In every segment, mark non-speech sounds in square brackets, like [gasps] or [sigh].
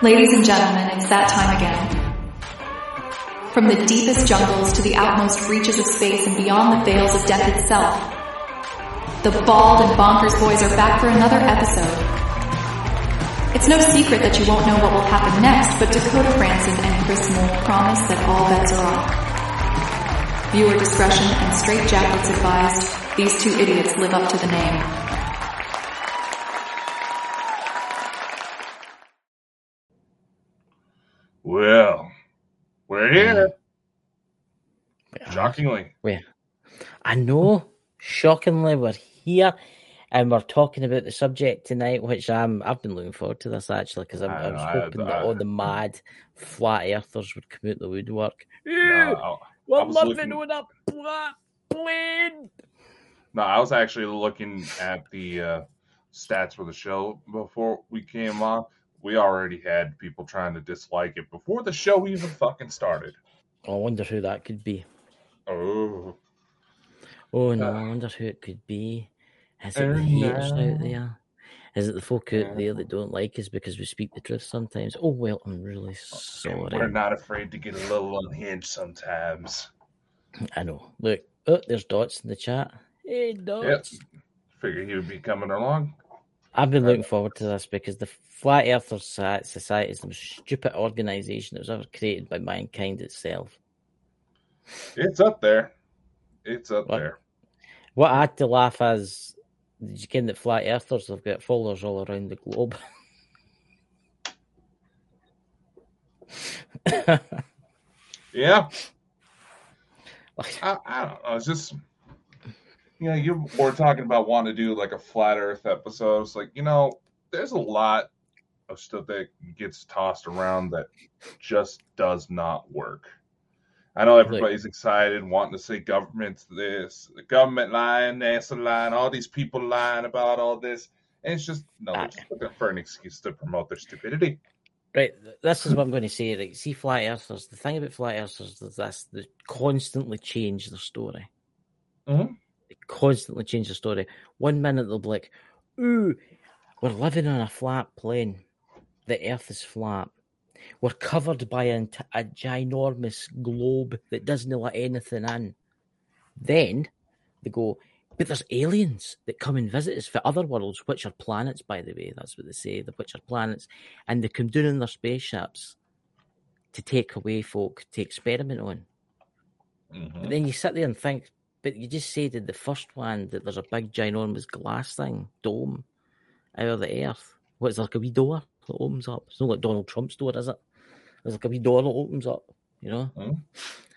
Ladies and gentlemen, it's that time again. From the deepest jungles to the outmost reaches of space and beyond the veils of death itself, the Bald and Bonkers Boys are back for another episode. It's no secret that you won't know what will happen next, but Dakota Francis and Chris Mole promise that all bets are off. Viewer discretion and straight jackets advised. These two idiots live up to the name. Well, we're here. Shockingly. Where? I know. Shockingly, we're here and we're talking about the subject tonight, which I'm I've been looking forward to this actually because I, I was I- hoping I- that all the mad flat earthers would come out the woodwork. No, I- we're I was living looking- on a flat plane. no, I was actually looking at the uh, stats for the show before we came on. We already had people trying to dislike it before the show even fucking started. I wonder who that could be. Oh, Oh no, Uh, I wonder who it could be. Is it the haters out there? Is it the folk out there that don't like us because we speak the truth sometimes? Oh well, I'm really sorry. we're not afraid to get a little unhinged sometimes. I know. Look, oh, there's dots in the chat. Hey, dots. Figure he would be coming along. I've been looking forward to this because the Flat Soci- Society is the most stupid organization that was ever created by mankind itself. It's up there. It's up What? there. What I had to laugh is, did you ken that Flat Earthers have got followers all around the globe? [laughs] Yeah. Like, I, I don't know. It's just, you know, you were talking about wanting to do like a flat Earth episode. It's like, you know, there's a lot of stuff that gets tossed around that just does not work. I know everybody's excited, wanting to say government's this, the government lying, NASA lying, all these people lying about all this. And it's just, no, they're just looking for an excuse to promote their stupidity. Right, this is what I'm going to say. Right, see, flat earthers. The thing about flat earthers is this: they constantly change their story. Mhm. They constantly change the story. One minute they'll be like, "Ooh, we're living on a flat plane. The Earth is flat. We're covered by a, a ginormous globe that doesn't let anything in." Then they go, "But there's aliens that come and visit us for other worlds, which are planets, by the way. That's what they say. The which are planets." and they come down in their spaceships to take away folk to experiment on. Mhm. But then you sit there and think, but you just said in the first one that there's a big ginormous glass thing, dome, out of the earth. What's like a wee door that opens up? It's not like Donald Trump's door, is it? There's like a wee door that opens up, you know? Mhm.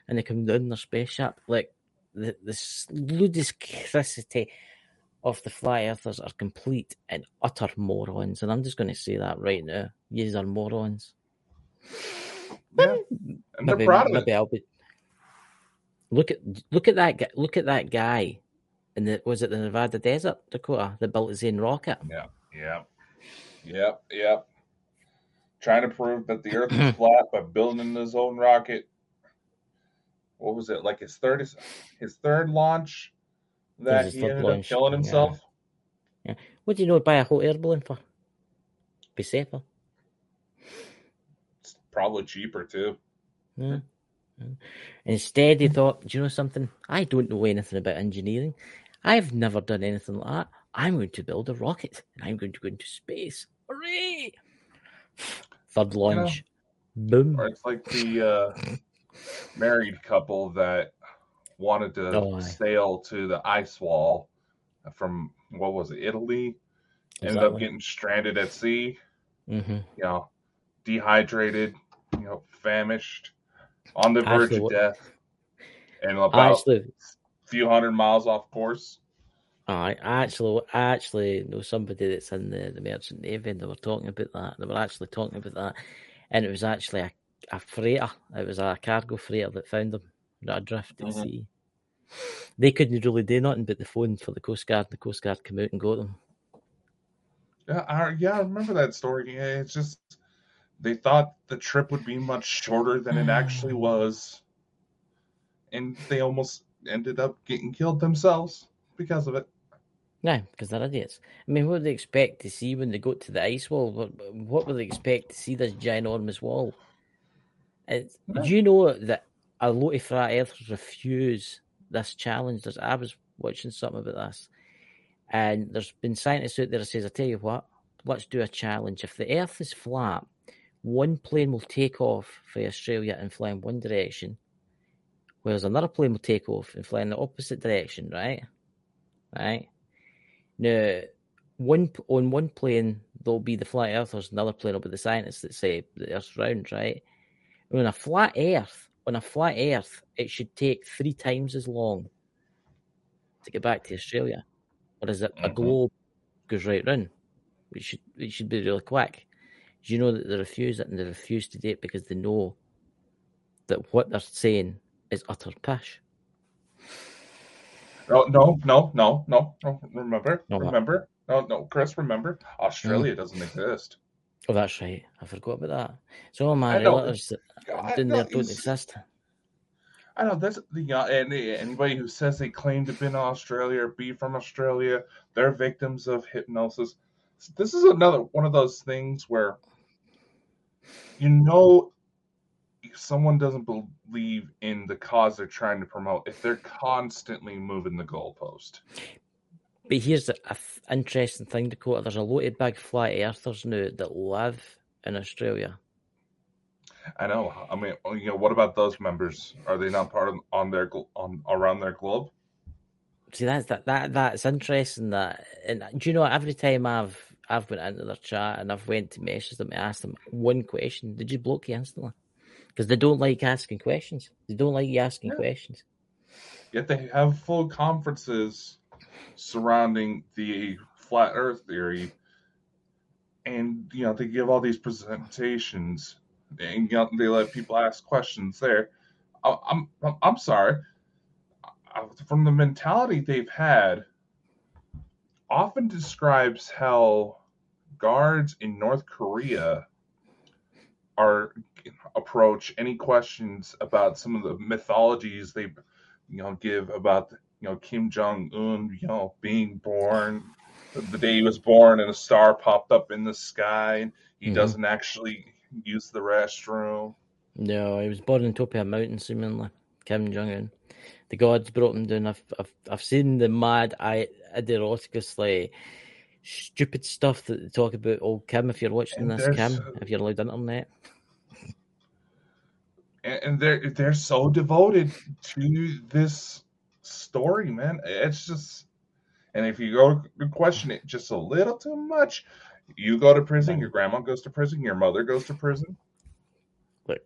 And they come down in their spaceship. Like the the ludicrousity of the fly earthers are complete and utter morons. And I'm just going to say that right now. Yous are morons. Yeah. And they're Maybe, proud of maybe it. I'll be. Look at look at that guy. Look at that guy. In the was it the Nevada desert, Dakota, that built his own rocket? Yeah, yeah, yep, yep. Trying to prove that the [laughs] Earth is flat by building his own rocket. What was it like his third his third launch that he ended launch, up killing yeah. himself? What do you know? Buy a whole air balloon for? Be safer. It's probably cheaper too. Yeah. Yeah. Instead, he thought, do you know something? I don't know anything about engineering. I've never done anything like that. I'm going to build a rocket and I'm going to go into space. Hooray! Third launch. Boom. Or it's like the uh, married couple that wanted to Oh, sail to the ice wall from what was it, Italy? Ended up getting stranded at sea. hmm you know, dehydrated, you know, famished, on the verge Actually, of death, and about actually, a few hundred miles off course. I actually, I actually know somebody that's in the, the merchant navy, and they were talking about that. They were actually talking about that, and it was actually a, a freighter. It was a cargo freighter that found them adrift at Mhm. sea. They couldn't really do nothing but the phone for the Coast Guard. The Coast Guard came out and got them. Yeah, I, yeah, I remember that story. Yeah, it's just they thought the trip would be much shorter than it actually was, and they almost ended up getting killed themselves because of it. No, because they're idiots. I mean, what would they expect to see when they go to the ice wall? What, what would they expect to see this ginormous wall? It's, No. Do you know that a lot of flat earthers refuse this challenge? There's, I was watching something about this, and there's been scientists out there that says, "I tell you what, let's do a challenge. If the Earth is flat, one plane will take off for Australia and fly in one direction, whereas another plane will take off and fly in the opposite direction. Right? Right? Now, one on one plane there'll be the flat earthers, another plane will be the scientists that say the Earth's round, right? On a flat Earth, on a flat Earth, it should take three times as long to get back to Australia, whereas a, a Mhm. globe goes right round. It should it should be really quick. Do you know that they refuse it and they refuse to do it because they know that what they're saying is utter pish. No, no, no, no, no. no. Remember, No, remember. No, no, Chris. Remember, Australia doesn't exist. Oh, that's right. I forgot about that. So all my I relatives that down know, there don't exist. I know this. The uh, and anybody who says they claim to be in Australia or be from Australia, they're victims of hypnosis. This is another one of those things where you know someone doesn't believe in the cause they're trying to promote if they're constantly moving the goalpost. But here's an th- interesting thing, Dakota. There's a lot of big flat earthers now that live in Australia. I know. I mean, oh, you know, what about those members? Are they not part of on their on around their globe? See, that's that that that's interesting. That and do you know every time I've I've went into their chat and I've went to message them and asked them one question, they just block you instantly because they don't like asking questions. They don't like you asking Yeah. questions. Yet they have full conferences surrounding the flat Earth theory, and you know they give all these presentations, and you know, they let people ask questions there. I- I'm I'm, I'm sorry. From the mentality they've had, often describes how guards in North Korea are approach any questions about some of the mythologies they you know give about you know Kim Jong Un you know being born the day he was born and a star popped up in the sky and he Mhm. doesn't actually use the restroom No, he was born on top of a mountain, seemingly. Kim Jong Un. The gods brought him down. I've, I've, I've seen the mad, I, like stupid stuff that they talk about. Oh, Kim, if you're watching And this, Kim, if you're allowed internet. And, they're they're so devoted to this story man it's just and if you go to question it just a little too much you go to prison your grandma goes to prison your mother goes to prison Look,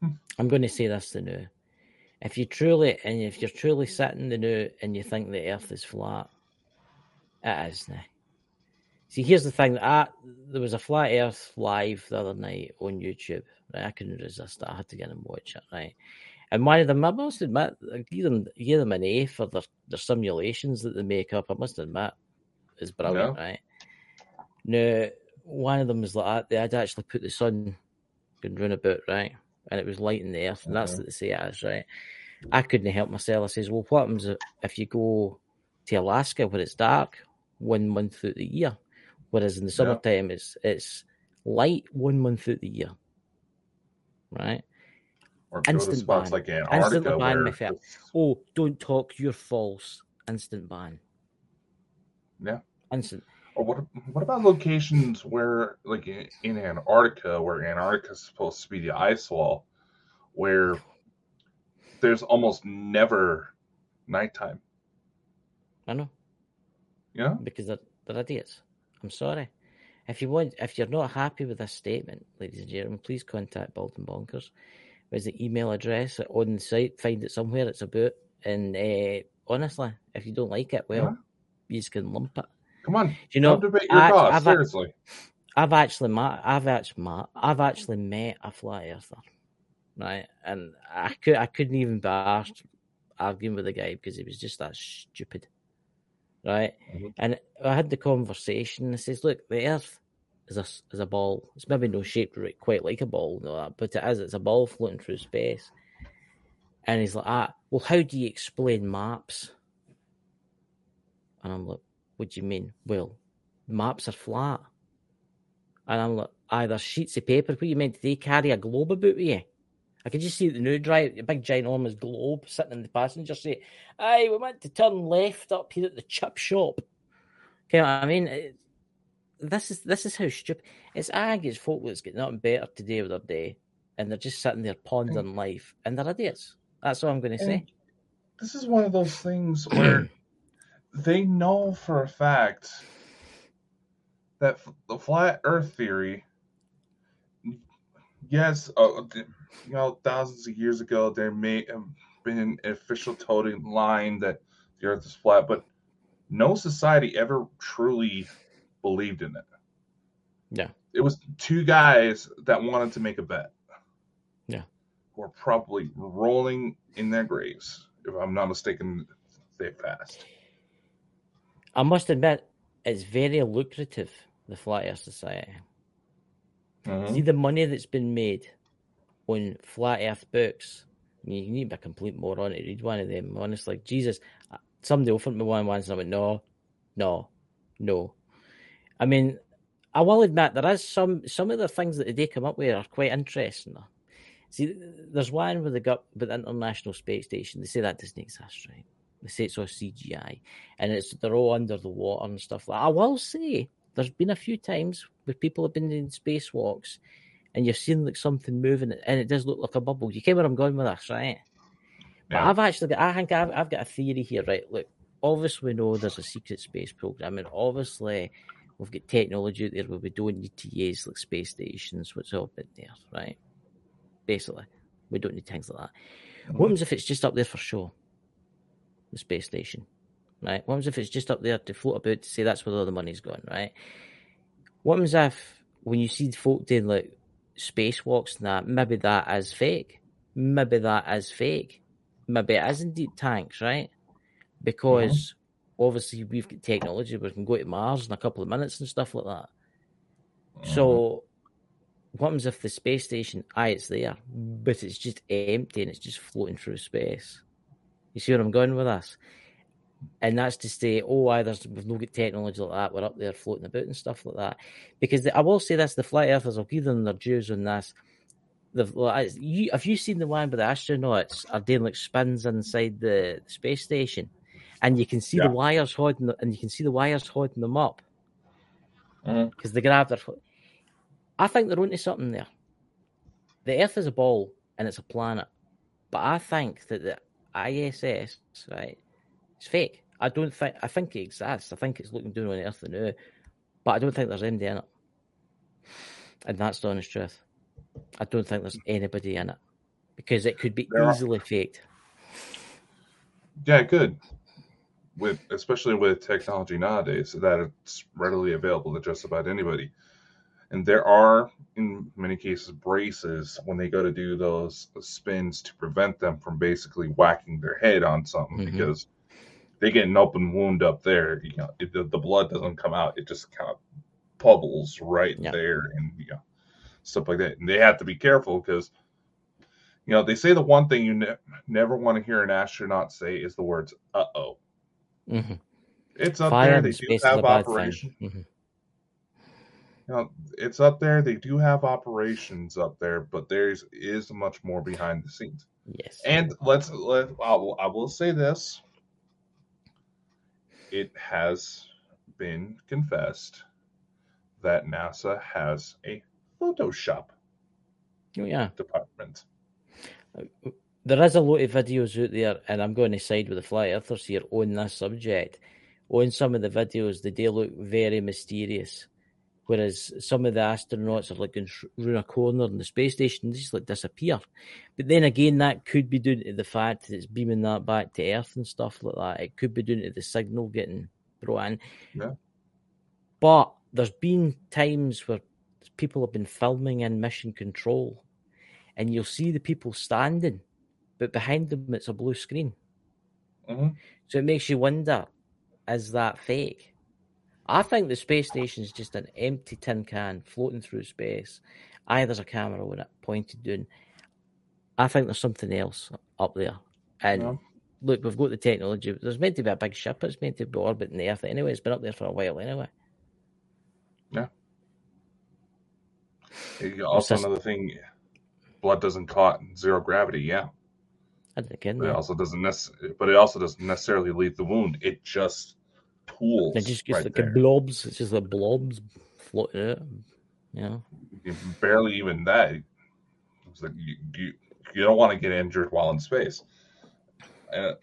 Hmm. I'm going to say this to now. If you truly, and if you're truly sitting the now and you think the earth is flat, it is now. See, here's the thing. I, there was a flat Earth live the other night on YouTube. Right? I couldn't resist it. I had to get and watch it. Right, and one of them, I must admit, I give them, give them an A for their, their simulations that they make up. I must admit, is brilliant. Yeah. Right now, one of them was like they had actually put the sun going round about right, and it was lighting the Earth, and that's Mhm. what they say it is. Right, I couldn't help myself. I says, well, what happens if you go to Alaska where it's dark one month through the year? Whereas in the Yeah. summertime, it's it's light one month of the year, right? or Instant ban. like Antarctica Instantly ban me for Oh, don't talk, you're false. Instant ban. Yeah. Instant. Or what? What about locations where, like in, in Antarctica, where Antarctica is supposed to be the ice wall, where there's almost never nighttime? I know Yeah. because they're, they're idiots. I'm sorry. If you want, if you're not happy with this statement, ladies and gentlemen, please contact Bald and Bonkers. There's the email address on the site. Find it somewhere. It's about. And uh, honestly, if you don't like it, well, you just can lump it. Come on, Do You know, don't debate your I- cause. I've- seriously, I've actually met, I've actually met, I've actually met a flat earther, right? And I could, I couldn't even be asked arguing with the guy because he was just that stupid, right? Mhm. And I had the conversation. I says, "Look, the Earth is a is a ball. It's maybe not shaped quite like a ball, no, that, but it is. It's a ball floating through space." And he's like, "Ah, well, how do you explain maps?" And I'm like, What do you mean? Well, maps are flat. And I'm like, either sheets of paper. What you meant? Did they carry a globe about with you? I could just see the new drive, a big giant ginormous globe sitting in the passenger seat. Aye, we meant to turn left up here at the chip shop. Okay, I mean, it, this is this is how stupid it's ag. It's folk that's getting nothing better today with their day, and they're just sitting there pondering mm. life, and they're idiots. That's all I'm going to say. This is one of those things [clears throat] where they know for a fact that the flat Earth theory, yes, uh, you know, thousands of years ago, there may have been an official totem line that the Earth is flat, but no society ever truly believed in it. Yeah. It was two guys that wanted to make a bet. Yeah. Who are probably rolling in their graves, if I'm not mistaken, They passed. I must admit, it's very lucrative, the Flat Earth Society. Mhm. See the money that's been made on flat Earth books. I mean, you need to be a complete moron to read one of them. Honestly, Jesus, uh, somebody offered me one once, and I went, no, no, no. I mean, I will admit there is some some of the things that they come up with are quite interesting. See, there's one with the with the International Space Station. They say that doesn't exist, right? They say it's all CGI, and it's they're all under the water and stuff like. I will say there's been a few times where people have been in spacewalks, and you've seen like something moving, and it does look like a bubble. You get where I'm going with this, right? But Yeah. I've actually got, I think I've, I've got a theory here, right? Look, obviously we know there's a secret space program, and obviously we've got technology out there where we don't need to use like space stations, what's all been there, right? Basically, we don't need things like that. What mm-hmm. happens if it's just up there for show? The space station, right? What happens if it's just up there to float about to say that's where all the money's going, right? What happens if when you see folk doing like spacewalks and that, maybe that is fake, maybe that is fake, maybe it is indeed tanks, right? Because mm-hmm. obviously we've got technology where we can go to Mars in a couple of minutes and stuff like that. Mm-hmm. So, what happens if the space station, aye, it's there, but it's just empty and it's just floating through space? You see where I'm going with this? And that's to say, oh, there's, we've no got technology like that, we're up there floating about and stuff like that. Because the, I will say this the flat earthers, I'll give them their dues on this. They've, like, you, have you seen the one where the astronauts are doing like spins inside the space station? And you can see Yeah. the wires holding, the, and you can see the wires holding them up mm-hmm. because they grab their foot. I think they're onto something there. The Earth is a ball and it's a planet, but I think that the ISS, right, it's fake. I don't think. I think it exists. I think it's looking down on Earth now, but I don't think there's anybody in it. And that's the honest truth. I don't think there's anybody in it because it could be There are- easily faked. Yeah, good. With especially with technology nowadays, that it's readily available to just about anybody. And there are, in many cases, braces when they go to do those spins to prevent them from basically whacking their head on something Mhm. because they get an open wound up there. You know, it, the, the blood doesn't come out; it just kind of bubbles right Yeah. there, and you know, stuff like that. And they have to be careful because you know they say the one thing you ne- never want to hear an astronaut say is the words "uh oh." hmm It's up Fire there. They do have operation. Mhm. You know, it's up there. They do have operations up there, but there's is much more behind the scenes. Yes. And let's let I will, I will say this: it has been confessed that NASA has a Photoshop oh, yeah. department. there is a lot of videos out there, and I'm going to side with the flat earthers here on this subject. On some of the videos, they do look very mysterious, whereas some of the astronauts are like going round a corner in the space station, they just like disappear. But then again, that could be due to the fact that it's beaming that back to Earth and stuff like that. It could be due to the signal getting brought in. Yeah. But there's been times where people have been filming in mission control, and you'll see the people standing but behind them it's a blue screen. Mhm. So it makes you wonder, is that fake? I think the space station is just an empty tin can floating through space. Aye, there's a camera on it pointed down. I think there's something else up there. And Yeah. look, we've got the technology. There's meant to be a big ship. It's meant to be orbiting the Earth anyway. It's been up there for a while anyway. Yeah. Also, just- another thing, blood doesn't clot in zero gravity. Yeah, care. but it also doesn't necessarily. But it also doesn't necessarily leave the wound. It just pools. It just gets right like there. a blobs. It's just the blobs floating out. You know, barely even that. It's like you, you, you don't want to get injured while in space. And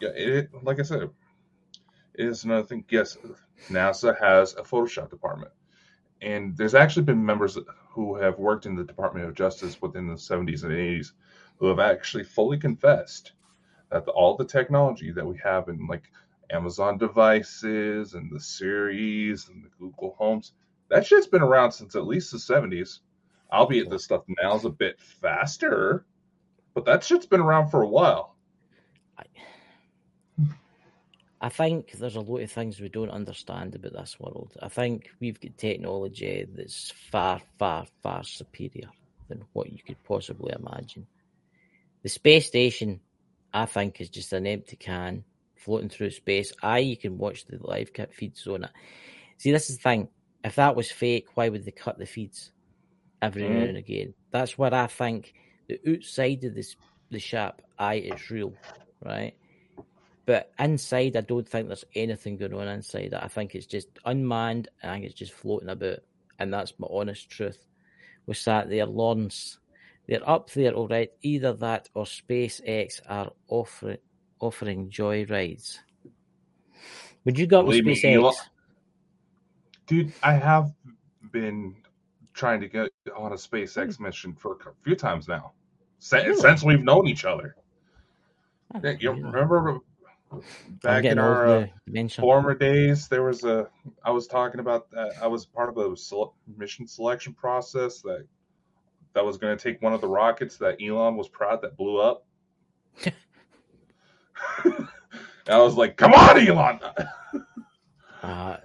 yeah, it like I said, it is another thing. Yes, NASA has a Photoshop department, and there's actually been members who have worked in the Department of Justice within the 70s and 80s who have actually fully confessed that the, all the technology that we have in like Amazon devices and the Siris and the Google Homes that shit's been around since at least the 70s. Albeit this stuff now is a bit faster, but that shit's been around for a while. I think there's a lot of things we don't understand about this world. I think we've got technology that's far, far, far superior than what you could possibly imagine. The space station, I think, is just an empty can floating through space. Aye, you can watch the live feeds on it. See, this is the thing. If that was fake, why would they cut the feeds every now Mhm. and again? That's where I think the outside of this the ship, aye, it's real, right? But inside, I don't think there's anything going on inside. I think it's just unmanned. and I think it's just floating about, and that's my honest truth. We sat there, Lawrence. They're up there, all right. Either that or SpaceX are offering offering joy rides. Would you go up with Believe me, SpaceX? Elon- Dude, I have been trying to get on a SpaceX mission for a few times now. Since, Really? since we've known each other. Yeah, you remember back in our uh, former days, there was a. I was talking about that. I was part of a sele- mission selection process that that was going to take one of the rockets that Elon was proud that blew up. [laughs] and [laughs] I was like, "Come on, Elon! [laughs] Uh.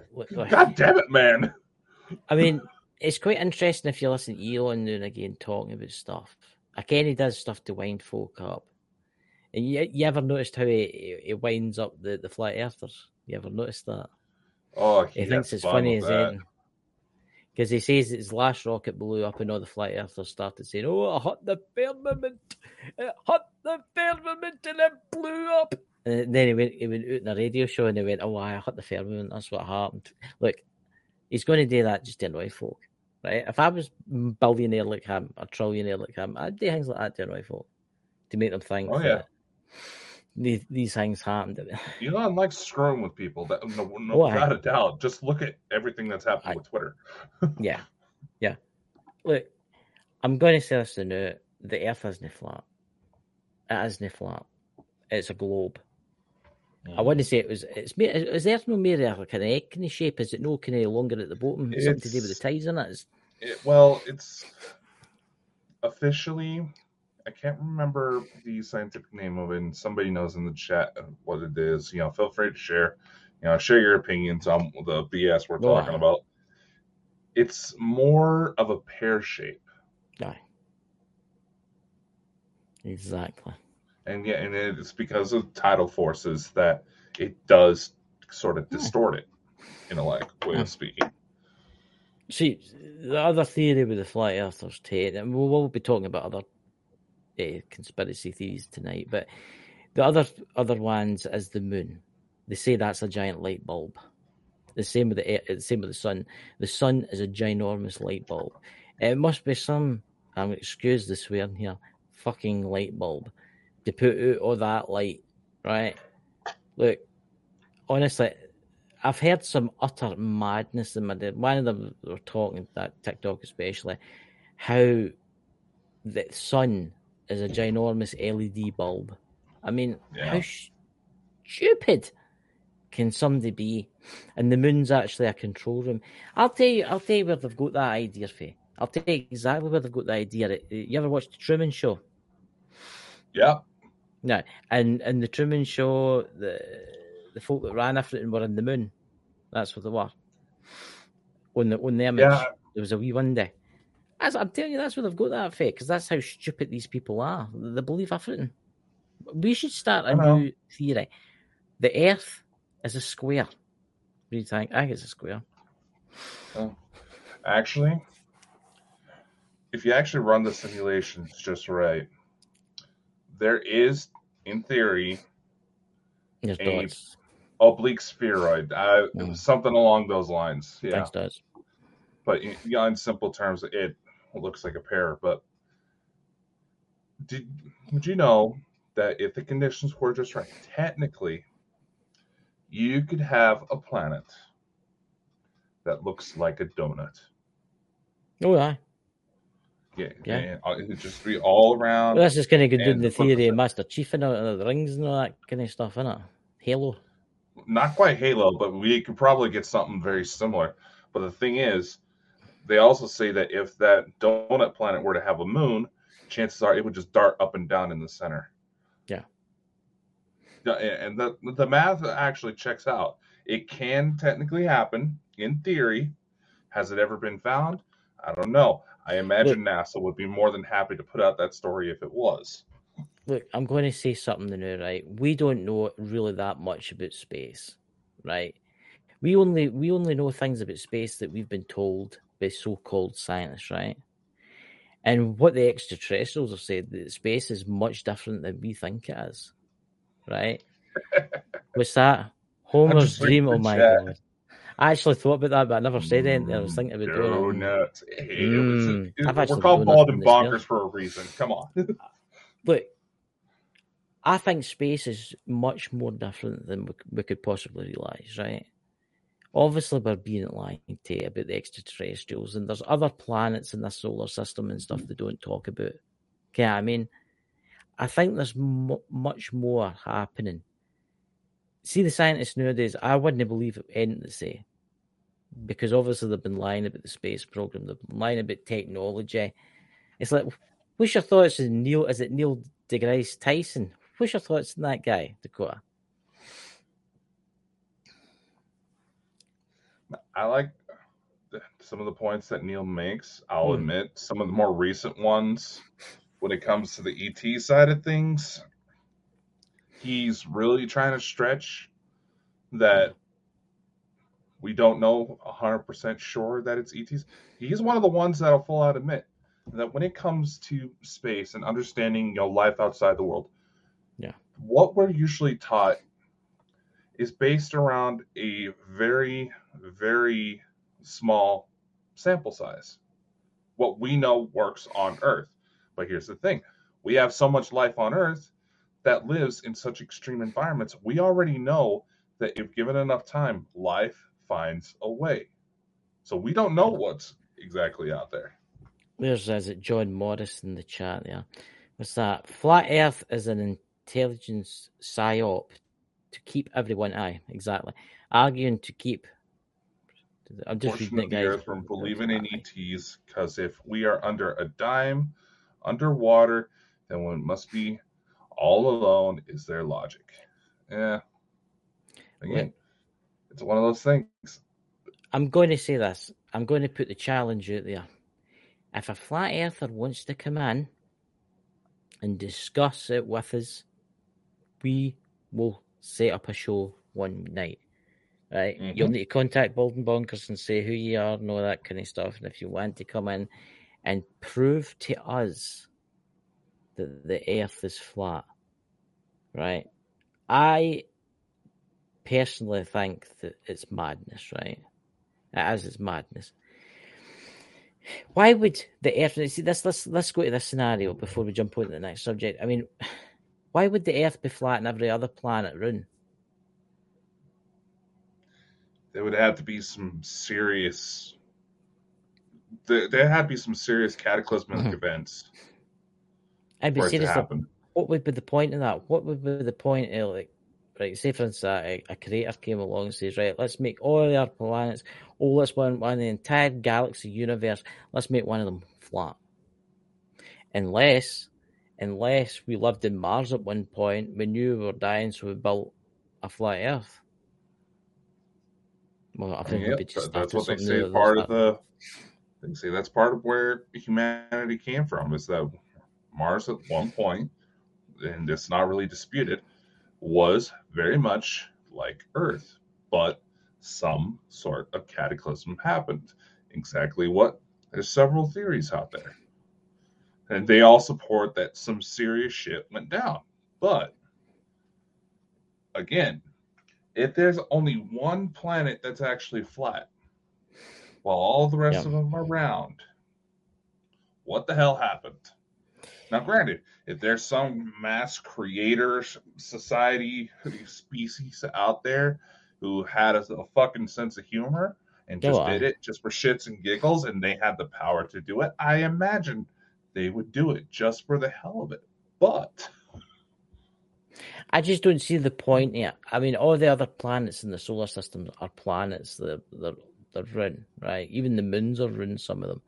God damn it, man!" I mean, it's quite interesting if you listen to Elon now and again talking about stuff. Again, he does stuff to wind folk up. And you, you ever noticed how he, he winds up the, the flat earthers? You ever noticed that? Oh, He thinks it's funny as anything. Because he says his last rocket blew up and all the flat earthers started saying, Oh, I hit the firmament. It hit the firmament and it blew up. And then he went, he went out in a radio show and he went, Oh, I hit the firmament. That's what happened. Look, he's going to do that just to annoy folk. Right? If I was a billionaire like him, a trillionaire like him, I'd do things like that to annoy folk to make them think Oh, yeah. that these, these things happened. [laughs] Elon likes screwing with people. That no, no without a doubt. Just look at everything that's happened I- with Twitter. [laughs] Yeah, yeah. Look, I'm going to say this now: the Earth isn't flat. It isn't flat. It's a globe. I mm. wouldn't say it was. It's ma- is the Earth no mere like kind of egg kind of shape? Is it no kind of longer at the bottom? Something to do with the It's- tides in it? Is It, well, it's officially. I can't remember the scientific name of it. And somebody knows in the chat what it is. You know, feel free to share. You know, share your opinions on the BS we're talking about. It's more of a pear shape, Yeah. Exactly. and yeah, and it's because of tidal forces that it does sort of Yeah. distort it, in a like way Yeah. of speaking. See, the other theory with the flat earthers, Tate, and we'll, we'll be talking about other uh, conspiracy theories tonight, but the other other ones is the moon. They say that's a giant light bulb. The same with the the same with the sun. The sun is a ginormous light bulb. It must be some. I'm excuse the swearing here. Fucking light bulb to put out all that light, right? Look, honestly, I've heard some utter madness in my day. One of them were talking that TikTok especially, how the sun is a ginormous LED bulb. I mean, Yeah. how stupid can somebody be? And the moon's actually a control room. I'll tell you. I'll tell you where they've got that idea for. I'll tell you exactly where they've got the idea. You ever watched the Truman Show? Yeah, No, and and the Truman Show, the the folk that ran after it and were in the moon, that's what they were. On the on the image, Yeah. there was a wee one window. That's, I'm telling you, that's where they've got that for, because that's how stupid these people are. They believe everything. we should start a new theory. The Earth is a square. What do you think? I think it's a square. Actually, if you actually run the simulations just right, there is, in theory, There's A- dots. oblate spheroid, uh, Mm. something along those lines. Yeah, Thanks, dots. but in, in simple terms, it looks like a pear. But did would you know that if the conditions were just right, technically, you could have a planet that looks like a donut. Oh, yeah. Yeah, Yeah. uh, it'd just be all around. Well, this is kind of good the theory of Master Chief and all and the rings and all that kind of stuff, innit? Halo. not quite Halo, but we could probably get something very similar. But the thing is, they also say that if that donut planet were to have a moon, chances are it would just dart up and down in the center. Yeah. And the the math actually checks out. It can technically happen in theory. Has it ever been found? I don't know. I imagine NASA would be more than happy to put out that story if it was. Look, I'm going to say something now, right? We don't know really that much about space, right? We only we only know things about space that we've been told by so-called scientists, right? And what the extraterrestrials have said that space is much different than we think it is, right? [laughs] What's that? Homer's dream. Oh my chat. god! I actually thought about that, but I never said anything. I was thinking about doing it. Hey, Mm, it- we're called bald and in this year. bonkers for a reason. Come on. [laughs] Look, I think space is much more different than we, we could possibly realize, right? Obviously, we're being lied to about the extraterrestrials, and there's other planets in the solar system and stuff they don't talk about. Okay, I mean, I think there's mu much more happening. See, the scientists nowadays, I wouldn't believe it, anything they say because obviously they've been lying about the space program, they've been lying about technology. It's like, what's your thoughts on Neil? Is it Neil deGrasse Tyson? What's your thoughts on that guy, Dakota? I like some of the points that Neil makes. I'll Hmm. admit some of the more recent ones when it comes to the ET side of things. He's really trying to stretch that we don't know 100% sure that it's ETs. He's one of the ones that'll full out admit that when it comes to space and understanding you know, life outside the world, Yeah. what we're usually taught is based around a very, very small sample size. What we know works on Earth. But here's the thing we have so much life on Earth that lives in such extreme environments. We already know that if given enough time, life finds a way. So we don't know what's exactly out there. There's is it John Morris in the chat there. What's that? Flat Earth is an intelligence psyop to keep everyone aye, exactly. Arguing to keep I'm just portion of the guys. earth from believing in ETs because if we are under a dime underwater, then one must be all alone is their logic. Yeah. Again, it's one of those things. I'm going to say this. I'm going to put the challenge out there. If a flat earther wants to come in and discuss it with us, we will set up a show one night. Right? You'll Mhm. need to contact Bald and Bonkers and say who you are and all that kind of stuff. And if you want to come in and prove to us that the earth is flat, right? I personally think that it's madness, right? It is, it's madness. Why would the Earth? See, this, let's let's go to this scenario before we jump on to the next subject. I mean, [sighs] why would the Earth be flat and every other planet round? There would have to be some serious. There, there had to be some serious cataclysmic Mhm. events I'd be to serious. happen. What would be the point of that? What would be the point of like, right? Say for instance, a, a creator came along and says, right, let's make all the other planets, all let's one, one the entire galaxy universe. Let's make one of them flat. Unless, unless we lived in Mars at one point, we knew we were dying, so we built a flat Earth. Well, I think yep, that's what they say. Part of the they say that's part of where humanity came from is that Mars at one point and it's not really disputed, was very much like Earth, but some sort of cataclysm happened. Exactly what? There's several theories out there. And they all support that some serious shit went down. But again, if there's only one planet that's actually flat, while all the rest Yeah. of them are round, what the hell happened? Now, granted, if there's some mass creator society species out there who had a, a fucking sense of humor and just did it just for shits and giggles and they had the power to do it, I imagine they would do it just for the hell of it. But I just don't see the point here. I mean, all the other planets in the solar system are planets they're, they're round, right? Even the moons are round, some of them.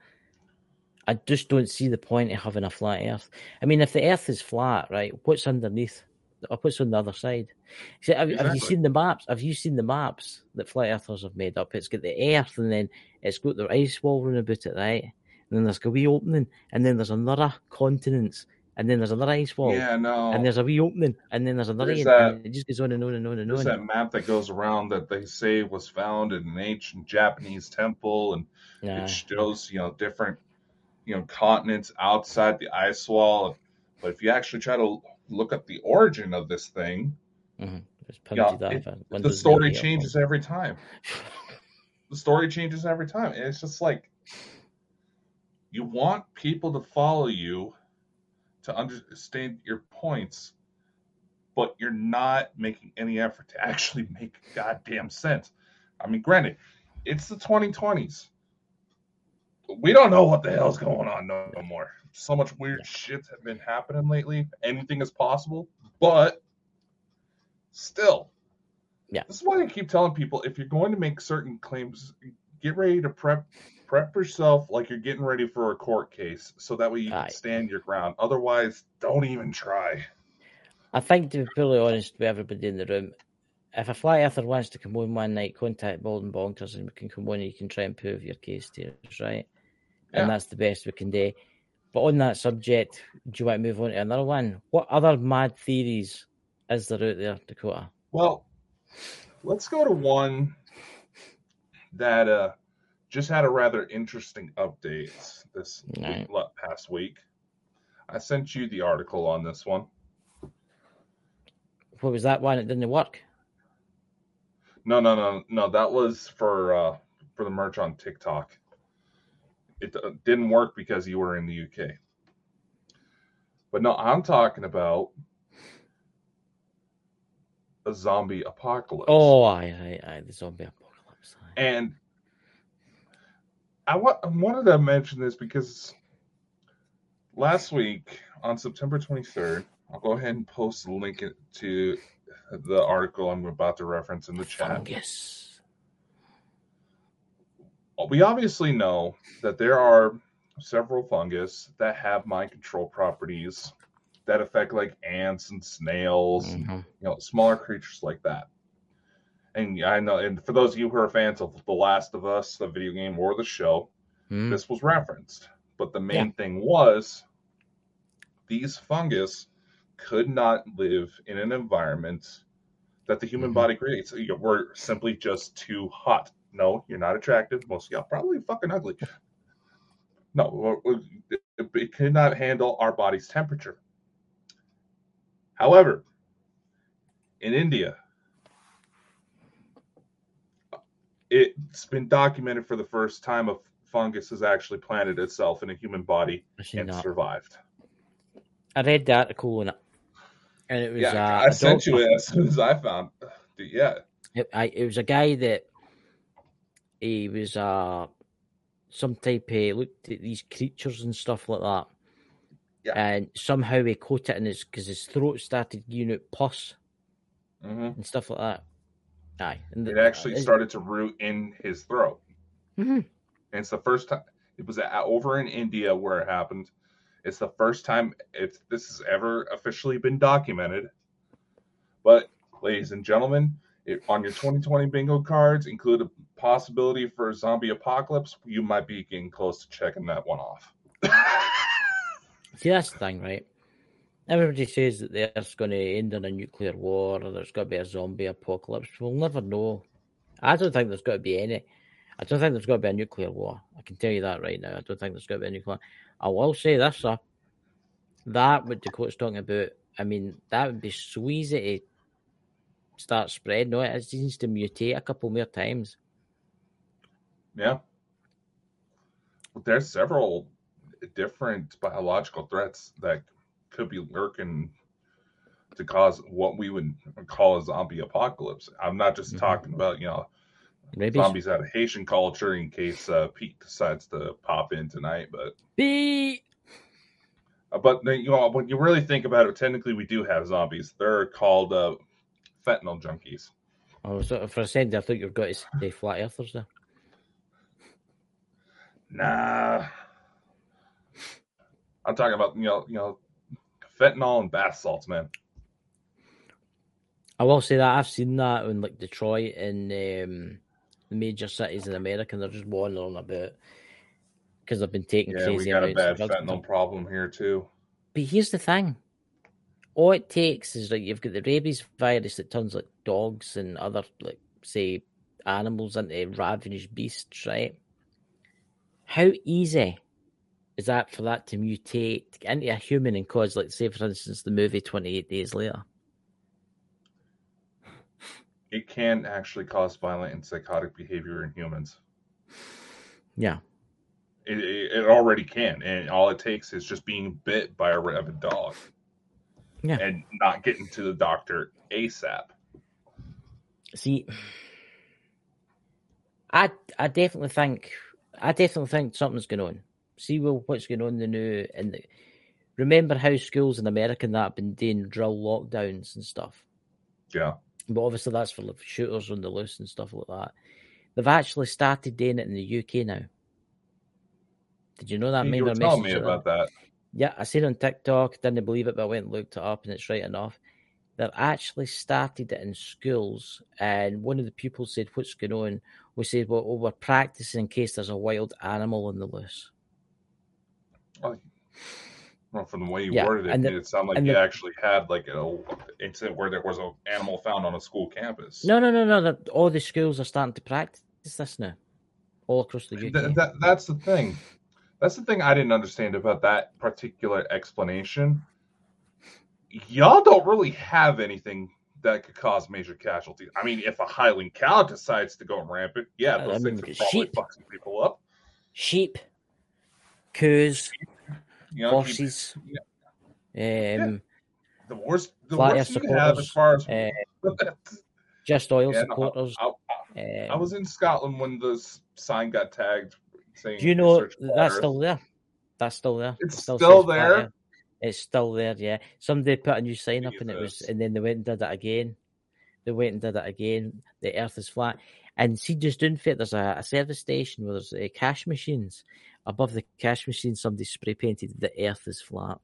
I just don't see the point of having a flat Earth. I mean, if the Earth is flat, right, what's underneath? Or what's on the other side? See, have, have you seen the maps? Have you seen the maps that flat earthers have made up? It's got the Earth, and then it's got the ice wall round about it, right? And then there's a wee opening, and then there's another continent, and then there's another ice wall, yeah, no. and there's a wee opening, and then there's another, There's that- and it just goes on and on and on and There's on. that map that goes around that they say was found in an ancient Japanese temple, and Nah. it shows you know different you know continents outside the ice wall. But if you actually try to look up the origin of this thing, mm-hmm. yeah, punty that it- if the story changes every time. The story changes every time, and it's just like you want people to follow you to understand your points, but you're not making any effort to [laughs] actually make goddamn sense. I mean, granted, it's the 2020s. We don't know what the hell's going on no, no more. So much weird shit's have been happening lately. Anything is possible, but still. Yeah. This is why I keep telling people if you're going to make certain claims, get ready to prep prep yourself like you're getting ready for a court case so that way you Aye. can stand your ground. Otherwise, don't even try. I think to be fully honest with everybody in the room, if a flat earther wants to come on one night, contact Bald and Bonkers and we can come on and you can try and prove your case to us, right? Yeah. And that's the best we can do. But on that subject, do you want to move on to another one? What other mad theories is there out there, Dakota? Well, let's go to one that uh, just had a rather interesting update this Right. week, past week. I sent you the article on this one. What was that one It didn't work? No, no, no, no. That was for uh, for the merch on TikTok. It uh, didn't work because you were in the UK. But no, I'm talking about a zombie apocalypse. Oh, aye, aye, aye, the zombie apocalypse. And I wa- I wanted to mention this because last week on September 23rd, I'll go ahead and post the link to the article I'm about to reference in the chat. Fungus. We obviously know that there are several fungus that have mind control properties that affect like ants and snails and Mhm. you know smaller creatures like that and i know and for those of you who are fans of the last of us the video game or the show Mm. this was referenced. But the main thing was these fungus could not live in an environment that the human Mhm. body creates. You- we're simply just too hot. No you're not attractive. Most of y'all probably fucking ugly. No we're- we're- it, it could not handle our body's temperature. However in india it's been documented for the first time a fungus has actually planted itself in a human body and that. survived. I read the article on it, and it was Yeah, uh, I a sent you it as soon as I found. Yeah, It, I, it was a guy that he was uh some type of looked at these creatures and stuff like that. Yeah. And somehow he caught it in his because his throat started giving out pus hmm and stuff like that. Aye. And it actually it's- started to root in his throat. Mhm. And it's the first time it was over in India where it happened. It's the first time if this has ever officially been documented. But, ladies and gentlemen, if on your 2020 bingo cards include a possibility for a zombie apocalypse, you might be getting close to checking that one off. [laughs] See, that's the thing, right? Everybody says that the Earth's going to end in a nuclear war or there's going to be a zombie apocalypse. We'll never know. I don't think there's got to be any. I don't think there's got to be a nuclear war. I can tell you that right now. I don't think there's got to be a nuclear. I will say this, sir. That what Dakota's talking about. I mean, that would be so easy to start spreading. No, it needs to mutate a couple more times. Yeah. There's several different biological threats that could be lurking to cause what we would call a zombie apocalypse. I'm not just Mm-hmm. talking about, you know, Maybe zombies out of Haitian culture in case uh, Pete decides to pop in tonight, but be uh, but you know when you really think about it, technically we do have zombies. They're called uh, fentanyl junkies. Oh, so for a second, I thought you were going to say flat earthers there. Nah, I'm talking about you know you know fentanyl and bath salts, man. I will say that I've seen that in like Detroit and um, the major cities in America. And they're just wandering about because they've been taking Yeah, we crazy got a amounts bad of drugs. fentanyl problem here too. But here's the thing: all it takes is like you've got the rabies virus that turns like dogs and other like say animals into ravenous beasts, right? How easy is that for that to mutate into a human and cause, like, say, for instance, the movie Twenty Eight Days Later? It can actually cause violent and psychotic behavior in humans. Yeah, It, it, it already can, and all it takes is just being bit by a rabid dog. Yeah. and not getting to the doctor ASAP. See, I I definitely think I definitely think something's going on. See well, what's going on in the new and the, remember how schools in America and that have been doing drill lockdowns and stuff. Yeah, But obviously that's for shooters on the loose and stuff like that. They've actually started doing it in the UK now. Did you know that? you were telling me you that? about that. Yeah, I seen it on TikTok, didn't believe it, but I went and looked it up and it's right enough. They've actually started it in schools, and one of the pupils said, What's going on? We said, Well, oh, we're practicing in case there's a wild animal on the loose. Well, from the way you Yeah, worded it, it the- it sound like you the- actually had like a incident where there was an animal found on a school campus. No, no, no, no. that- All the schools are starting to practice this now, all across the UK. Th- that, that's the thing. That's the thing I didn't understand about that particular explanation. Y'all don't really have anything that could cause major casualties. I mean, if a Highland cow decides to go rampant, yeah, I those mean, things could look probably sheep. fuck some people up. Sheep, coos, You know, horses. Um, the worst, the worst you have as far as uh, [laughs] just oil Yeah, supporters. I, I- I um, was in Scotland when this sign got tagged saying. Do you know that's still there? That's still there. It's It still flat there? Earth. It's still there. Yeah. Somebody put a new sign up, and it was, and then they went and did it again. They went and did it again. The Earth is flat. And see, just doing fit, there's a, a service station where there's uh, cash machines. Above the cash machine, somebody spray painted "The Earth is flat."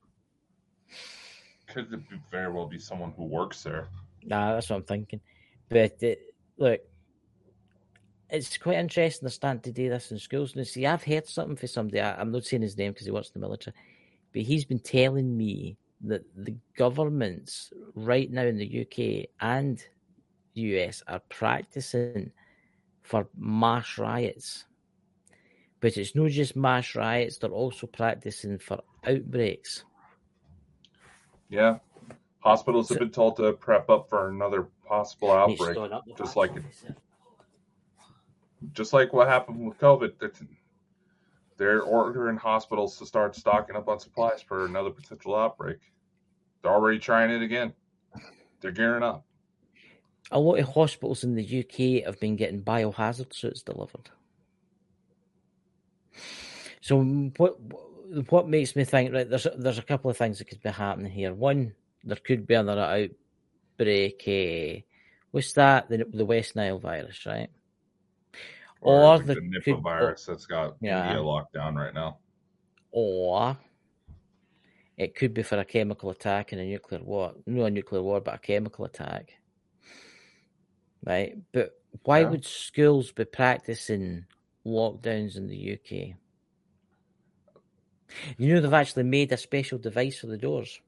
Could it be- very well be someone who works there? Nah, that's what I'm thinking. But uh, look, it's quite interesting they're starting to do this in schools. Now, see, I've heard something for somebody. I, I'm not saying his name because he works in the military, but he's been telling me that the governments right now in the UK and US are practicing for mass riots. But it's not just mass riots; they're also practicing for outbreaks. Yeah. Hospitals have been told to prep up for another possible outbreak, storing up the just like it- just like what happened with COVID. They're, they're ordering hospitals to start stocking up on supplies for another potential outbreak. They're already trying it again. They're gearing up. a lot of hospitals in the UK have been getting biohazard suits delivered. So what what makes me think right? There's there's a couple of things that could be happening here. One, there could be another outbreak. Uh, what's that? The the West Nile virus, right? Or like the the Nipah could- virus that's got Yeah. India locked down right now. Or it could be for a chemical attack in a nuclear war. No, a nuclear war, but a chemical attack. Right? But why Yeah. would schools be practicing lockdowns in the UK? You know, they've actually made a special device for the doors.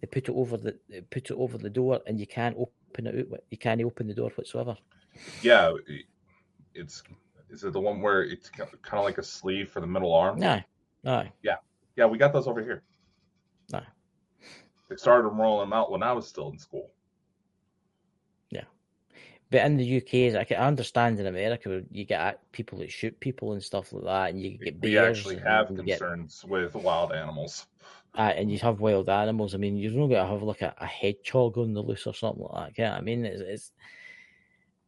They put it over the put it over the door, and you can't open it. out- You can't open the door whatsoever. Yeah, it's is it the one where it's kind of like a sleeve for the middle arm? No, no. Yeah, yeah, we got those over here. No. They started rolling them out when I was still in school. But in the UK, I can understand in America you get people that shoot people and stuff like that, and you get We actually have you get- concerns with wild animals. uh, and you have wild animals. I mean, you're not going to have like a, a hedgehog on the loose or something like that. Yeah, I mean, it's,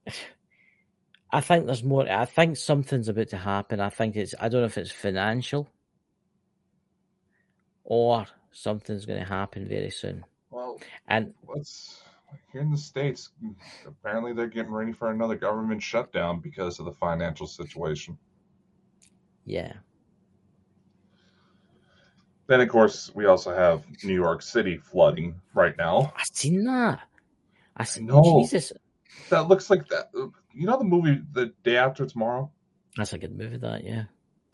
it's. [sighs] I think there's more. I think something's about to happen. I think it's. I don't know if it's financial or something's going to happen very soon. Well, And let's here in the states. Apparently, they're getting ready for another government shutdown because of the financial situation. yeah, Then, of course, we also have New York City flooding right now. I seen that. I seen. know. Jesus, That looks like that. You know the movie The Day After Tomorrow? that's a good movie. That yeah.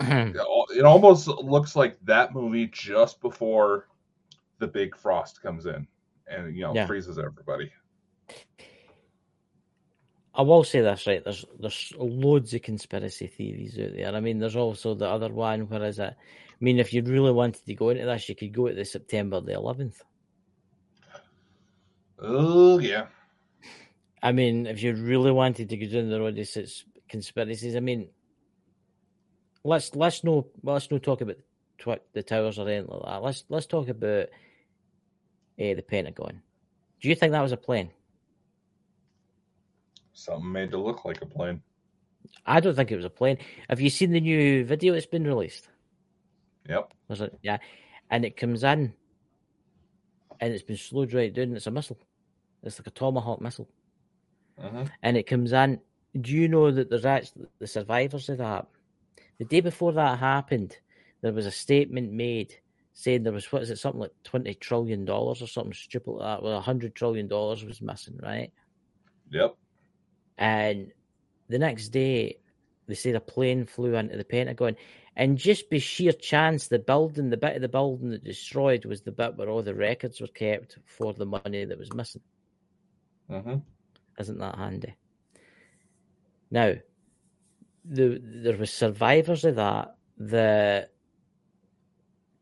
It almost looks like that movie just before the big frost comes in and you know Yeah. freezes everybody. I will say this right. There's there's loads of conspiracy theories out there. I mean, there's also the other one. Where is it? I mean, if you really wanted to go into this, you could go to the September the 11th. Oh yeah, I mean, if you really wanted to go down the road of conspiracies, I mean, let's let's no let's no talk about tw- the towers or anything like that. Let's let's talk about uh, the Pentagon. Do you think that was a plane? something made to look like a plane. I don't think it was a plane. Have you seen the new video that's been released? Yep. Was it? Yeah. And it comes in and it's been slowed right down. It's a missile. It's like a Tomahawk missile. hmm And it comes in. Do you know that there's actually the survivors of that? The day before that happened, there was a statement made saying there was, what is it, something like $20 trillion or something stupid like that. Well, $100 trillion was missing, right? Yep. And the next day, they said a plane flew into the Pentagon. And just by sheer chance, the building, the bit of the building that destroyed was the bit where all the records were kept for the money that was missing. Mm-hmm. Isn't that handy? Now, the, there was survivors of that that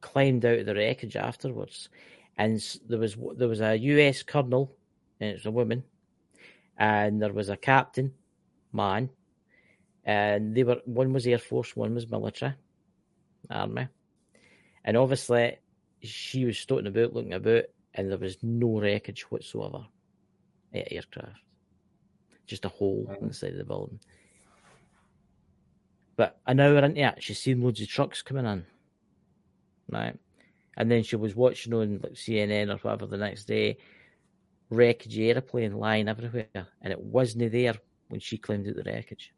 climbed out of the wreckage afterwards, and there was there was a U.S. colonel, and it's a woman, and there was a captain, man, and they were one was Air Force, one was military, army, and obviously she was stoating about, looking about, and there was no wreckage whatsoever at aircraft, just a hole Mhm. inside the building. But an hour into it, she's seen loads of trucks coming in, right? And then she was watching on like CNN or whatever the next day, wreckage airplane lying everywhere, and it wasn't there when she claimed it the wreckage.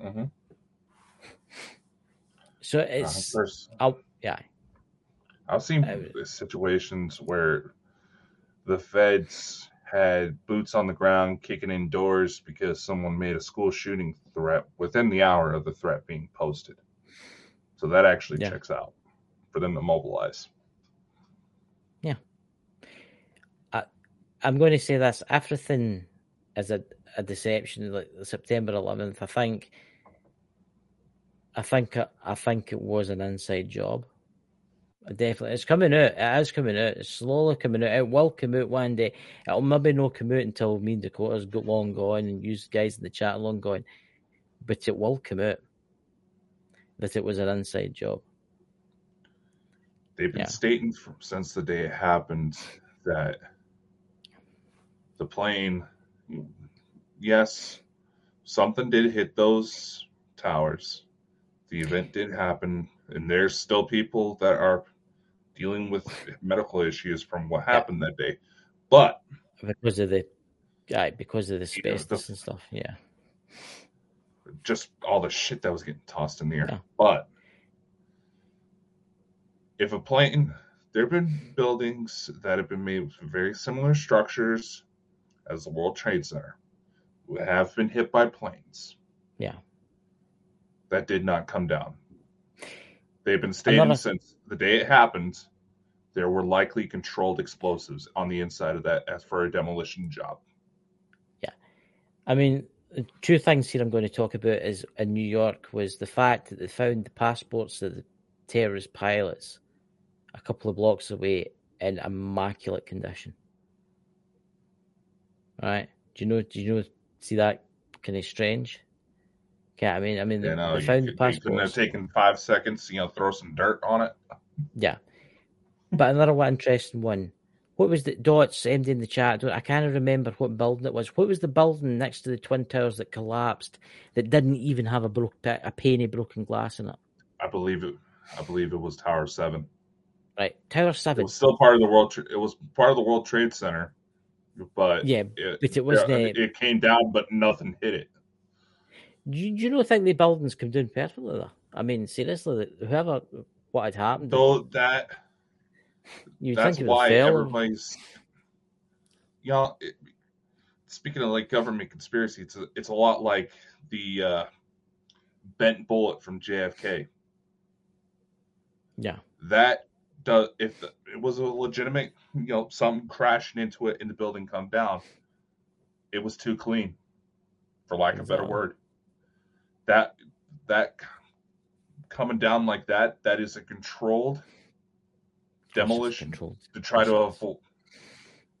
hmm So Uh, it's, there's, I'll, yeah, I've seen I- situations where the feds had boots on the ground kicking in doors because someone made a school shooting threat within the hour of the threat being posted. So that actually Yeah. checks out for them to mobilize. Yeah, I'm going to say this: everything is a, a deception. Like September 11th, I think, I think, I think it was an inside job. Definitely, it's coming out. It is coming out. It's slowly coming out. It will come out one day. It'll maybe not come out until me and Dakota's got long gone and you guys in the chat long gone, but it will come out that it was an inside job. They've been Yeah. stating from, since the day it happened that the plane, yes, something did hit those towers. The event did happen, and there's still people that are dealing with medical issues from what happened that day. But because of the guy, because of the You know, the- asbestos and stuff. Yeah, just all the shit that was getting tossed in the air. Yeah. But if a plane, there have been buildings that have been made with very similar structures as the World Trade Center who have been hit by planes. Yeah. That did not come down. They've been stating Another- since the day it happened there were likely controlled explosives on the inside of that as for a demolition job. Yeah. I mean, two things here I'm going to talk about is in New York was the fact that they found the passports of the terrorist pilots a couple of blocks away in immaculate condition. All right? Do you know? Do you know? See that kind of strange? Yeah, I mean, I mean, You they, know, they found the could- you couldn't have taken five seconds, you know, throw some dirt on it. Yeah. But another one interesting one. What was the dots MD in the chat? I can't remember what building it was. What was the building next to the twin towers that collapsed that didn't even have a broke a penny broken glass in it? I believe it. I believe it was Tower Seven. Right, Tower It Seven. was still part of the world. Tra- It was part of the World Trade Center, but Yeah, it, but it wasn't, yeah, uh, it came down, but nothing hit it. Do you, do you not think the buildings come down perfectly? Though? I mean, seriously, whoever what had happened, Though that you that's think it why everybody's you know it, speaking of like government conspiracy it's a, it's a lot like the uh bent bullet from jfk Yeah, that does if it was a legitimate you know something crashing into it in the building come down it was too clean for lack of a better word. That that coming down like that that is a controlled demolition controlled. to try to avoid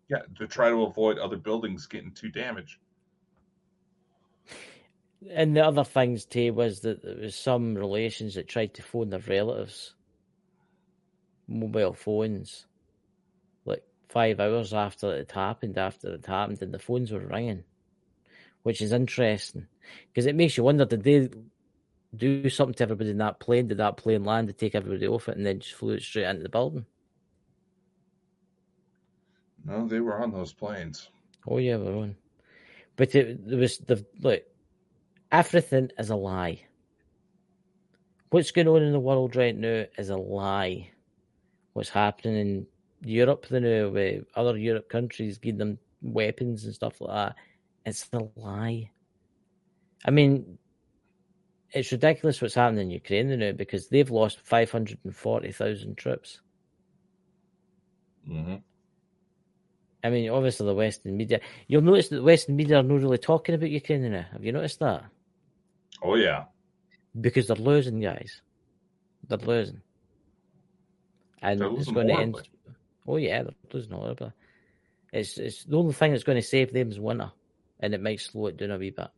yeah to try to avoid other buildings getting too damaged. And the other things too was that there was some relations that tried to phone their relatives, mobile phones, like five hours after it happened. After it happened, and the phones were ringing, which is interesting because it makes you wonder: did they do something to everybody in that plane? Did that plane land to take everybody off it and then just flew it straight into the building? no they were on those planes Oh yeah, we're on. But it, there was the look. Everything is a lie. What's going on in the world right now is a lie. What's happening in Europe the now with other Europe countries giving them weapons and stuff like that, it's a lie. I mean, it's ridiculous what's happening in Ukraine the now because they've lost five hundred and forty thousand troops. mm-hmm. I mean, obviously the Western media. You'll notice that the Western media are not really talking about Ukraine now. Have you noticed that? oh yeah Because they're losing, guys. They're losing, and They're it's losing going to end. Oh yeah, they're losing horribly. It's it's the only thing that's going to save them is winter, and it might slow it down a wee bit.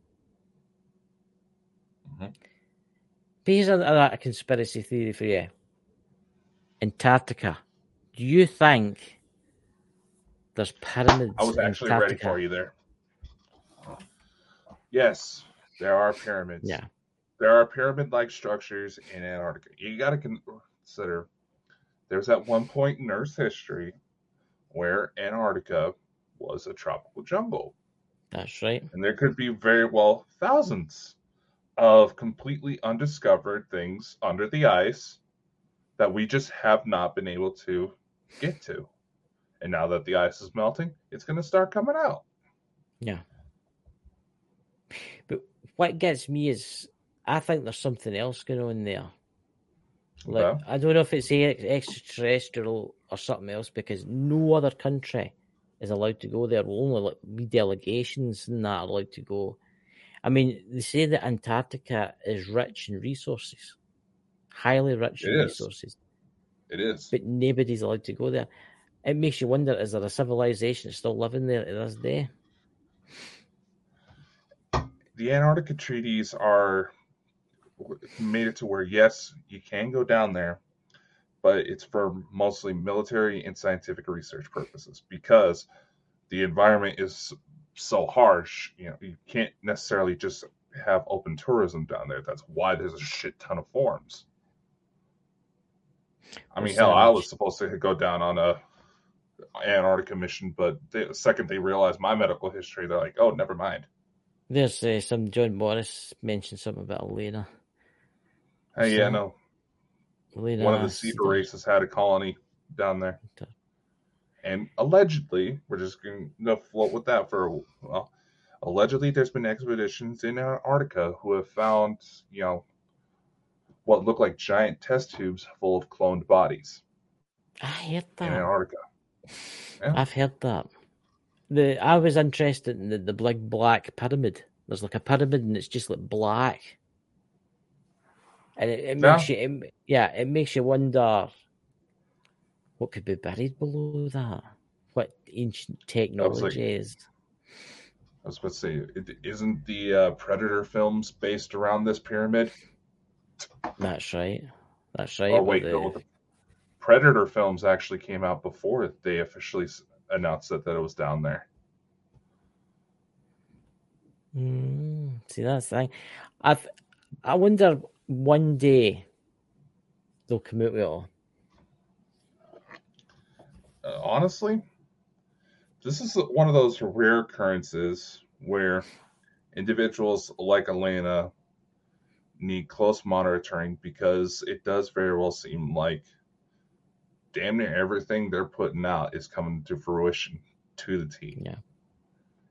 Mhm. But here's a, a, a conspiracy theory for you. Antarctica. Do you think there's pyramids i was in actually ready Antarctica? for you there yes there are pyramids Yeah. there are pyramid like structures in antarctica you got to consider there's at one point in earth's history where antarctica was a tropical jungle That's right. And there could be very well thousands of completely undiscovered things under the ice that we just have not been able to get to. And now that the ice is melting, it's going to start coming out. Yeah. But what gets me is I think there's something else going on there. Like Okay. I don't know if it's extraterrestrial or something else because no other country is allowed to go there. Only like we delegations and that are allowed to go. I mean, they say that Antarctica is rich in resources, highly rich in It is. resources, It is. but nobody's allowed to go there. It makes you wonder: is there a civilization still living there to this day? The Antarctica treaties are made it to where, yes, you can go down there, but it's for mostly military and scientific research purposes because the environment is so harsh. You know, you can't necessarily just have open tourism down there. That's why there's a shit ton of forms. I mean, hell, I was supposed to go down on a Antarctica mission, but the second they realized my medical history, they're like, "Oh, never mind." There's uh, some John Morris mentioned something about Elena. Hey, yeah, So- no, Elena one of the uh, Cedar Cedar- races had a colony down there, Okay. and allegedly, we're just going to float with that for a well. Allegedly, there's been expeditions in Antarctica who have found, you know, what look like giant test tubes full of cloned bodies. I heard that. In Antarctica. Yeah. I've heard that. The I was interested in the, the big black pyramid. There's like a pyramid and it's just like black. And it, it makes you it, yeah, it makes you wonder what could be buried below that. What ancient technology is. I was about to say, it, isn't the uh, Predator films based around this pyramid? That's right. That's right. Oh wait, the- no, the Predator films actually came out before they officially announced that, that it was down there. Mm, see, that's the thing. I I wonder one day they'll come out with it all. Uh, honestly, this is one of those rare occurrences where individuals like Elena need close monitoring because it does very well seem like damn near everything they're putting out is coming to fruition to the T. Yeah.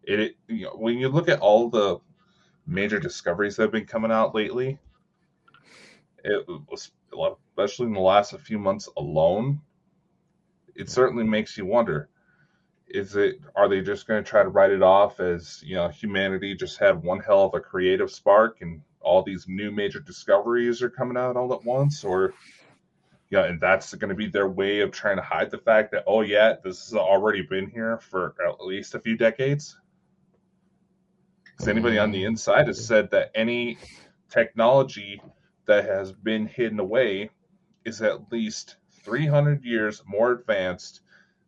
It, it you know, when you look at all the major discoveries that have been coming out lately, it was especially in the last few months alone, it certainly makes you wonder. Is it are they just going to try to write it off as you know humanity just had one hell of a creative spark and all these new major discoveries are coming out all at once? Or yeah and that's going to be their way of trying to hide the fact that oh yeah this has already been here for at least a few decades? Because anybody on the inside has said that any technology that has been hidden away is at least 300 years more advanced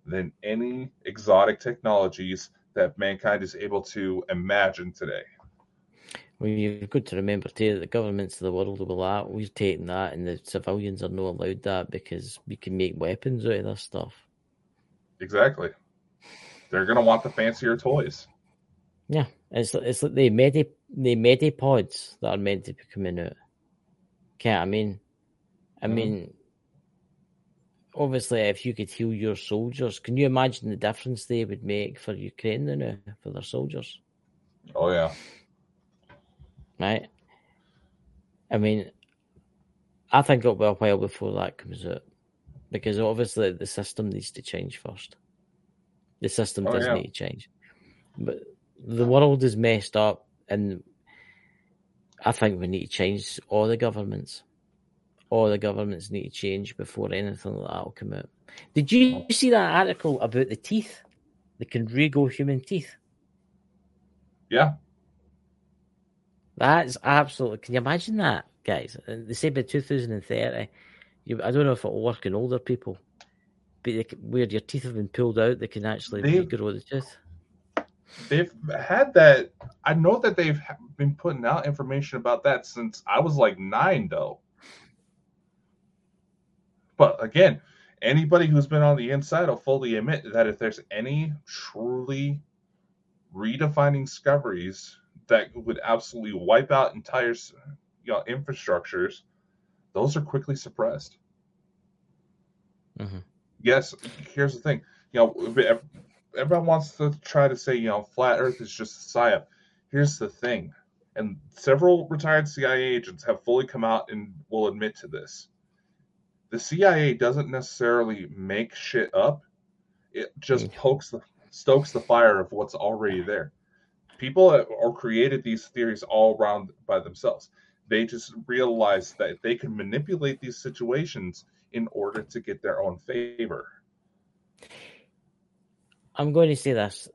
than any exotic technologies that mankind is able to imagine today. Well, you've got to remember too that the governments of the world will that we're taking that, and the civilians are not allowed that because we can make weapons out of this stuff. Exactly. They're going to want the fancier toys. Yeah, it's it's like the medi the medipods that are meant to be coming out. Okay, I mean, I mean, obviously, if you could heal your soldiers, can you imagine the difference they would make for Ukraine now uh, for their soldiers? Oh, yeah. right? I mean, I think it'll be a while before that comes out because obviously the system needs to change first. The system Oh, does yeah. need to change, but the world is messed up, and I think we need to change all the governments. All the governments need to change before anything like that will come out. Did you see that article about the teeth? The Conrigo human teeth. Yeah. That's absolutely. Can you imagine that, guys? They say by 2030, you, I don't know if it'll work in older people, but they, where your teeth have been pulled out, they can actually They- regrow the tooth. They've had that. I know that they've been putting out information about that since I was like nine, though. But again, anybody who's been on the inside will fully admit that if there's any truly redefining discoveries that would absolutely wipe out entire you know, infrastructures, those are quickly suppressed. Mhm. Yes, here's the thing. You know, everyone wants to try to say, you know, flat Earth is just a psyop. Here's the thing, and several retired CIA agents have fully come out and will admit to this. The CIA doesn't necessarily make shit up; it just Mm. pokes the stokes the fire of what's already there. People or created these theories all around by themselves. They just realize that they can manipulate these situations in order to get their own favor. I'm going to say this.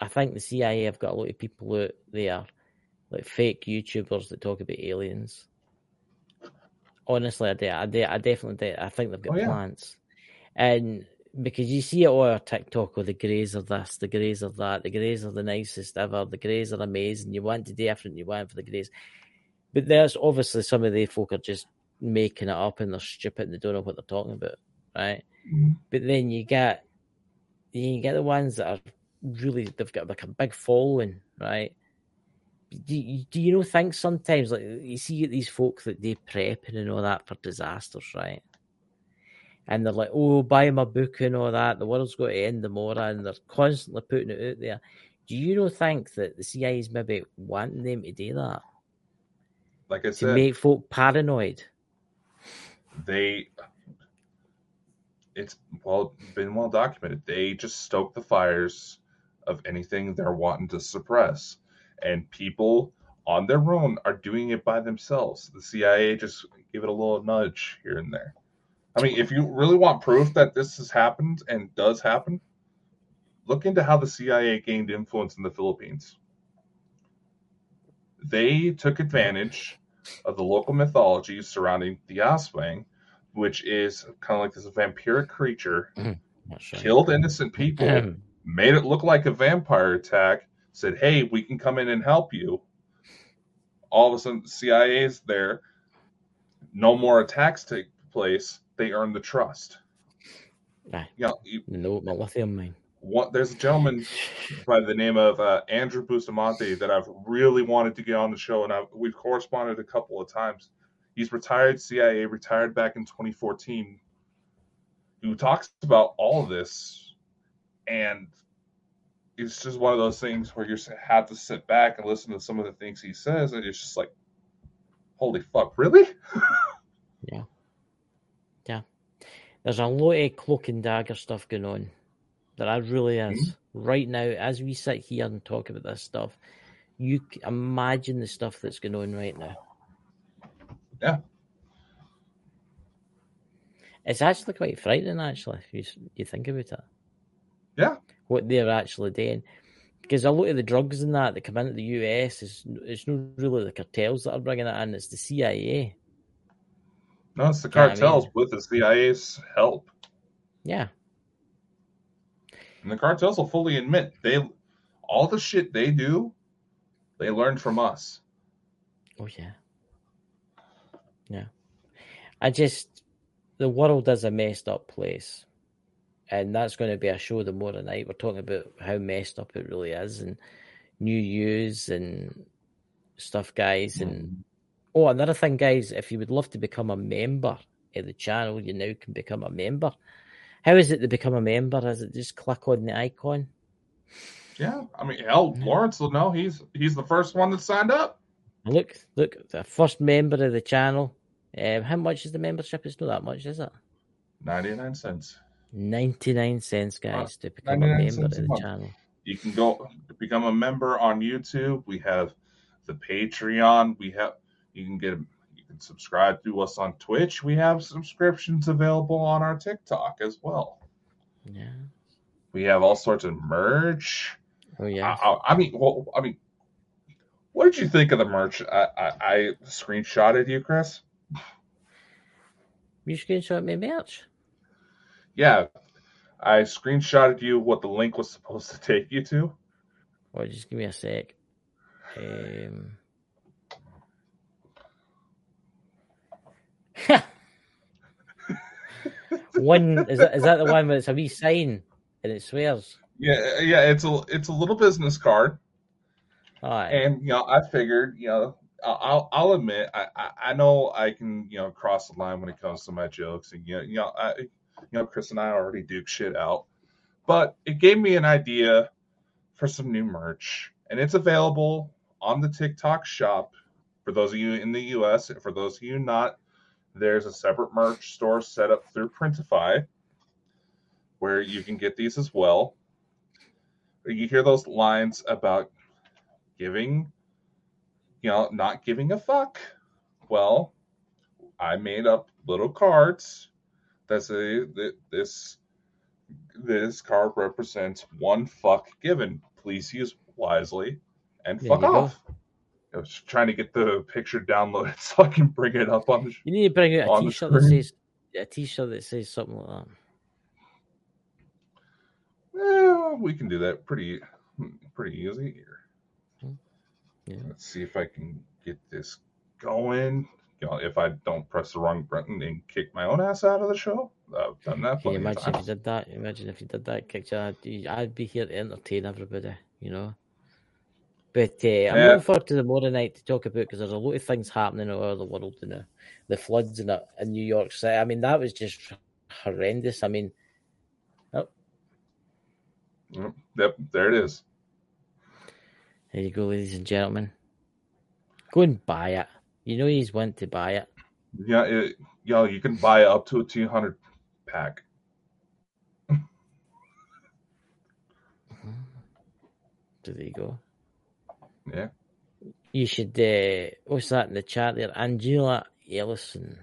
I think the CIA have got a lot of people out there, like fake YouTubers that talk about aliens. Honestly, I, de- I, de- I definitely de- I think they've got Oh, yeah. plans. And because you see it all over TikTok, or the Greys are this, the Greys are that, the Greys are the nicest ever, the Greys are amazing. You want to do different, you want for the Greys. But there's obviously some of the folk are just making it up and they're stupid and they don't know what they're talking about, right? Mm-hmm. But then you get you get the ones that are really they've got like a big following, right? Do you, do you know think sometimes like you see these folk that they prepping and all that for disasters, right? And they're like, "Oh, buy my book and all that. The world's going to end tomorrow," and they're constantly putting it out there. Do you know think that the CIA is maybe wanting them to do that Like I to said, make folk paranoid? they it's well been well documented. They just stoke the fires of anything they're wanting to suppress, and people on their own are doing it by themselves. The CIA just give it a little nudge here and there. I mean, if you really want proof that this has happened and does happen, look into how the CIA gained influence in the Philippines. They took advantage of the local mythology surrounding the Aswang, which is kind of like this vampiric creature, That's killed innocent people, [laughs] made it look like a vampire attack, said, Hey, we can come in and help you. All of a sudden, the CIA's there. No more attacks take place. They earn the trust. Yeah, You know, no, lithium mine. what, there's a gentleman [sighs] by the name of uh, Andrew Bustamante that I've really wanted to get on the show, and I've, we've corresponded a couple of times. He's retired CIA, retired back in 2014, who talks about all of this, and it's just one of those things where you have to sit back and listen to some of the things he says, and it's just like, holy fuck, really? [laughs] Yeah. Yeah. There's a lot of cloak and dagger stuff going on. There really is. Mm-hmm. Right now, as we sit here and talk about this stuff, you imagine the stuff that's going on right now. Yeah. It's actually quite frightening, actually, if you, you think about it. Yeah. What they're actually doing. Because a lot of the drugs and that that come into the US is it's not really the cartels that are bringing it in, it's the CIA. No, it's the Yeah, I mean- cartels with the CIA's help. Yeah. And the cartels will fully admit they all the shit they do, they learned from us. Oh yeah. Yeah. I just the world is a messed up place. And that's going to be a show tomorrow night. We're talking about how messed up it really is and new use and stuff, guys. And mm-hmm. oh, another thing, guys, if you would love to become a member of the channel, you now can become a member. How is it to become a member? Is it just click on the icon? Yeah, I mean, hell. Lawrence will know he's he's the first one that signed up. Look, look, the first member of the channel. Um, how much is the membership? It's not that much, is it? Ninety nine cents. 99 cents, guys, to become a member of the channel. You can go become a member on YouTube. We have the Patreon. We have you can get you can subscribe to us on Twitch. We have subscriptions available on our TikTok as well. Yeah. We have all sorts of merch. Oh, yeah. I, I, I mean, well, I mean, what did you think of the merch? I, I, I screenshotted you, Chris. You screenshot me merch. Yeah, I screenshotted you what the link was supposed to [laughs] take you to. Or just give me a sec. Um, [laughs] one is that is that the one where it's a wee sign and it swears? Yeah, yeah, it's a it's a little business card, Alright. and you know, I figured, you know, I'll I'll- admit, I, I I know I can you know cross the line when it comes to my jokes, and you know, you know, I, you know, Chris and I already duke shit out, but it gave me an idea for some new merch, and it's available on the TikTok shop for those of you in the U.S. and For those of you not, there's a separate merch store set up through Printify where you can get these as well. You hear those lines about giving, you know, not giving a fuck. Well, I made up little cards that say that this this card represents one fuck given. Please use wisely and There fuck you go. off. I was trying to get the picture downloaded [laughs] so I can bring it up on the. You need to bring out a t-shirt that says a t-shirt that says something like that. Eh, we can do that pretty pretty easy here. Yeah. Let's see if I can get this going. You know, if I don't press the wrong button and kick my own ass out of the show, I've done that Can you imagine if you did that? Imagine if you did that, kicked you I'd be here to entertain everybody, you know. But uh, I'm Yeah. looking forward to the morning night to talk about because there's a lot of things happening all over the world, you know. The floods in, in New York City. I mean, that was just horrendous. I mean, Yep, Yep, there it is. There you go, ladies and gentlemen. Go and buy it. You know he's went to buy it. Yeah, it, you can buy up to a two hundred pack. [laughs] So there you go. Yeah. You should. Uh, what's that in the chat there? Angela Ellison.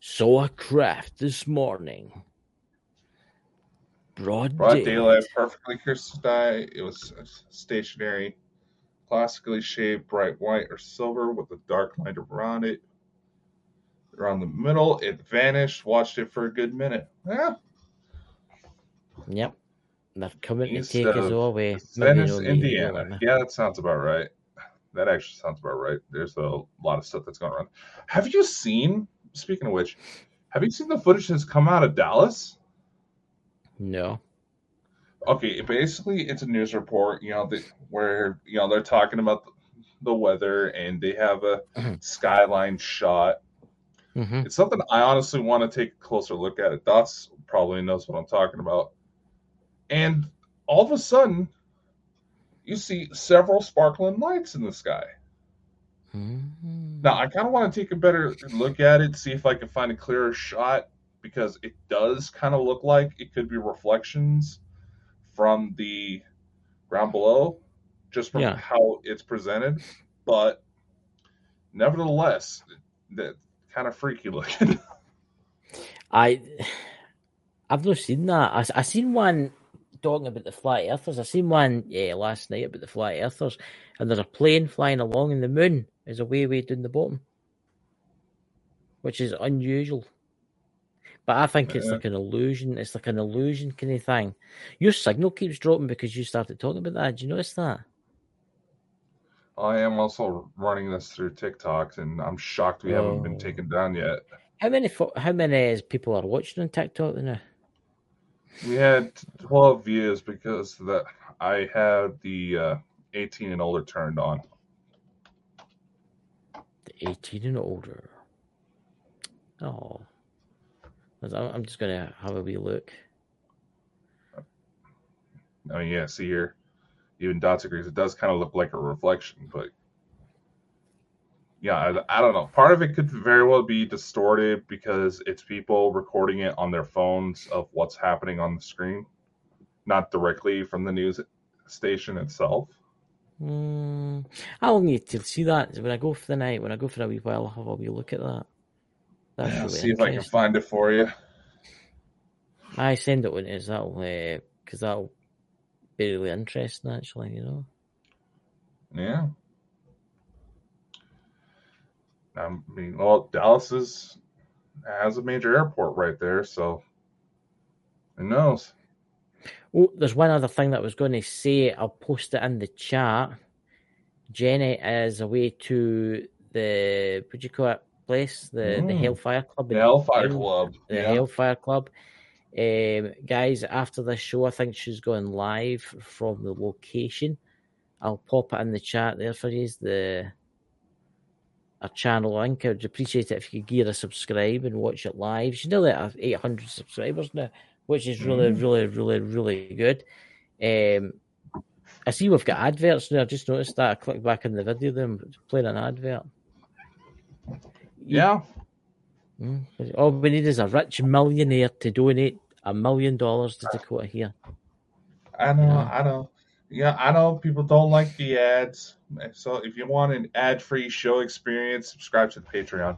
saw a craft this morning. Broad, Broad daylight, perfectly crystal It was stationary classically shaped bright white or silver with a dark line around it. Around the middle, it vanished. Watched it for a good minute. Yeah, Yep. They're coming East to take us away. Venice, Indiana. Yeah, that sounds about right. That actually sounds about right. There's a lot of stuff that's going on. Have you seen? Speaking of which, have you seen the footage that's come out of Dallas? No. Okay basically it's a news report you know where you know they're talking about the weather and they have a Mhm. skyline shot. Hmm it's something i honestly want to take a closer look at it. Dots probably knows what i'm talking about. And all of a sudden you see several sparkling lights in the sky. Mm-hmm. now i kind of want to take a better look at it see if i can find a clearer shot because it does kind of look like it could be reflections from the ground below just from Yeah. how it's presented but nevertheless that kind of freaky looking [laughs] I, I've not seen that. I, I seen one talking about the flat earthers. I seen one yeah, last night about the flat earthers, and there's a plane flying along in the moon. Is a way way down the bottom, which is unusual. But I think it's Yeah. like an illusion. It's like an illusion kind of thing. Your signal keeps dropping because you started talking about that. Did you notice that? i am also running this through tiktok and i'm shocked we haven't been Oh. taken down yet How many how many people are watching on TikTok now? we had 12 views because that i had the uh, 18 and older turned on The 18 and older. Oh. I'm just going to have a wee look. I mean, yeah, see here, even Dots agrees. It does kind of look like a reflection, but yeah, I, I don't know. Part of it could very well be distorted because it's people recording it on their phones of what's happening on the screen, not directly from the news station itself. Mm, I'll need to see that when I go for the night. When I go for a wee while, I'll have a wee look at that. That's Yeah, really see if I can find it for you. I send it when it's that'll because that'll be really interesting. Actually, you know. Yeah. I mean, well, Dallas is has a major airport right there, so who knows? Oh, there's one other thing that I was going to say. I'll post it in the chat. Jenny is away to the what do you call it place? The the Mm. Hellfire Club. The Hellfire town. Club. the yeah. Hellfire Club. Um, guys, after this show, I think she's going live from the location. I'll pop it in the chat there for you. The our channel link. I'd appreciate it if you could give her a subscribe and watch it live. She's nearly at 800 subscribers now, which is really, Mm. really, really, really good. Um, I see we've got adverts now. I just noticed that. I clicked back in the video, them playing an advert. Yeah. Mm. All we need is a rich millionaire to donate a million dollars to Dakota here. I know, Yeah. I know. Yeah, I know people don't like the ads. So if you want an ad-free show experience, subscribe to the Patreon.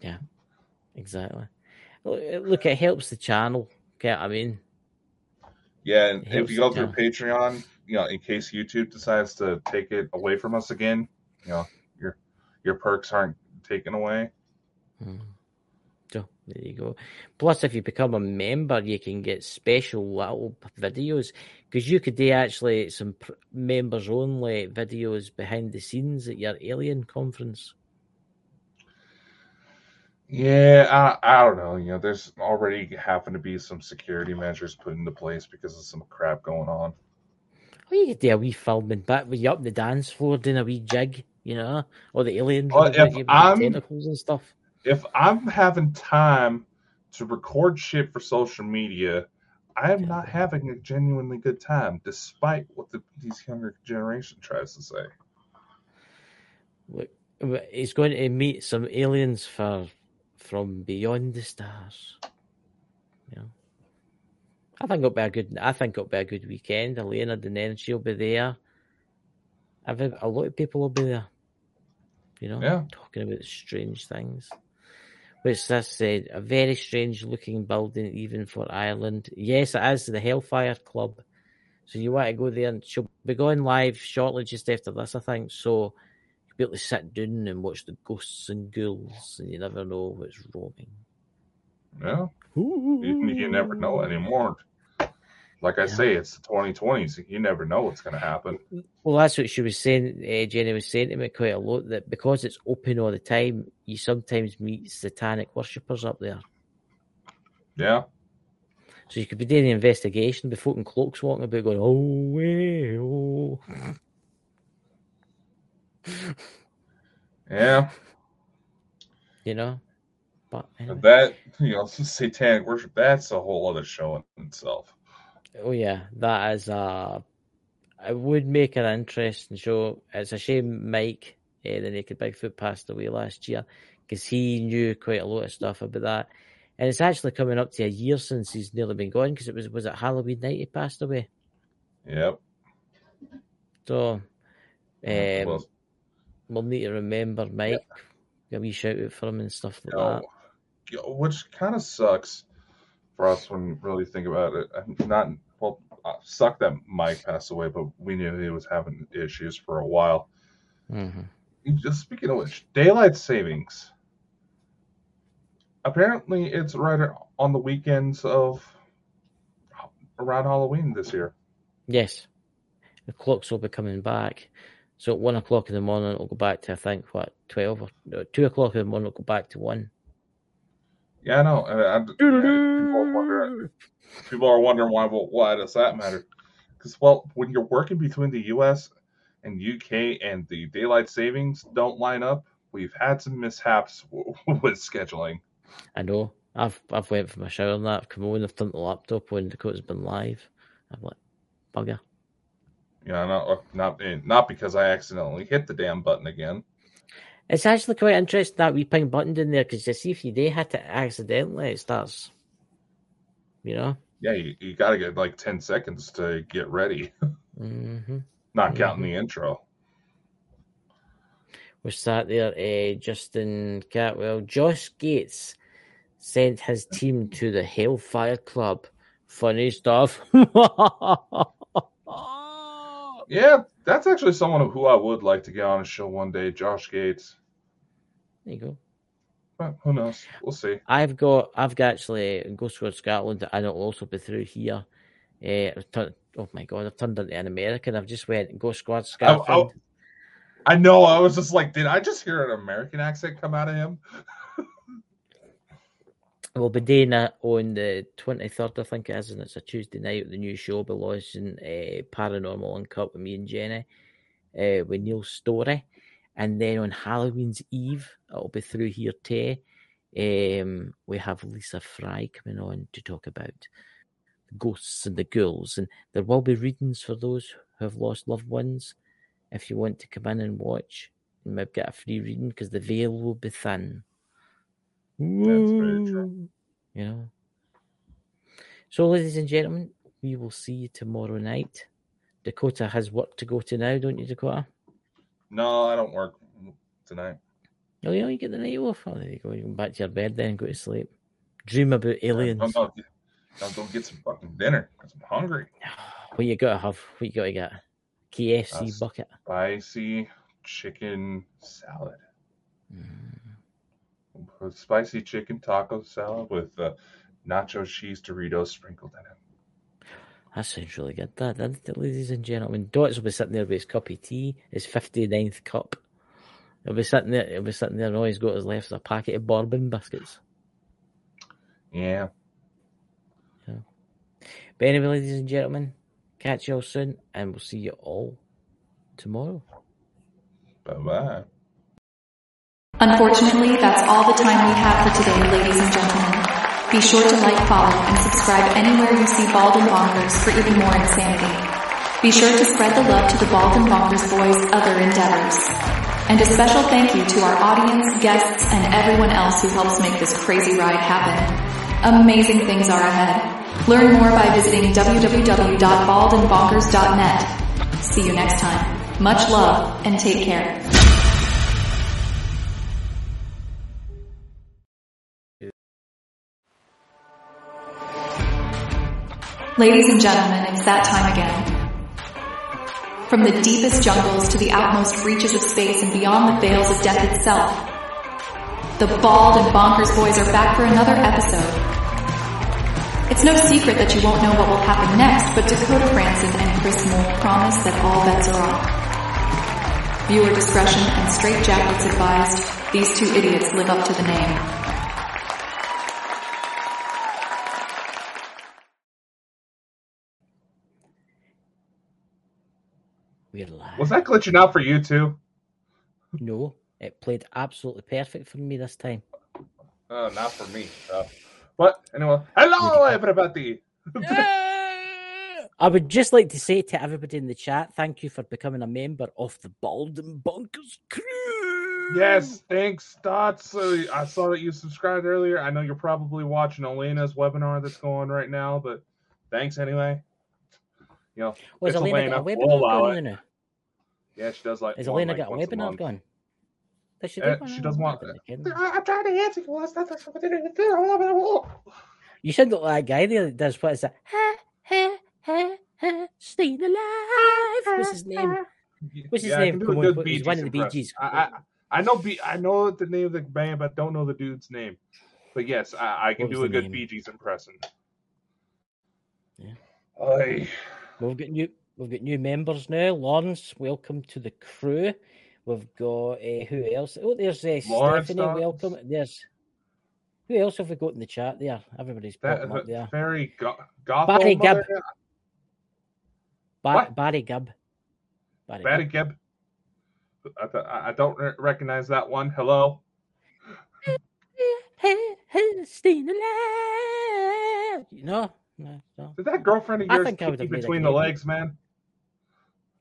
Yeah, exactly. Look, look, it helps the channel. Okay, I mean, Yeah, and if you go the through Patreon, you know, in case YouTube decides to take it away from us again, you know, your your perks aren't taken away. hmm. so there you go. Plus, if you become a member, you can get special little videos because you could do actually some pr- members only videos behind the scenes at your alien conference. Yeah, I, I don't know. You know, there's already happen to be some security measures put into place because of some crap going on. Oh, you could do a wee filming back with you up the dance floor doing a wee jig, you know, or the aliens Well, if you with the I'm- tentacles and stuff. If I'm having time to record shit for social media, I am not having a genuinely good time, despite what the, these younger generation tries to say. He's going to meet some aliens for from beyond the stars. Yeah. I think it'll be a good. I think it'll be a good weekend. Elena Danenchi will be there. I think a lot of people will be there. You know, Yeah. talking about strange things. Which this said, a very strange looking building, even for Ireland. Yes, it is the Hellfire Club. So you want to go there, and she'll be going live shortly, just after this, I think. So you'll be able to sit down and watch the ghosts and ghouls, and you never know what's roaming. Yeah. You, you never know anymore. Like I Yeah. say, it's the 2020s. You never know what's going to happen. Well, that's what she was saying. Uh, Jenny was saying to me quite a lot that because it's open all the time, you sometimes meet satanic worshippers up there. Yeah. So you could be doing the investigation, be in cloaks walking about going, oh, way, oh. Yeah. [laughs] You know? But anyway. That, [laughs] you know, satanic worship, that's a whole other show in itself. Oh yeah, that is uh it would make an interesting show. It's a shame Mike, uh, the Naked Bigfoot, passed away last year because he knew quite a lot of stuff about that. And it's actually coming up to a year since he's nearly been gone because it was was it Halloween night he passed away. Yep. So um, Well, we'll need to remember Mike. A wee shout out for him and stuff like you know, that. which kind of sucks for us when you really think about it. Not well, uh, suck that Mike passed away, but we knew he was having issues for a while. hmm Just speaking of which, daylight savings. Apparently, it's right on the weekends of around Halloween this year. Yes, the clocks will be coming back. So at one o'clock in the morning, it'll go back to I think what twelve or no, two o'clock in the morning. It'll go back to one. Yeah, I know. People, are wondering, people are wondering why. Why does that matter? Because well, when you're working between the U.S. and UK, and the daylight savings don't line up, we've had some mishaps with scheduling. I know. I've I've went for my shower and that. I've come on. I've turned the laptop on. Dakota's been live. I'm like bugger. Yeah, not not not because I accidentally hit the damn button again. It's actually quite interesting that wee pink button in there because you see if you do hit it accidentally, it starts. You know. Yeah, you, you got to get like ten seconds to get ready, Mm-hmm. [laughs] not counting the intro. We sat there. Uh, Justin Catwell, Josh Gates sent his team to the Hellfire Club. Funny stuff. [laughs] Yeah, that's actually someone who I would like to get on a show one day, Josh Gates. There you go. But who knows? We'll see. I've got, I've got actually Ghost Squad Scotland, and it'll also be through here. Uh, turned, oh my god, I've turned into an American. I've just went Ghost Squad Scotland. I know. I was just like, did I just hear an American accent come out of him? [laughs] We'll be doing it on the 23rd, I think it is, and it's a Tuesday night. The new show be launching uh, Paranormal Uncut with me and Jenny, uh, with Neil Story. And then on Halloween's Eve, it'll be through here too. Um, we have Lisa Fry coming on to talk about the ghosts and the ghouls. And there will be readings for those who have lost loved ones. If you want to come in and watch, you might get a free reading because the veil will be thin. That's very true. You know. So, ladies and gentlemen, we will see you tomorrow night. Dakota has work to go to now, don't you, Dakota? No, I don't work tonight. Oh, yeah, you get the night off. Oh, there you go. You go back to your bed then and go to sleep. Dream about aliens. No, no, go get some fucking dinner because I'm hungry. [sighs] What you gotta have? What you gotta get? KFC bucket. Spicy chicken salad. Mm. Spicy chicken taco salad with uh, nacho cheese Doritos sprinkled in it. That sounds really good. That, that, ladies and gentlemen, Dots will be sitting there with his cup of tea, his 59th cup. He'll be sitting there. He'll be sitting there, and all he's got is left is a packet of bourbon biscuits. Yeah. But anyway, ladies and gentlemen, catch you all soon, and we'll see you all tomorrow. Bye bye. Unfortunately, that's all the time we have for today, ladies and gentlemen. Be sure to like, follow, and subscribe anywhere you see Bald and Bonkers for even more insanity. Be sure to spread the love to the Bald and Bonkers boys' other endeavors. And a special thank you to our audience, guests, and everyone else who helps make this crazy ride happen. Amazing things are ahead. Learn more by visiting www.baldandbonkers.net. See you next time. Much love and take care. Ladies and gentlemen, it's that time again. From the deepest jungles to the outmost reaches of space and beyond the veils of death itself, the Bald and Bonkers boys are back for another episode. It's no secret that you won't know what will happen next, but Dakota Francis and Chris Mould promise that all bets are off. Viewer discretion and straight jackets advised. These two idiots live up to the name. We're live. Was that glitching out for you too? No, it played absolutely perfect for me this time. Uh, not for me. Uh, but anyway, hello everybody. [laughs] I would just like to say to everybody in the chat, thank you for becoming a member of the Bald and Bonkers crew. Yes, thanks, Dots. Uh, I saw that you subscribed earlier. I know you're probably watching Elena's webinar that's going right now, but thanks anyway. You know, Was it's Elena got a Elena. webinar We'll allow going it. yeah, she does like. Has one, Elena like, got a once webinar month. going? Does she, Uh, do she one? does want- I'm. I'm trying to answer you. That's not that's what I didn't do. You sound like that guy there that does what is that? Ha, ha, ha, ha, staying alive. What's his name? What's his Yeah, name? can do a Come on, good what- Bee he's one of the Bee impression. Gees. I, I I know B I know the name of the band, but don't know the dude's name. But yes, I, I can do a good name? Bee Gees impression. Yeah. Oy. We've got new we've got new members now. Lawrence, welcome to the crew. We've got uh, who else? Oh, there's uh, Lawrence Stephanie. Dawes. Welcome. There's who else have we got in the chat there? Everybody's That popping up there. very go- Barry Gibb. Bar- Barry Gibb. Barry, Barry Gibb. Gibb. I, I don't recognize that one. Hello. [laughs] Staying alive. No, no, no. Did that girlfriend of yours kick you have made a between the legs, man?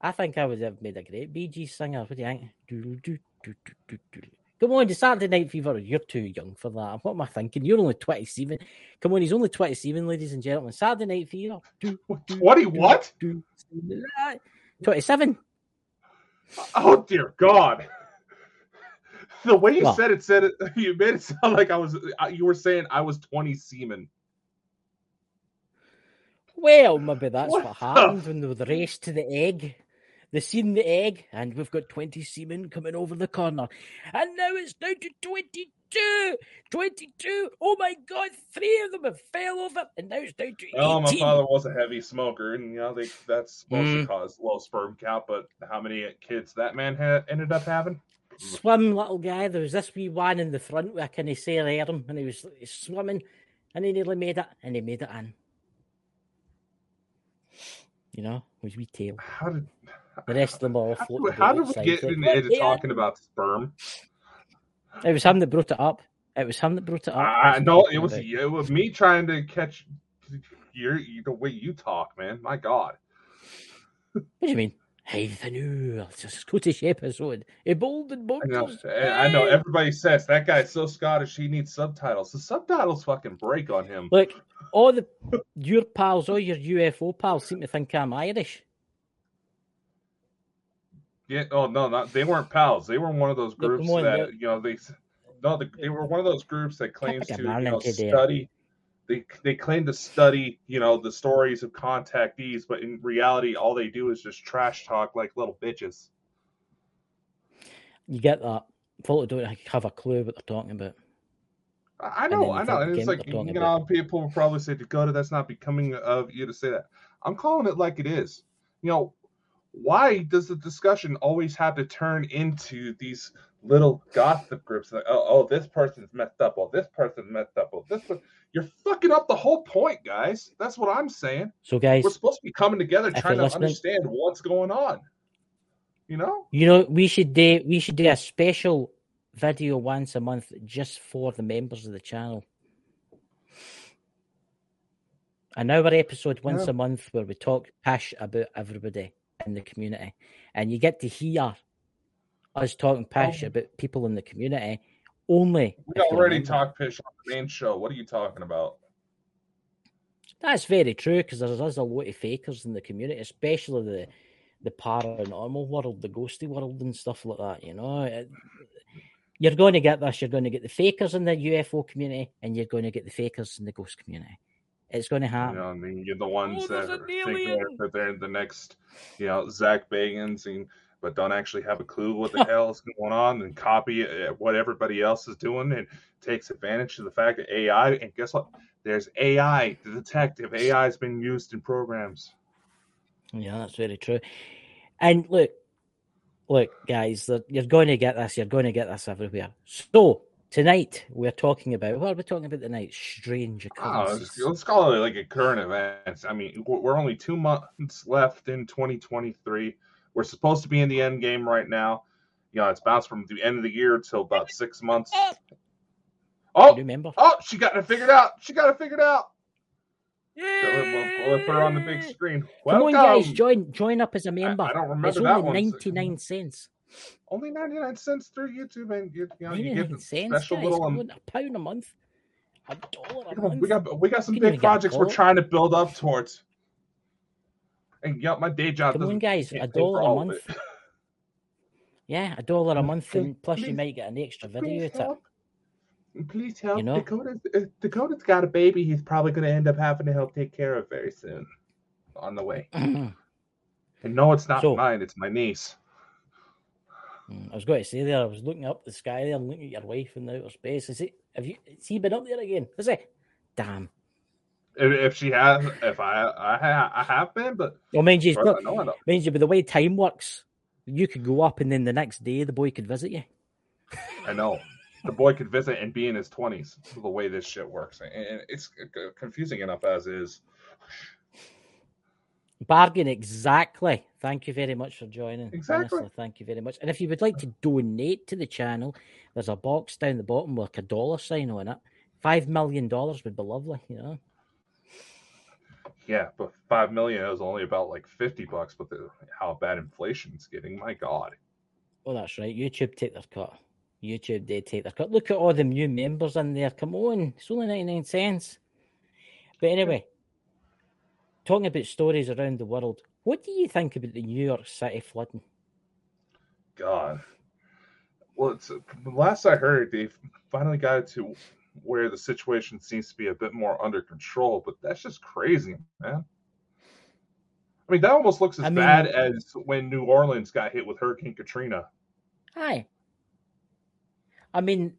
I think I would have made a great BG singer. What do you think? Doo, doo, doo, doo, doo. Come on, the Saturday Night Fever. You're too young for that. What am I thinking? You're only 27. Come on, he's only 27, ladies and gentlemen. Saturday Night Fever. Doo, doo, Twenty doo, what? doo, doo. 27. Oh dear God! The way you What? said it said it. [laughs] You made it sound like I was. uh, You were saying I was twenty semen. Well, maybe that's What what, happened when they were raced to the egg. They seen the egg, and we've got 20 seamen coming over the corner. And now it's down to 22! 22! Oh my god, three of them have fell over, and now it's down to 18. Oh, my father was a heavy smoker, and you know they, that's supposed Mm. to cause low sperm count. But how many kids that man had ended up having? Swim, little guy. There was this wee one in the front with a kind of sail arm, and he was swimming, and he nearly made it, and he made it in. You know, with we tail. How did? The rest of them all How, how did we get "Look, they talking about sperm? It was him that brought it up. It was him that brought it up. I That's know it was talking it was me trying to catch your the way you talk, man. My God. What do you mean? Hey, the new it's a Scottish episode. A bold and I know. I know. Everybody says that guy's so Scottish he needs subtitles. The subtitles fucking break on him. Look, all the your pals, all your UFO pals, seem to think I'm Irish. Yeah. Oh no, not they weren't pals. They were one of those groups on, that look. you know they. No, they, they were one of those groups that claims to you know, study. They they claim to study you know the stories of contactees, but in reality, all they do is just trash talk like little bitches. You get that. Folk don't have a clue what they're talking about. I know, I know, and it's like you know, people will probably say, "Dakota, that's not becoming of you to say that." I'm calling it like it is. You know, why does the discussion always have to turn into these little gossip groups? Like, oh, oh, this person's messed up. Oh, this person's messed up. Oh, this per-" you're fucking up the whole point, guys. That's what I'm saying. So, guys, We're supposed to be coming together, trying to understand what's going on. You know, you know we should do we should do a special video once a month just for the members of the channel. An hour episode once Yeah. a month where we talk pish about everybody in the community, and you get to hear us talking pish Oh. about people in the community only. we if you're a already member. talked fish on the main show. What are you talking about? That's very true because there's, there's a lot of fakers in the community, especially the the paranormal world, the ghosty world, and stuff like that. You know, It- you're going to get this. You're going to get the fakers in the UFO community, and you're going to get the fakers in the ghost community. It's going to happen. You happen. know, and then you're the ones Oh, that there's are thinking that they're the next, you know, Zak Bagans, and but don't actually have a clue what the [laughs] hell is going on, and copy uh, what everybody else is doing, and takes advantage of the fact that AI. And guess what? There's AI, the detective. AI has been used in programs. Yeah, that's very true. And look, look, guys, that you're going to get this. You're going to get this everywhere. So tonight we're talking about what are we talking about tonight? Strange Oh, occurrences. let's, let's call it like a current events. I mean, we're we're only two months left in 2023. We're supposed to be in the end game right now. You know, it's bounced from the end of the year till about six months. Oh, remember? oh, she got it figured out. She got it figured out. Yeah. We'll, we'll put her on the big screen. Come on, guys, join join up as a member. I don't remember It's that only one. ninety nine cents. Only 99 cents through YouTube, and you, you know, you get the cents, special guys. little. Um, a pound a month, a dollar a month. we got we got some can big even get a projects we're trying to build up towards. And yeah, my day job Come on, guys, a dollar a month. [laughs] Yeah, a dollar a month, and plus you might get an extra video Please it. help. Please help. know? Dakota, uh, Dakota's got a baby. He's probably going to end up having to help take care of very soon. On the way. [clears throat] And no, it's not So- mine. It's my niece. Mm, I was going to say there, I was looking up the sky there and looking at your wife in the outer space. Is it? Have you? Has he been up there again? Is he? Damn. If, if she has, if I, I, I have been, but Well, mind you, as it's far not, I I mind you, but the way time works, you could go up and then the next day the boy could visit you. I know. The boy could visit and be in his twenties. The way this shit works, and it's confusing enough as is. Bargain exactly. Thank you very much for joining. Exactly. Honestly, thank you very much. And if you would like to donate to the channel, there's a box down the bottom with like a dollar sign on it. Five million dollars would be lovely, you know. Yeah, but five million is only about like fifty bucks. But the, how bad inflation's getting, my god. Oh, that's right. YouTube take their cut. YouTube did take their cut. Look at all the new members in there. Come on, it's only ninety nine cents. But anyway, talking about stories around the world, what do you think about the New York City flooding? God. Well, it's the last I heard, they finally got it to where the situation seems to be a bit more under control. But that's just crazy, man. I mean, that almost looks as I mean- bad as when New Orleans got hit with Hurricane Katrina. Hi. I mean,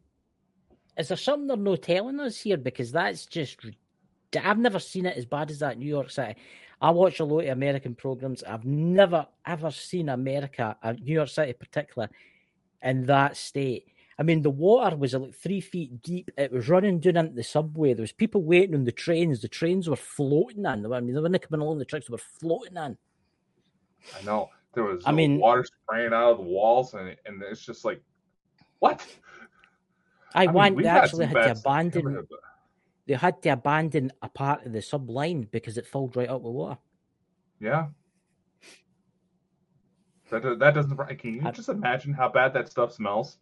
is there something they're no telling us here? Because that's just. I've never seen it as bad as that New York City. I watch a lot of American programs. I've never ever seen America, uh, New York City in particular, in that state. I mean, the water was uh, like three feet deep. It was running down into the subway. There was people waiting on the trains. The trains were floating in. I mean, they weren't coming along the tracks. They were floating in. I know there was I mean- water spraying out of the walls, and and it's just like, what? I, mean, want. They actually had to bad stuff in abandon. But- they had to abandon a part of the subline because it filled right up with water. Yeah. That that doesn't. Can you I- just imagine how bad that stuff smells?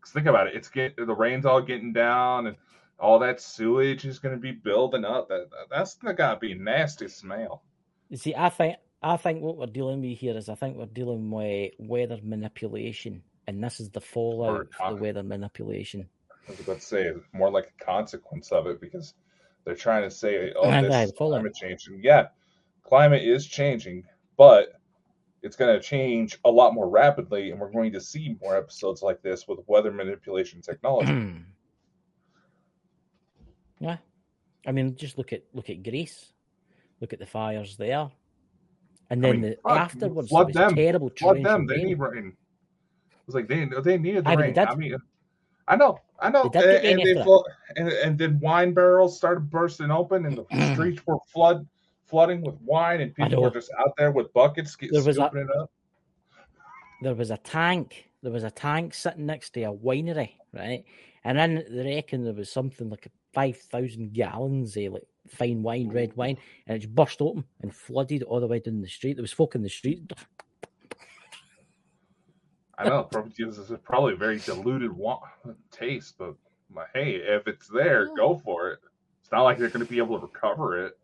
'Cause think about it. It's get the rain's all getting down, and all that sewage is going to be building up. That that- that's got to be nasty smell. You see, I think I think what we're dealing with here is I think we're dealing with weather manipulation, and this is the fallout of con- the weather manipulation. I was about to say more like a consequence of it because they're trying to say, "Oh, [laughs] this yeah, is full of- climate change." And yeah, climate is changing, but it's going to change a lot more rapidly, and we're going to see more episodes like this with weather manipulation technology. [clears throat] yeah, I mean, just look at look at Greece, look at the fires there, and I then mean, the, fuck, afterwards flood them. terrible Flood them. They rain. need rain. It's like they they needed the but rain. did. I mean, I know, I know. They And, and, they flo- and, and then wine barrels started bursting open, and the [clears throat] streets were flood flooding with wine, and people were just out there with buckets get, There was a- it up. there was a tank. There was a tank sitting next to a winery, right? And then they reckon there was something like five thousand gallons of like fine wine, red wine, and it just burst open and flooded all the way down the street. There was folk in the street. I know, probably this is probably a very diluted wa- taste, but my, hey, if it's there, Yeah. go for it. It's not like they're going to be able to recover it.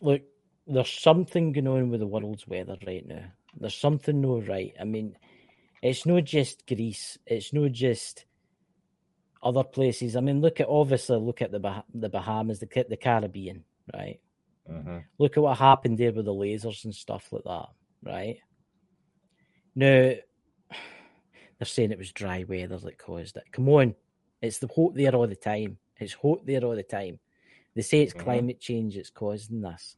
Look, there's something going on with the world's weather right now. There's something no right. I mean, it's not just Greece. It's not just other places. I mean, look at obviously look at the bah- the Bahamas, the the Caribbean, right? Mm-hmm. Look at what happened there with the lasers and stuff like that, right? Now they're saying it was dry weather that caused it. Come on, it's the hot there all the time. It's hot there all the time. They say it's Mhm. climate change that's causing this.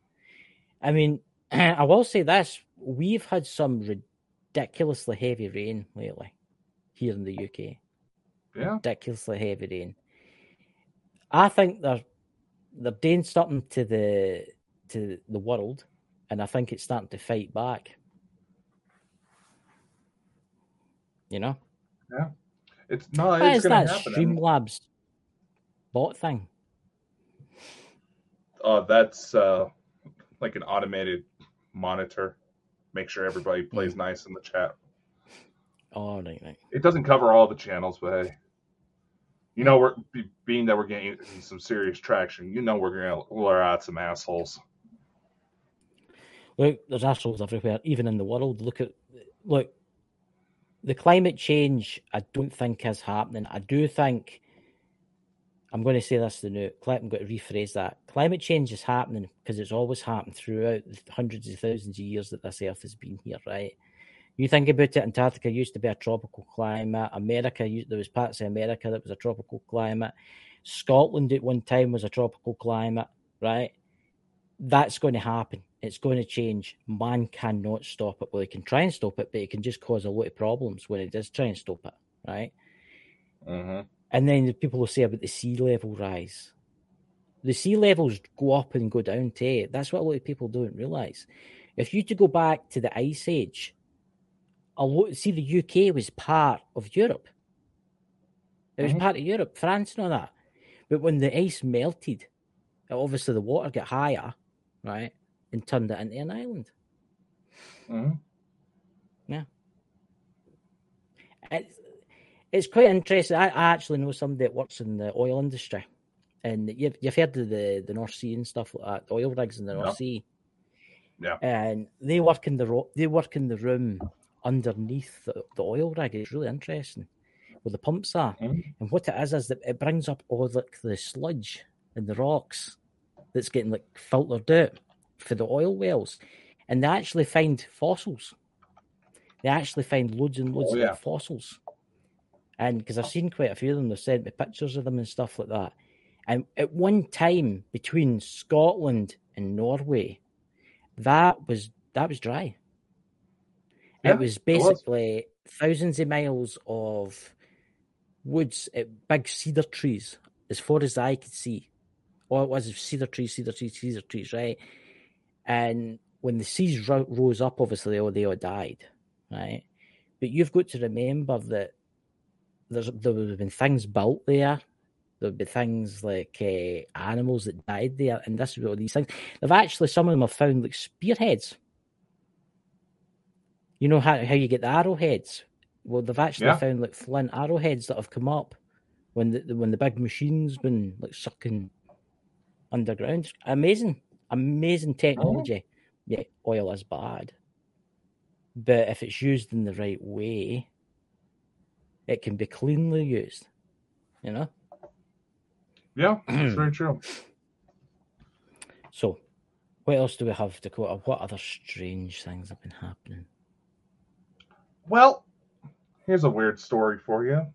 I mean, [clears throat] I will say this: we've had some ridiculously heavy rain lately here in the UK Yeah. ridiculously heavy rain. I think they're they're doing something to the to the world, and I think it's starting to fight back. You know, Yeah. It's no, why it's is that happen. I mean, Streamlabs bot thing? Uh, that's uh, like an automated monitor. Make sure everybody Hmm. plays nice in the chat. Oh. It doesn't cover all the channels, but hey, you know we're be- being that we're getting some serious traction. You know we're going to lure out some assholes. Look, there's assholes everywhere, even in the world. Look at look, the climate change. I don't think is happening. I do think. I'm going to say this the new. I'm going to rephrase that. Climate change is happening because it's always happened throughout the hundreds of thousands of years that this Earth has been here, right? You think about it. Antarctica used to be a tropical climate. America, there was parts of America that was a tropical climate. Scotland at one time was a tropical climate, right? That's going to happen. It's going to change. Man cannot stop it. Well, he can try and stop it, but it can just cause a lot of problems when it does try and stop it, right? Mm-hmm. And then the people will say about the sea level rise. The sea levels go up and go down too. That's what a lot of people don't realise. If you to go back to the Ice Age, a lot see the UK was part of Europe. It was Mhm. part of Europe, France and all that. But when the ice melted, obviously the water got higher, right? And turned it into an island. Mm-hmm. It's, it's quite interesting. I, I actually know somebody that works in the oil industry, and you've you've heard of the the North Sea and stuff like that, the oil rigs in the North Yeah. Sea. Yeah. and they work in the ro- they work in the room underneath the, the oil rig. It's really interesting where the pumps are, Mhm. and what it is is that it brings up all like the sludge and the rocks that's getting like filtered out for the oil wells, and they actually find fossils. They actually find loads and loads Oh, of yeah. like, fossils. And because I've seen quite a few of them, they've sent me pictures of them and stuff like that. And at one time between Scotland and Norway, that was that was dry. Yeah, it was it was. basically thousands of miles of woods, uh, big cedar trees, as far as eye could see. All it was cedar trees, cedar trees, cedar trees, right? And when the seas ro- rose up, obviously, all, they all died, right? But you've got to remember that there's there would have been things built there. There would be things like uh, animals that died there, and this is all these things. They've actually some of them have found like spearheads. You know how how you get the arrowheads? Well, they've actually Yeah. found like flint arrowheads that have come up when the when the big machine's been like sucking underground. Amazing, amazing technology. Yeah, oil is bad, but if it's used in the right way, it can be cleanly used. You know. Yeah, that's very true. [clears throat] So, what else do we have, Dakota? What other strange things have been happening? Well, here's a weird story for you.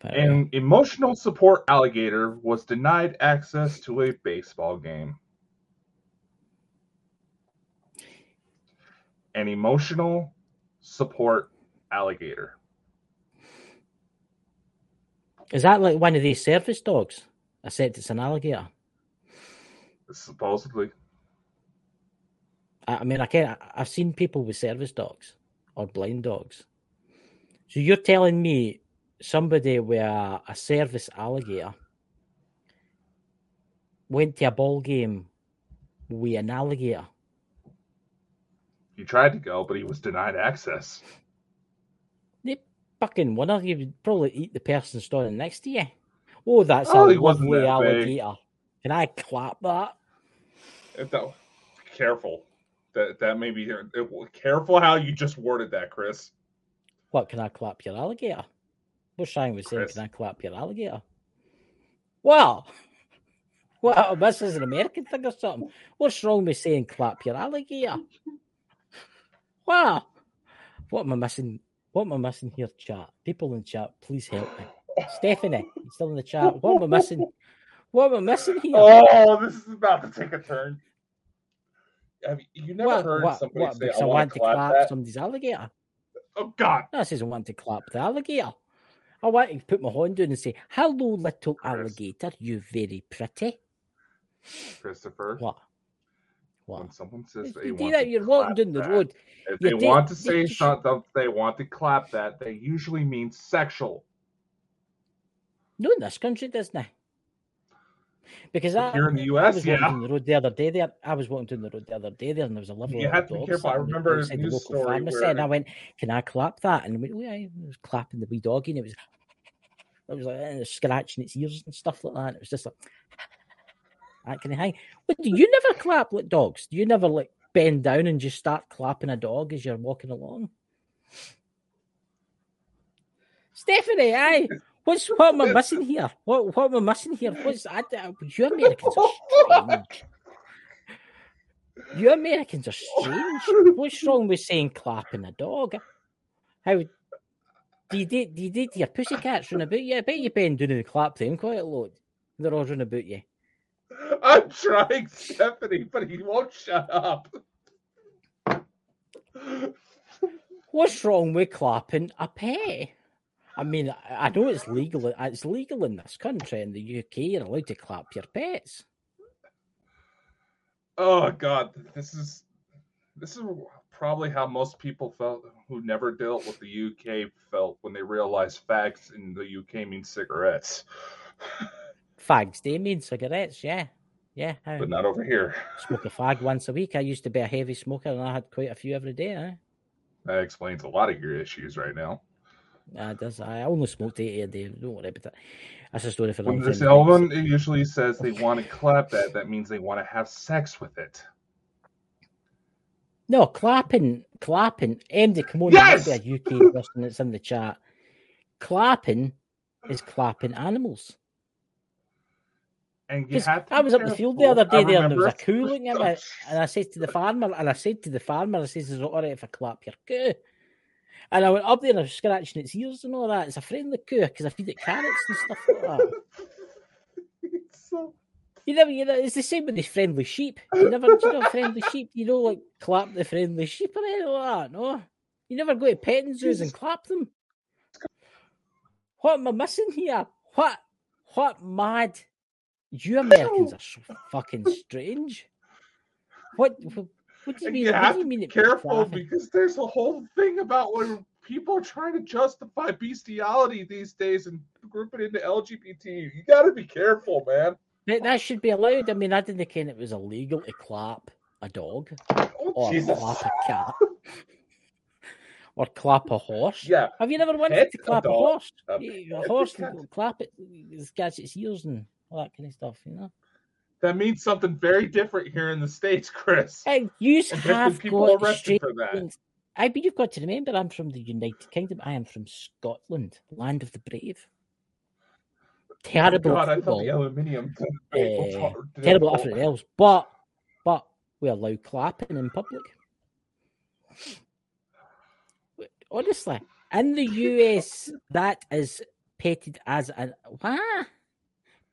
But, An emotional support alligator was denied access to a baseball game. An emotional support alligator. is that like one of these service dogs? I said it's an alligator. Supposedly. I, mean, I can't. I've seen people with service dogs or blind dogs. So you're telling me somebody with a, a service alligator went to a ball game with an alligator? He tried to go, but he was denied access. Fucking winner, you would probably eat the person standing next to you. Oh, that's Oh, a lovely that big. alligator. Can I clap that? If that- careful. That that may be here. Careful how you just worded that, Chris. What can I clap your alligator? What's Shang was saying? Chris. Can I clap your alligator? Well, [laughs] well, this is an American thing or something. What's wrong with saying clap your alligator? Wow, what am I missing? What am I missing here, chat? People in chat, please help me. Stephanie, still in the chat? What am I missing? What am I missing here? Oh, this is about to take a turn. Have you, you never what, heard what, somebody what, say, "I I want want to clap clap that"? somebody's alligator. Oh God! No, says I want to clap the alligator. I want to put my hand down and say, Hello, little Chris. alligator, you very pretty. Christopher, What? What? when someone says You they do want that, to you're walking clap down the that, if you they did- want to say you- something, they want to clap that. They usually mean sexual. No, in this country, doesn't it? Because I, Here in the I U.S., was walking yeah. down the road the other day there. I was walking down the road the other day there, and there was a lovely You little have to be dog careful. I remember a outside the news local story pharmacy, where- and I went, "Can I clap that?" And it went, "Oh, yeah." I was clapping the wee doggy, and it was, it was like and it was scratching its ears and stuff like that. It was just like, that kind of thing. Do you never clap like dogs? Do you never like bend down and just start clapping a dog as you're walking along? Stephanie, aye. What's what am I missing here? What what am I missing here? What's I, you Americans are strange. You Americans are strange. What's wrong with saying clapping a dog? How do you date do you date your pussycats run about you? I bet you bend down and clap them quite a lot. They're all running about you. I'm trying, Stephanie, but he won't shut up. What's wrong with clapping a pet? I mean, I know it's legal. It's legal in this country. In the UK, you're allowed to clap your pets. Oh God, this is this is probably how most people felt who never dealt with the UK felt when they realized fags in the UK mean cigarettes, Fags, they mean cigarettes, yeah. Yeah. But not over here. smoke a fag once a week. I used to be a heavy smoker and I had quite a few every day. Eh? That explains a lot of your issues right now. Uh, does I only smoked eight a day. Don't worry about that. That's a story for another time. album usually says they want to clap that, that means they want to have sex with it. No, clapping, clapping. MD, come on, Yes! yes! be a UK person that's in the chat. Clapping is clapping animals. And you to I was up the field the other day there, and there was a remember- coo looking at me, [laughs] and I said to the farmer, and I said to the farmer, I says, "Is it all right if I clap your coo?" And I went up there and I was scratching its ears and all that. It's a friendly coo because I feed it carrots and stuff like that. [laughs] So- You never, you know, it's the same with the friendly sheep. You never, do you know, friendly sheep. You don't like clap the friendly sheep or anything like that. No, you never go to petting zoos and clap them. What am I missing here? What, what mad? You Americans [coughs] are so fucking strange. What, what, what do you mean? you have you to be careful because there's a whole thing about when people are trying to justify bestiality these days and group it into LGBT. You got to be careful, man. That, that should be allowed. I mean, I didn't think it was illegal to clap a dog Oh, or Jesus. clap a cat [laughs] or clap a horse. Yeah, Have you never wanted to clap a, dog, horse? a A horse, clap it, scratch its ears and all that kind of stuff, you know? that means something very different here in the States, Chris. Hey, you And have people got arrested for that. things. I but you've got to remember I'm from the United Kingdom. I am from Scotland, land of the brave. Terrible Oh, God, I football. thought the aluminium. [laughs] Eh, terrible everything else, but but we allow clapping in public. Honestly, in the US, that is petted as an what?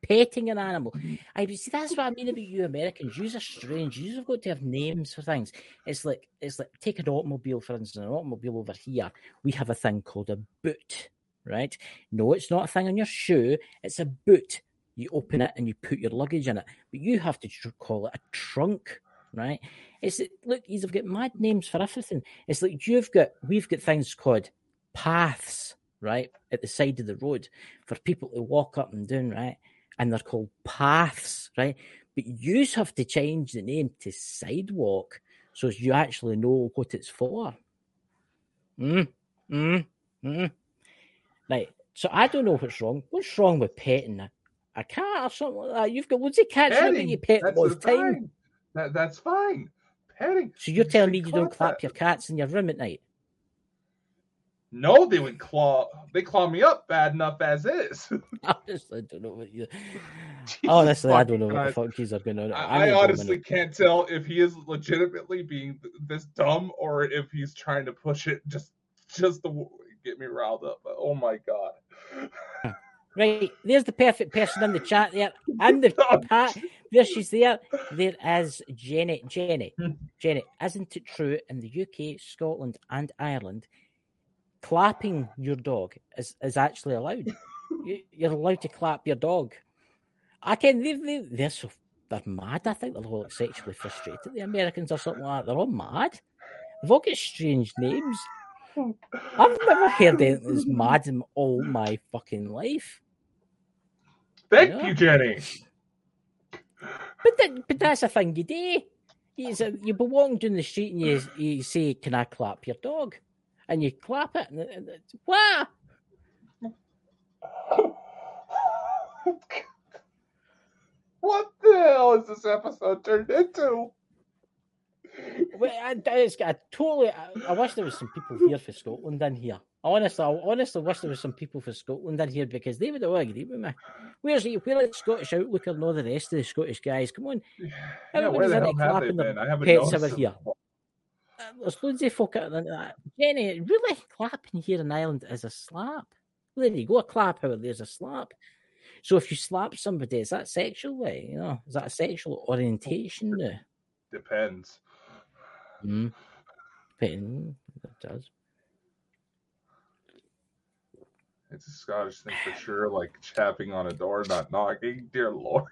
Petting an animal. Mm-hmm. I see. That's what I mean about you Americans. You are strange. You have got to have names for things. It's like it's like take an automobile for instance. An automobile over here, we have a thing called a boot. Right? No, it's not a thing on your shoe. It's a boot you open it and you put your luggage in it, but you have to tr- call it a trunk, right? It's look, you've got mad names for everything. It's like you've got, we've got things called paths, right, at the side of the road for people to walk up and down, right? And they're called paths, right? But you have to change the name to sidewalk so you actually know what it's for. Mm, mm, mm. Right. So I don't know what's wrong. What's wrong with petting a a cat or something like that. You've got loads of cats Petting, you pet that's all the time. fine. That, that's fine. Petting. So you're You telling me you don't clap that. your cats in your room at night? No, they would claw. They claw me up bad enough as is. [laughs] Honestly, I don't know what you. Jesus Honestly, I don't know fucking what the fuck are going on. I, I'm I honestly can't tell if he is legitimately being this dumb or if he's trying to push it just just to get me riled up. But oh my god. [laughs] Right, there's the perfect person in the chat there. [laughs] And the pat, there she's there. There is Jenny. Jenny. Hmm. Jenny, isn't it true in the UK, Scotland, and Ireland, clapping your dog is, is actually allowed? [laughs] You- You're allowed to clap your dog. I can. They, they, they're so they're mad. I think they're all like sexually frustrated. The Americans or something like that. They're all mad. They've all got strange names. [laughs] I've never heard anything as mad in all my fucking life. Thank Yeah. you, Jenny. But that, but that's a thing you do. You, you be walking down the street and you, you say, "Can I clap your dog?" And you clap it, and, and it's, wow! what the hell is this episode turned into? Well, I, it's, I totally. I, I wish there was some people here for Scotland in here. I honestly, I honestly wish there was some people for Scotland in here because they would all agree with me. Where's the where Scottish Outlooker and all the rest of the Scottish guys? Come on, Yeah, where the hell have they been? I haven't noticed over here. before. There's loads of folk out there. that- Jenny, really clapping here in Ireland is a slap. There you go, a clap out there's a slap. So if you slap somebody, is that sexual? Like, you know, is that a sexual orientation? now? Depends. Mm. Depending, it does. It's a Scottish thing for sure, like chapping on a door, not knocking. Dear Lord.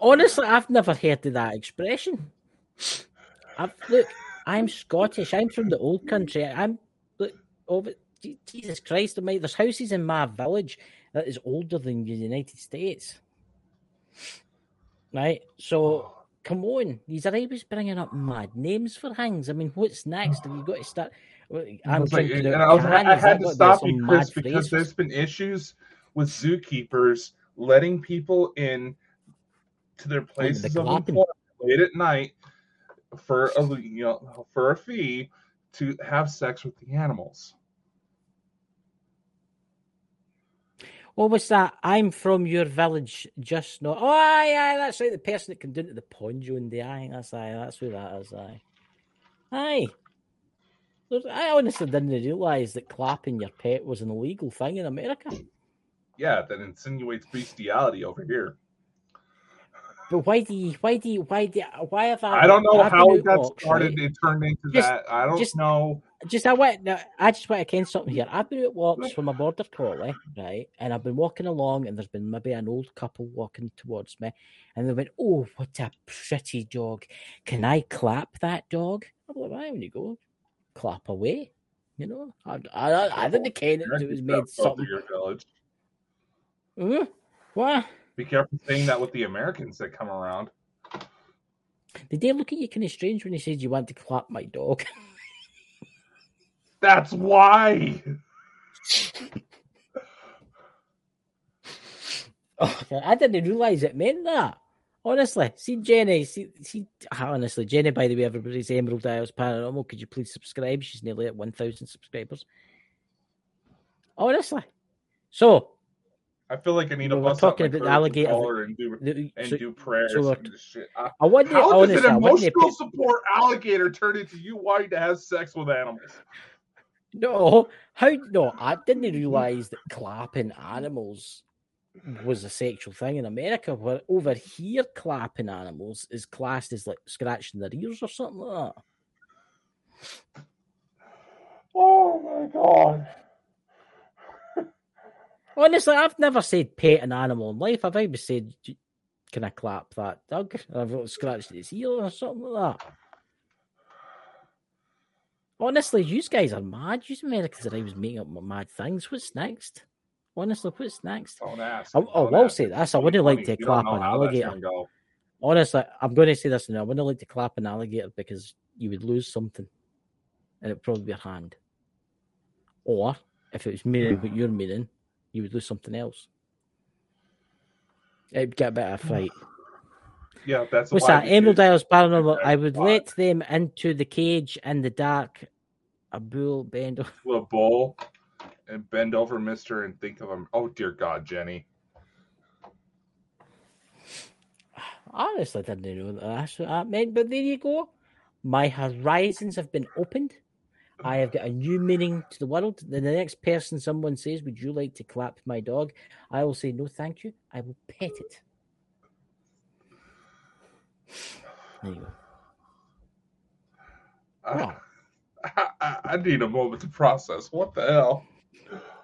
Honestly, I've never heard of that expression. I've, look, I'm Scottish. I'm from the old country. I'm look over. Jesus Christ, mate! There's houses in my village that is older than the United States. Right, so come on, these are always bringing up mad names for things. I mean, what's next? Have you got to start? I'm like, and I, was. I had to stop you, Chris, because there's been issues with zookeepers letting people in to their places of employment late at night for a you know for a fee to have sex with the animals. What was that? I'm from your village, just not. Oh, aye, aye, that's right. The person that can do it to the pond, Joan the Aye, that's aye, that's who that is. Aye, aye. I honestly didn't realise that clapping your pet was an illegal thing in America. Yeah, that insinuates bestiality over here. But why do you? Why do you? Why do? You, why have I? I don't know how it got started. right? It turned into Just- that. I don't just- know. Just I want. no, I just want to ken something here. I've been at walks from a border collie, right? And I've been walking along, and there's been maybe an old couple walking towards me, and they went, "Oh, what a pretty dog! Can I clap that dog?" I'm like, "Why? When you go, clap away." You know, I I, I didn't ken it. It was made something. your village. Mm, what? Be careful saying that with the Americans that come around. Did they look at you kind of strange when you said you want to clap my dog? [laughs] That's why. Oh, okay, I didn't realize it meant that. Honestly, see Jenny, see, see ah, honestly, Jenny, by the way, everybody's Emerald Isles Paranormal. Could you please subscribe? She's nearly at 1,000 subscribers. Honestly. So, I feel like I need to We were bust out my about the courage and alligator- call her and do the- and so, do prayers so we're- and shit. I- I wouldn't, How does an I emotional support alligator turn into you wanting to have sex with animals? no, how, no, I didn't realize that clapping animals was a sexual thing in America, where over here, clapping animals is classed as like scratching their ears or something like that. Oh my god! Honestly, I've never said pet an animal in life. I've always said, "Can I clap that dog?" I've got scratched its ear or something like that. Honestly, you guys are mad. You Americans are always making up mad things. What's next? Honestly, what's next? Don't ask. I, Don't will say this: I wouldn't like to clap an alligator. Honestly, I'm going to say this now. I wouldn't like to clap an alligator because you would lose something, and it'd probably be your hand. Or if it was meaning what you're meaning, you would lose something else. It'd get a bit of a fight. Yeah, that's What's why that? we Emerald choose- Isles Paranormal. I would why. let them into the cage in the dark. A bull bend. over- a bull and bend over Mister and think of him. Oh dear God, Jenny. Honestly, I didn't know that that's what that meant, but there you go. My horizons have been opened. I have got a new meaning to the world. Then the next person someone says, Would you like to clap my dog? I will say, No, thank you. I will pet it. There you go. I, Wow. I, I, I need a moment to process. What the hell?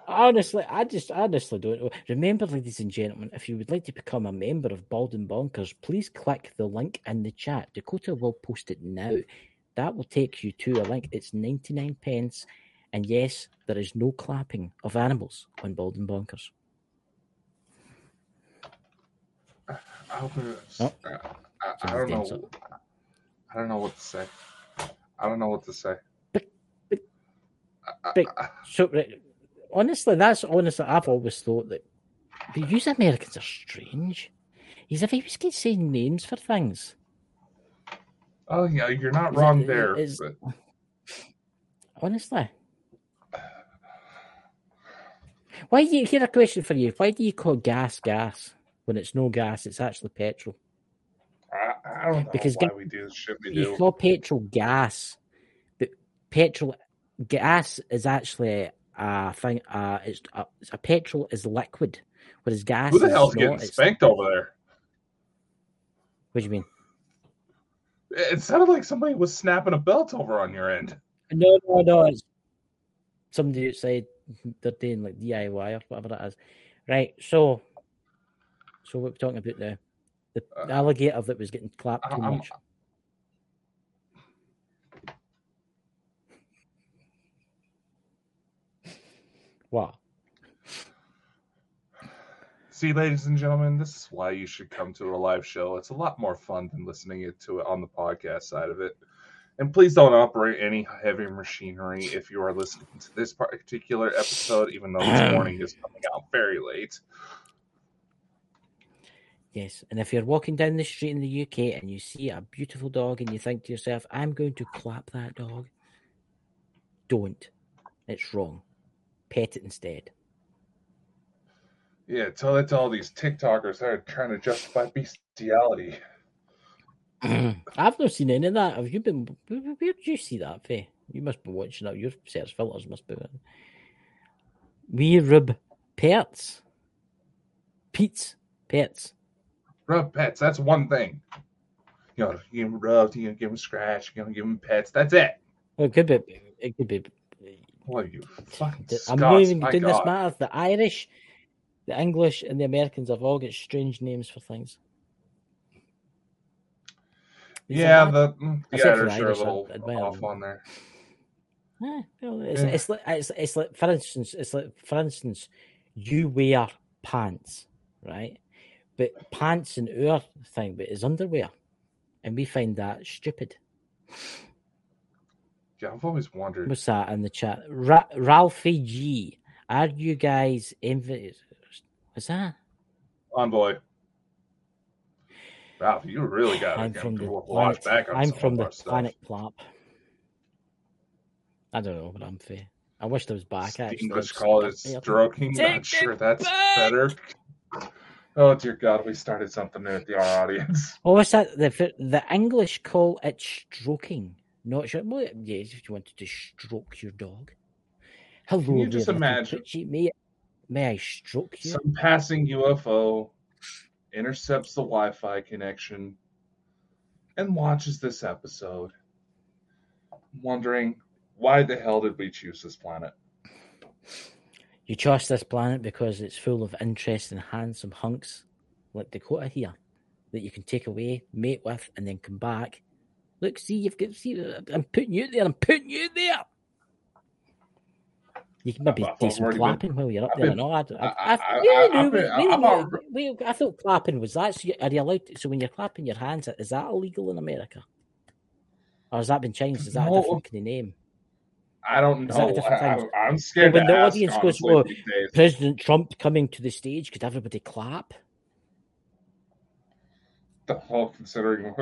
Honestly, I just honestly don't know. Remember, ladies and gentlemen, if you would like to become a member of Bald and Bonkers, please click the link in the chat. Dakota will post it now. That will take you to a link. It's 99 pence. And yes, there is no clapping of animals on Bald and Bonkers. I, Oh. I, I, I don't know. I don't know what to say. I don't know what to say. I- I- big- So, right, honestly, that's honestly, I've always thought that but you Americans are strange. He's if he was saying names for things. Oh yeah, you're not Is wrong is- there. is- but Honestly. Why do you here a question for you? Why do you call gas gas when it's no gas, it's actually petrol? I, I don't know Because why we do the shit we You do. call petrol gas, but petrol gas is actually a thing. Uh, it's a, a petrol is liquid, whereas gas Who the hell's not. getting spanked over there? What do you mean? It sounded like somebody was snapping a belt over on your end. No, no, no. It's somebody outside. They're doing like DIY or whatever that is. Right. So, so what we're talking about now? The Uh, alligator that was getting clapped too I'm- much. What? See, ladies and gentlemen, this is why you should come to a live show. It's a lot more fun than listening to it on the podcast side of it. And please don't operate any heavy machinery if you are listening to this particular episode, even though this [clears throat] morning is coming out very late. Yes. And if you're walking down the street in the UK and you see a beautiful dog and you think to yourself, "I'm going to clap that dog," don't. It's wrong. Pet it instead. Yeah, tell that to all these TikTokers that are trying to justify bestiality. [clears throat] I've not seen any of that. Have you been? Where did you see that, Faye? You must be watching that. Your search filters must be. We rub pets. Pete's pets. Rub pets, that's one thing. You know, you give them rubs, you give them scratch, you know, give them pets. That's it. Well, it could be. It could be. What you fucking I'm Scots, not even doing this God. matter. The Irish, the English, and the Americans have all got strange names for things. Is Yeah, the, mm, the Except for the Irish a little I'd- I'd buy off on there. Eh, well, it's, Yeah. it's like it's, it's like for instance, it's like for instance, you wear pants, right? But pants and our thing, but is underwear, and we find that stupid. Yeah, I've always wondered. What's that in the chat? Ra- Ralphie G, are you guys envious? What's that? Envoy. Ralph, you really got I'm to from the watch planet. back on I'm from the stuff. planet Clap. I don't know, but I'm fair. I wish I was back. The Actually, English call it stuck me up. stroking. Take Not sure that's back! better. Oh dear God, we started something there with our audience. [laughs] Oh, what's that? The the English call it stroking. Not sure. Well, yes, if you wanted to stroke your dog. Hello, Can you just imagine? Pritchie. May may I stroke you? Some passing UFO intercepts the Wi-Fi connection and watches this episode, wondering why the hell did we choose this planet? You chose this planet because it's full of interesting, handsome hunks like Dakota here that you can take away, mate with, and then come back. Look, see, you've got. See, I'm putting you there. I'm putting you there. You can maybe do some clapping while you're up I've there. been- and. I, I, I- been- really I'm do. al- I thought clapping was that. So you, are you allowed? To, so when you're clapping your hands, is that illegal in America? Or has that been changed? Is that No. a different kind of name? I don't Is that a know. I, I'm scared when to the ask, audience goes, honestly, "Oh, these. President Trump coming to the stage, could everybody clap? the whole considering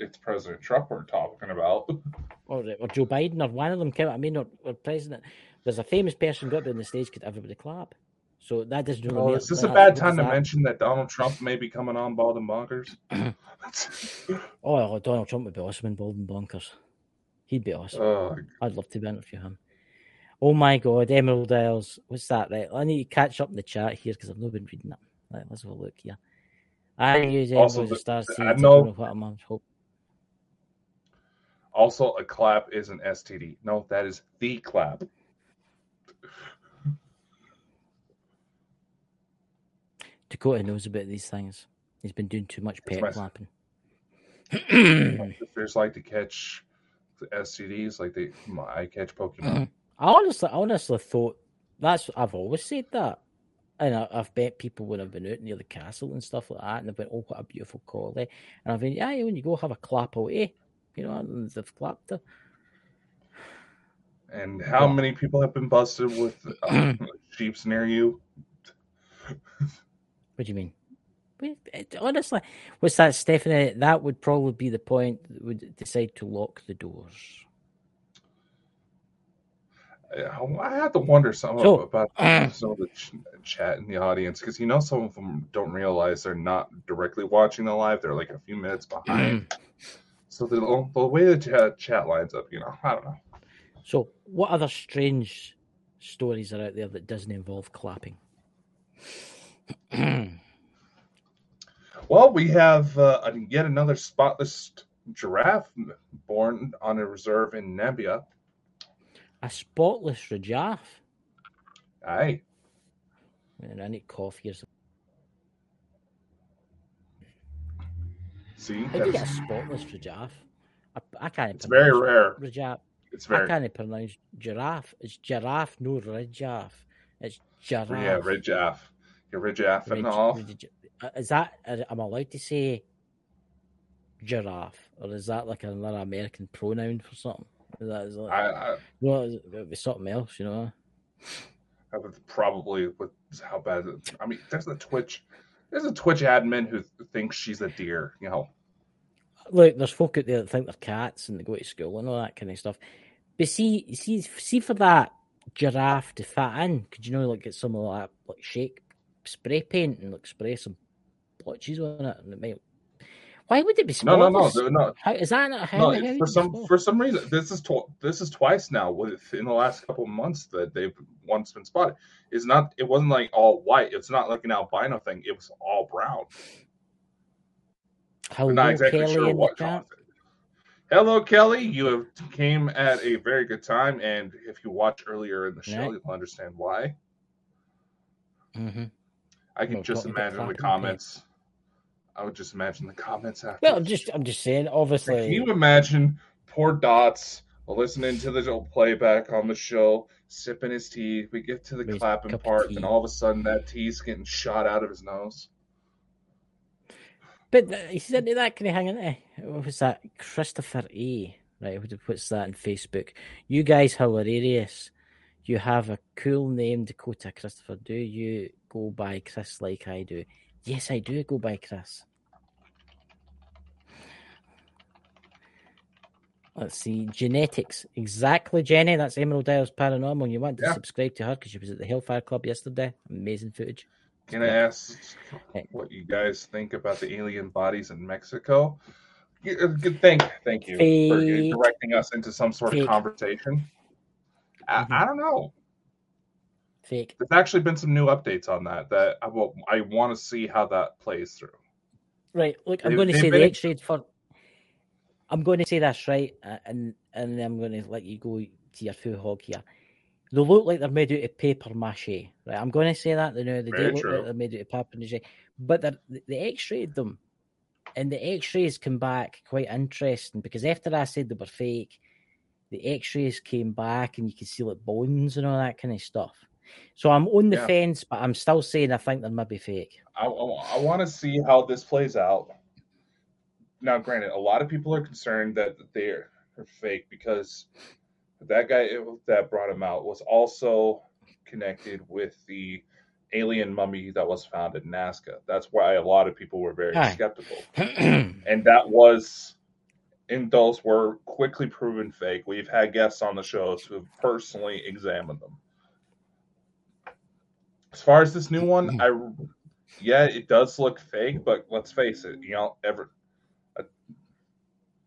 it's President Trump we're talking about. Or, or Joe Biden, or one of them came. I mean, or, or president. There's a famous person got up on the stage, could everybody clap? So that doesn't really. Oh, is this a bad time to that- mention that Donald Trump may be coming on Bald and Bonkers? [clears throat] Oh, oh, Donald Trump would be awesome in Bald and Bonkers. He'd be awesome. oh, I'd love to interview him. Oh my God, Emerald Isles. What's that? Right, I need to catch up in the chat here because I've not been reading it. Right, let's have a look here. I use Emerald the, Stars. I know. know what I'm on. Hope. also, a clap is an STD. No, that is the clap. Dakota knows about these things. He's been doing too much pet clapping. There's [clears throat] like to catch the STDs, like they I catch Pokemon. [clears throat] I honestly, I honestly thought that's I've always said that, and I, I've bet people when I've been out near the castle and stuff like that, and they've been, "Oh, what a beautiful collie," and I've been, "Yeah, when you go have a clap away, you know," and they've clapped her. And how many people have been busted with [clears throat] uh, sheeps near you? What do you mean? Honestly, what's that, Stephanie? That would probably be the point that would decide to lock the doors. I I have to wonder some So- about some of the ch- chat in the audience because you know some of them don't realize they're not directly watching the live; they're like a few minutes behind. so the, the way the chat, chat lines up, you know, I don't know. So, what other strange stories are out there that doesn't involve clapping? [clears throat] Well, we have uh, yet another spotless giraffe born on a reserve in Namibia. a spotless giraffe. Aye, And I need coffee. Or something. see, How do you get a spotless giraffe? I, I can't. it's very rare. Giraffe. It's I can't pronounce giraffe. It's giraffe, no giraffe. It's giraffe. yeah, ridgeaff. Your ridgeaff and all. uh, Is that? I'm I allowed to say giraffe, or is that like another American pronoun for something? Is that is that, I, I, no, it'd be something else, you know? I would probably with how bad. It, I mean, there's a Twitch. There's a Twitch admin who thinks she's a deer. You know, Look, there's folk out there that think they're cats and they go to school and all that kind of stuff. But see, see, see for that giraffe to fit in, could you know like get some of that like shake spray paint and like spray some blotches on it and it might. Why would it be no, no, no, spotless? no, How, is that not how? no. how for some for some reason, this is tw- this is twice now with in the last couple of months that they've once been spotted. It's not. It wasn't like all white. It's not like an albino thing. It was all brown. I'm not exactly Kelly sure what the caused it. Hello, Kelly. You have came at a very good time, and if you watch earlier in the show, Right. you'll understand why. hmm I can Well, just imagine the comments. I would just imagine the comments after. Well, I'm just, I'm just saying. Obviously, can you imagine poor Dots listening to the playback on the show, sipping his tea? We get to the clapping part, and all of a sudden that tea's getting shot out of his nose. But he's into that kind of hang, isn't he? What was that? Christopher A. Right, who puts that on Facebook? You guys hilarious. You have a cool name, Dakota Christopher. Do you go by Chris like I do? Yes, I do go by Chris. Let's see. Genetics. Exactly, Jenny. That's Emerald Isles Paranormal. You want to Yeah. subscribe to her because she was at the Hellfire Club yesterday. Amazing footage. Can I ask what you guys think about the alien bodies in Mexico? Uh, Good, thank, thank you for directing us into some sort of conversation. I, Mhm. I don't know. Fake. There's actually been some new updates on that that I will. I want to see how that plays through. Right. Look, I'm They- going to say been the X-rays for. I'm going to say that's right, uh, and and I'm going to let you go to your full hog here. They look like they're made out of paper mache. Right. I'm going to say that. They know they Very do look true. like they're made out of paper mache, but they X-rayed them, and the X-rays come back quite interesting because after I said they were fake, the X-rays came back and you can see like bones and all that kind of stuff. So I'm on the Yeah. fence, but I'm still saying I think they might be fake. I, I, want to see how this plays out. Now, granted, a lot of people are concerned that they're fake because that guy that brought him out was also connected with the alien mummy that was found at Nazca. That's why a lot of people were very Aye. skeptical. [clears throat] and that was and those were quickly proven fake. We've had guests on the shows who have personally examined them. As far as this new one, I yeah, it does look fake, but let's face it, you know, ever uh,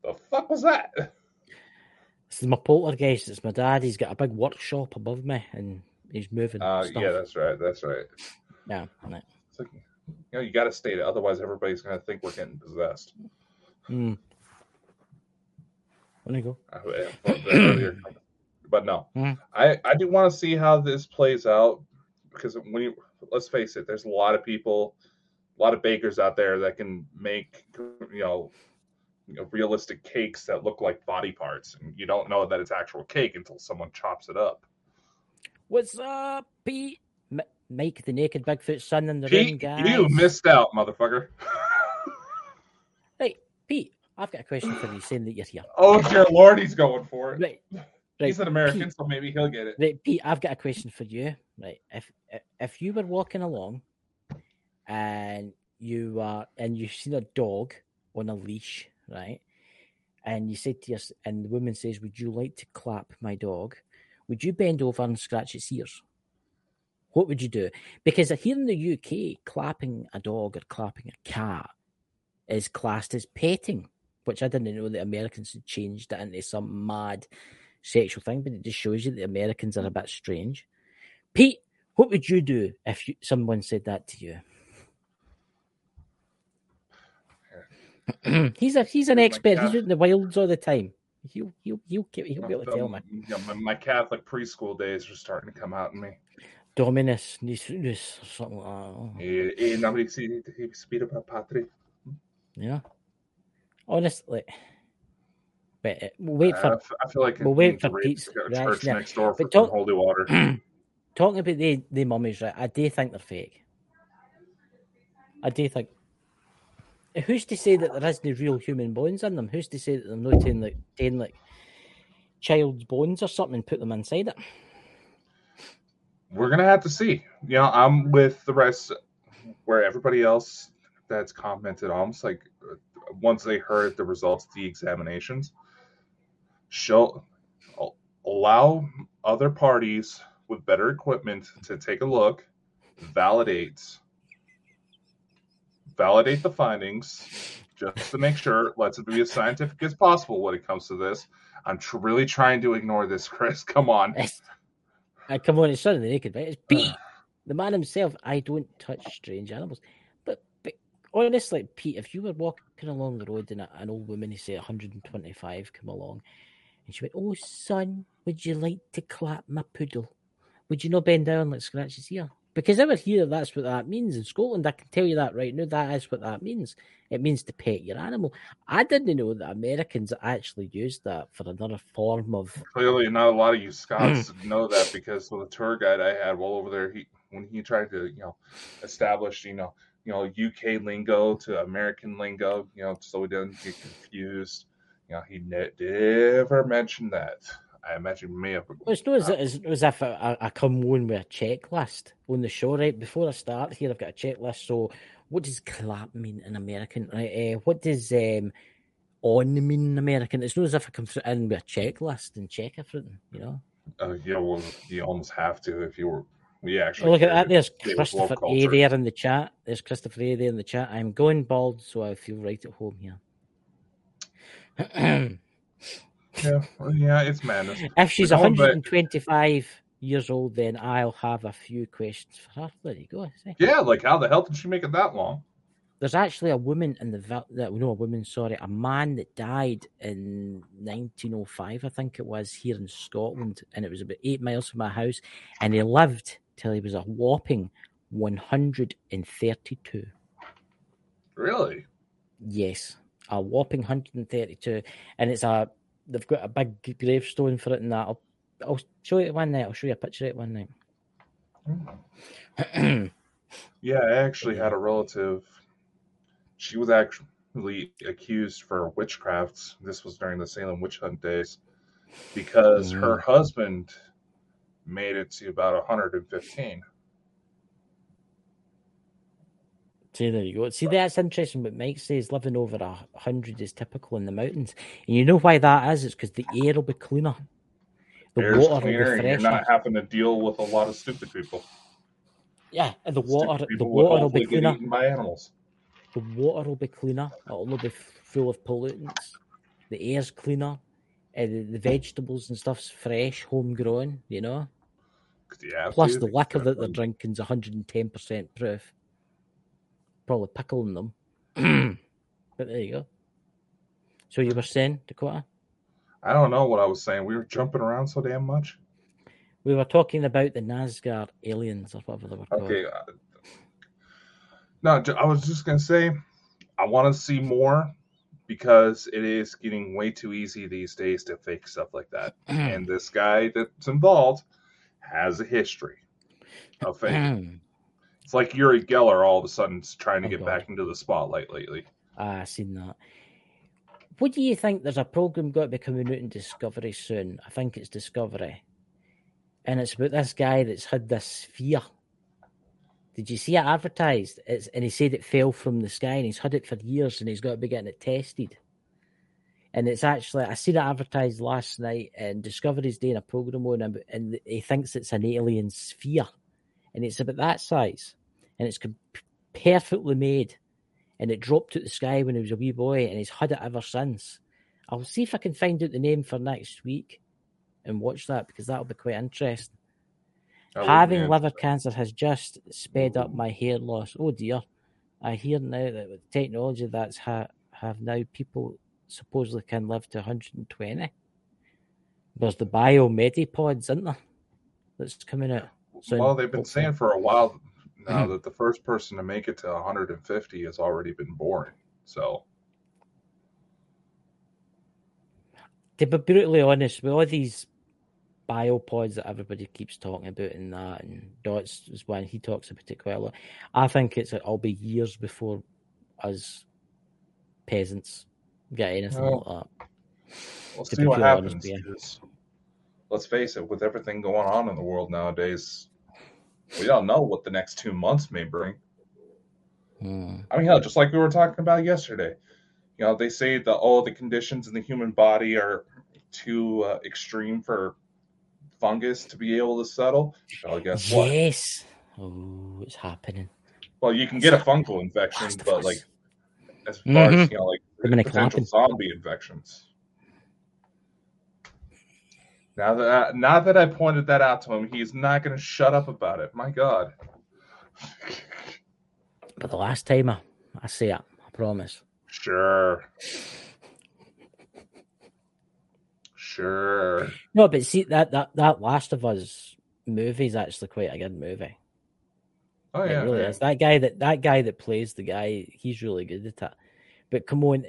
the fuck was that? [laughs] This is my poltergeist. It's my dad. He's got a big workshop above me, and he's moving Uh, stuff. yeah, that's right, that's right. yeah. right. It's like, you know, you got to state it, otherwise everybody's gonna think we're getting possessed. Mm. Where'd I go? Uh, but- but earlier- [clears throat] but no, Mhm. I I do want to see how this plays out because when you let's face it, there's a lot of people, a lot of bakers out there that can make you know, you know realistic cakes that look like body parts, and you don't know that it's actual cake until someone chops it up. What's up, Pete? M- Mike, the naked Bigfoot son in the room, Pete, guys. you missed out, motherfucker. hey, Pete. I've got a question for you, saying that you're here. oh dear lord, he's going for it. Right, [laughs] right. He's an American, Pete, so maybe he'll get it. right, Pete. I've got a question for you. Right, if if you were walking along, and you uh and you've seen a dog on a leash, right, and you said to us, and the woman says, "Would you like to clap my dog?" Would you bend over and scratch its ears? What would you do? Because here in the UK, clapping a dog or clapping a cat is classed as petting, which I didn't know that Americans had changed that into some mad sexual thing, but it just shows you that Americans are a bit strange. Pete, what would you do if you, someone said that to you? [clears throat] he's a he's an expert. He's out in the wilds all the time. He'll he'll he'll, he'll, he'll be able to tell me. Yeah, my, my Catholic preschool days are starting to come out in me. Dominus Nisus or something like that. E, e nobody si speed about patri. Yeah. Honestly. But uh, we'll wait for I feel like we'll wait for Pete's raise a reaction church there. next door for But don't- holy water. [clears throat] [clears throat] talking about the, the mummies, right? I do think they're fake. I do think. Who's to say that there isn't real human bones in them? Who's to say that they're not taking like taking like child's bones or something and put them inside it? We're gonna have to see. You know, I'm with the rest where everybody else that's commented almost like uh, once they heard the results of the examinations, show allow other parties with better equipment to take a look, validate validate the findings just to make sure. Let's be as scientific as possible when it comes to this. I'm tr- really trying to ignore this, Chris. [laughs] Come on. I come on, it's the naked, right? It's Pete, the man himself. I don't touch strange animals. But, but honestly, Pete, if you were walking along the road and a, an old woman, say 125, come along, and she went, "Oh, son, would you like to clap my poodle? Would you not bend down like scratch his ear?" Because over here, that's what that means. In Scotland, I can tell you that right now. That is what that means. It means to pet your animal. I didn't know that Americans actually used that for another form of Clearly, not a lot of you Scots [clears throat] know that because with the tour guide I had while over there, he when he tried to you know establish you know you know UK lingo to American lingo, you know, so we didn't get confused. You know, he ne- never mentioned that. I imagine may have. Well, it's not as, as, as if I, I- come on with a checklist on the show, right? Before I start here, I've got a checklist. So, what does clap mean in American, right? Uh, what does um, on mean in American? It's not as if I come through in with a checklist and check everything, you know? Uh, yeah, well, you almost have to if you were. We actually Oh, look at that. There's it was woke Christopher A there in the chat. There's Christopher A there in the chat. I'm going bald, so I feel right at home here. [clears throat] Yeah, yeah, it's madness. if she's No, but- 125 years old, then I'll have a few questions for her. There you go. Yeah, like how the hell did she make it that long? There's actually a woman in the no, a woman, sorry, a man that died in 1905, I think it was here in Scotland, and it was about eight miles from my house, and he lived till he was a whopping 132. Really? Yes, a whopping 132, and it's a they've got a big gravestone for it, and that I'll, I'll show you one night. I'll show you a picture of it one night. [clears throat] Yeah, I actually had a relative. She was actually accused for witchcraft. This was during the Salem witch hunt days because mm-hmm. her husband made it to about 115. See, there you go. See, that's interesting. What Mike says, living over a hundred is typical in the mountains, and you know why that is? It's because the air will be cleaner, the Air's water will cleaner, be and you're not having to deal with a lot of stupid people. Yeah, and the Stupid water, the water will be cleaner. by animals. The water will be cleaner. It'll not be full of pollutants. The air's cleaner. Uh, the, the vegetables and stuff's fresh, homegrown. You know. Yeah, Plus, the liquor that they're drinking's 110 percent proof. Probably pickling them. [clears throat] but there you go. So you were saying, Dakota? I don't know what I was saying. We were jumping around so damn much. We were talking about the Nazgard aliens or whatever they were called. Okay. uh, No, I was just gonna say, I want to see more because it is getting way too easy these days to fake stuff like that. [clears throat] and this guy that's involved has a history of fake. [clears throat] it's like Uri Geller all of a sudden is trying to Oh, get God. back into the spotlight lately. Ah, I seen that. What do you think? There's a program got to be coming out in Discovery soon. I think it's Discovery, and it's about this guy that's had this sphere. Did you see it advertised? It's and he said it fell from the sky, and he's had it for years, and he's got to be getting it tested. And it's actually I seen it advertised last night, and Discovery's doing a program on him, and he thinks it's an alien sphere, and it's about that size, and it's perfectly made and it dropped out the sky when he was a wee boy, and he's had it ever since. I'll see if I can find out the name for next week and watch that because that'll be quite interesting. That Having liver cancer has just sped up my hair loss. Oh dear! I hear now that with technology that's ha- have now people supposedly can live to 120. There's the biomedipods, isn't there? That's coming out. soon, well, they've been saying for a while now that mm-hmm. the first person to make it to 150 has already been born. So to be brutally honest, with all these biopods that everybody keeps talking about and that, and Dots is one he talks about it quite a lot. I think it's it'll be years before us peasants get anything Well, like that. we'll To see what honest, happens. Let's face it, with everything going on in the world nowadays, we don't know what the next two months may bring. Hmm. I mean, hell, just like we were talking about yesterday. You know, they say that oh, the conditions in the human body are too uh, extreme for fungus to be able to settle. Well, guess what? Yes. Oh, it's happening. Well, you can get a fungal infection, but like as far as Mhm. you know, like potential zombie infections. Now that now that I pointed that out to him, he's not going to shut up about it. My God. But the last time I, I say it, I promise. Sure. Sure. No, but see that that that Last of Us movie is actually quite a good movie. Oh it yeah. really yeah. is. That guy that that guy that plays the guy, he's really good at it. But come on,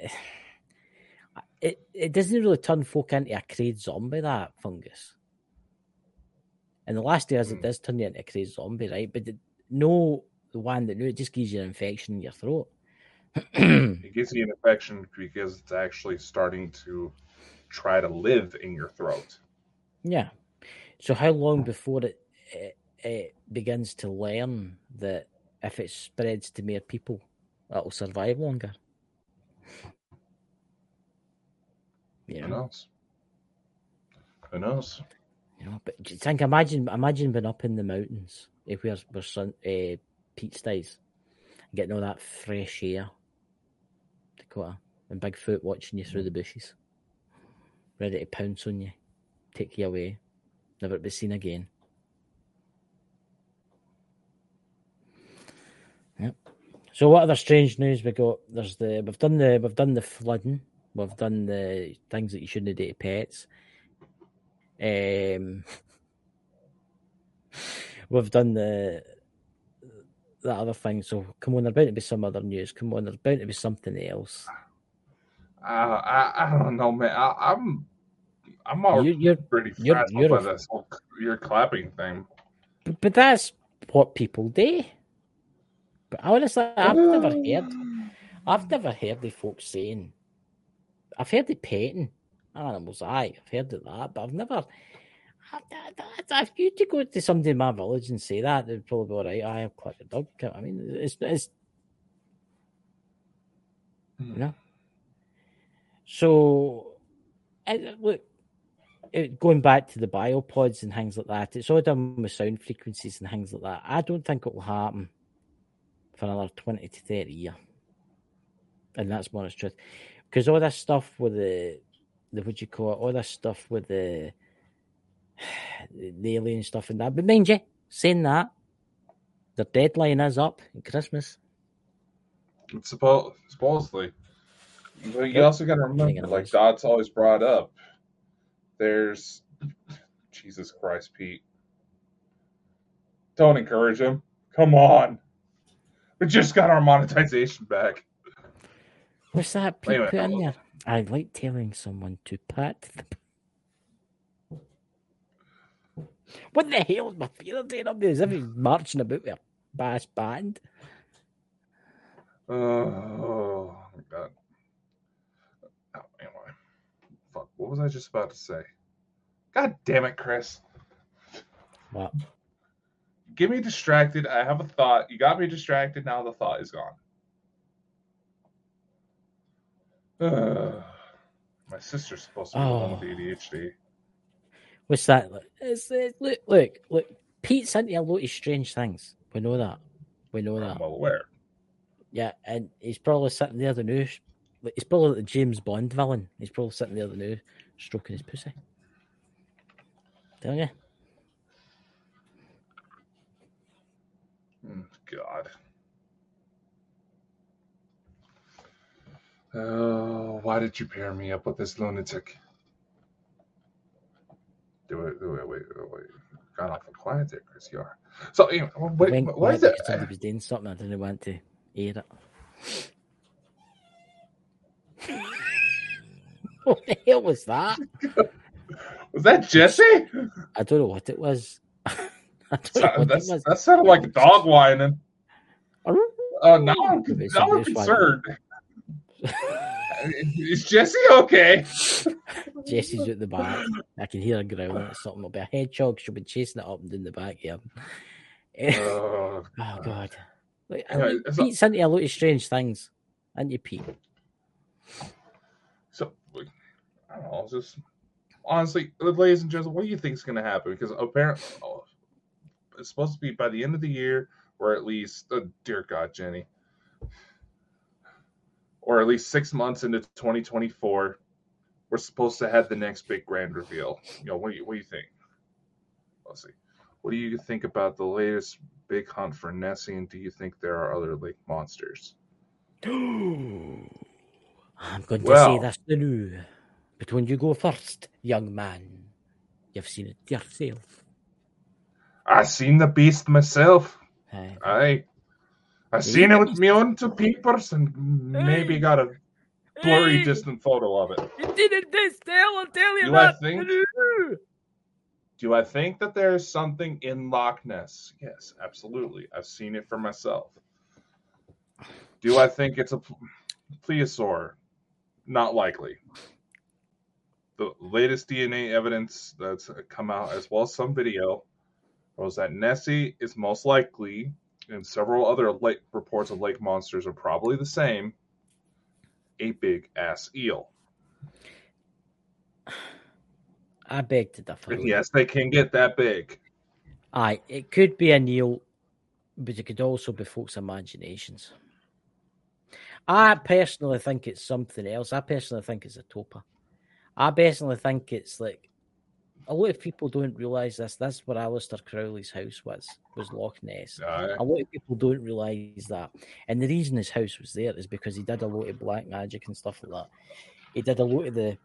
it it doesn't really turn folk into a crazed zombie. That fungus. And the last years Hmm. it does turn you into a crazed zombie, right? But the, no, the one that no, it just gives you an infection in your throat. It [clears throat] gives you an infection because it's actually starting to try to live in your throat. yeah. So how long before it, it it begins to learn that if it spreads to more people, it'll survive longer? You Who know? knows? Who knows? You know, but do you think imagine imagine being up in the mountains if where where sun uh, Pete stays, getting all that fresh air, Dakota, and Bigfoot watching you through the bushes, ready to pounce on you, take you away, never to be seen again. Yep. So what other strange news we got? There's the we've done the we've done the flooding, we've done the things that you shouldn't do to pets. Um, [laughs] we've done the that other thing. So come on, there's bound to be some other news. Come on, there's bound to be something else. Uh, I I don't know, man. I, I'm I'm all You, you're, pretty you're- you're by a- this whole your clapping thing. but, but that's what people do. But honestly, I've never heard. I've never heard the folks saying. I've heard the petting animals. Aye, I've heard of that, but I've never. I, I, if you to go to somebody in my village and say that, they'd probably be all right. I have quite a dog. I mean, it's it's hmm. You know. So, and uh, look, it, going back to the biopods and things like that, it's all done with sound frequencies and things like that. I don't think it will happen for another twenty to thirty years, and that's more the truth. Because all this stuff with the the what you call it, all this stuff with the [sighs] the alien stuff and that. But mind you, saying that, the deadline is up in Christmas. It's supposedly. But you also got to remember, like this. Dot's always brought up, there's [sighs] Jesus Christ, Pete. Don't encourage him. Come on. We just got our monetization back. What's that Wait a Pete put in there? I like telling someone to pat the. What the hell is my feeling doing up there? As if he's marching about with a bass band. Oh, my God. Oh, anyway. Fuck. What was I just about to say? God damn it, Chris. What? Get me distracted. I have a thought. You got me distracted. Now the thought is gone. Ugh. my sister's supposed to be the one with Oh. ADHD. What's that? It's, it's, look, look, look. Pete's into a lot of strange things. We know that. We know I'm that. well aware. Yeah, and he's probably sitting there the new. like, He's probably the James Bond villain. He's probably sitting there the new, stroking his pussy. Tell you. Mm, God. Oh, why did you pair me up with this lunatic? Do it, do it, wait, wait, wait. Got awful quiet there, Chris. You are. So, anyway, wait, went quiet is it? somebody was doing something. I didn't want to hear it. [laughs] what the hell was that? [laughs] Was that Jesse? I don't know what it was. [laughs] I don't know what it That's, was. that sounded like a dog whining. Oh, now I'm, now I'm somebody's whining. [laughs] Is Jesse okay? Jesse's at the back. I can hear her growling at something. It'll be a hedgehog. She'll be chasing it up and down the back here. Eh, oh, Oh God! Like, I Anyway, like so- Pete's into a lot of strange things, aren't you, Pete? so I don't know. Just honestly, ladies and gentlemen, what do you think is going to happen? Because apparently, oh, it's supposed to be by the end of the year, or at least, oh, dear God, Jenny, or at least six months into 2024, we're supposed to have the next big grand reveal. You know, what do you what do you think? Let's see. What do you think about the latest big hunt for Nessie, and do you think there are other lake monsters? [gasps] I'm going to Well- say this to you, but when you go first, young man, you've seen it yourself. I seen the beast myself. Aye. I I seen it with my own two peepers and maybe Hey. got a blurry Hey. distant photo of it. You didn't this tell, I'll tell you Do I think- [laughs] Do I think that there is something in Loch Ness? Yes, absolutely. I've seen it for myself. Do I think it's a pl- plesiosaur? Not likely. The latest DNA evidence that's come out, as well as some video, was that Nessie is most likely, and several other lake reports of lake monsters are probably the same, a big ass eel. [sighs] I beg to differ. And yes, they can get that big. Aye, it could be a eel, but it could also be folks' imaginations. I personally think it's something else. I personally think it's a tulpa. I personally think it's like a lot of people don't realise this. That's where Aleister Crowley's house was, was Loch Ness. A lot of people don't realise that. And the reason his house was there is because he did a lot of black magic and stuff like that. He did a lot of the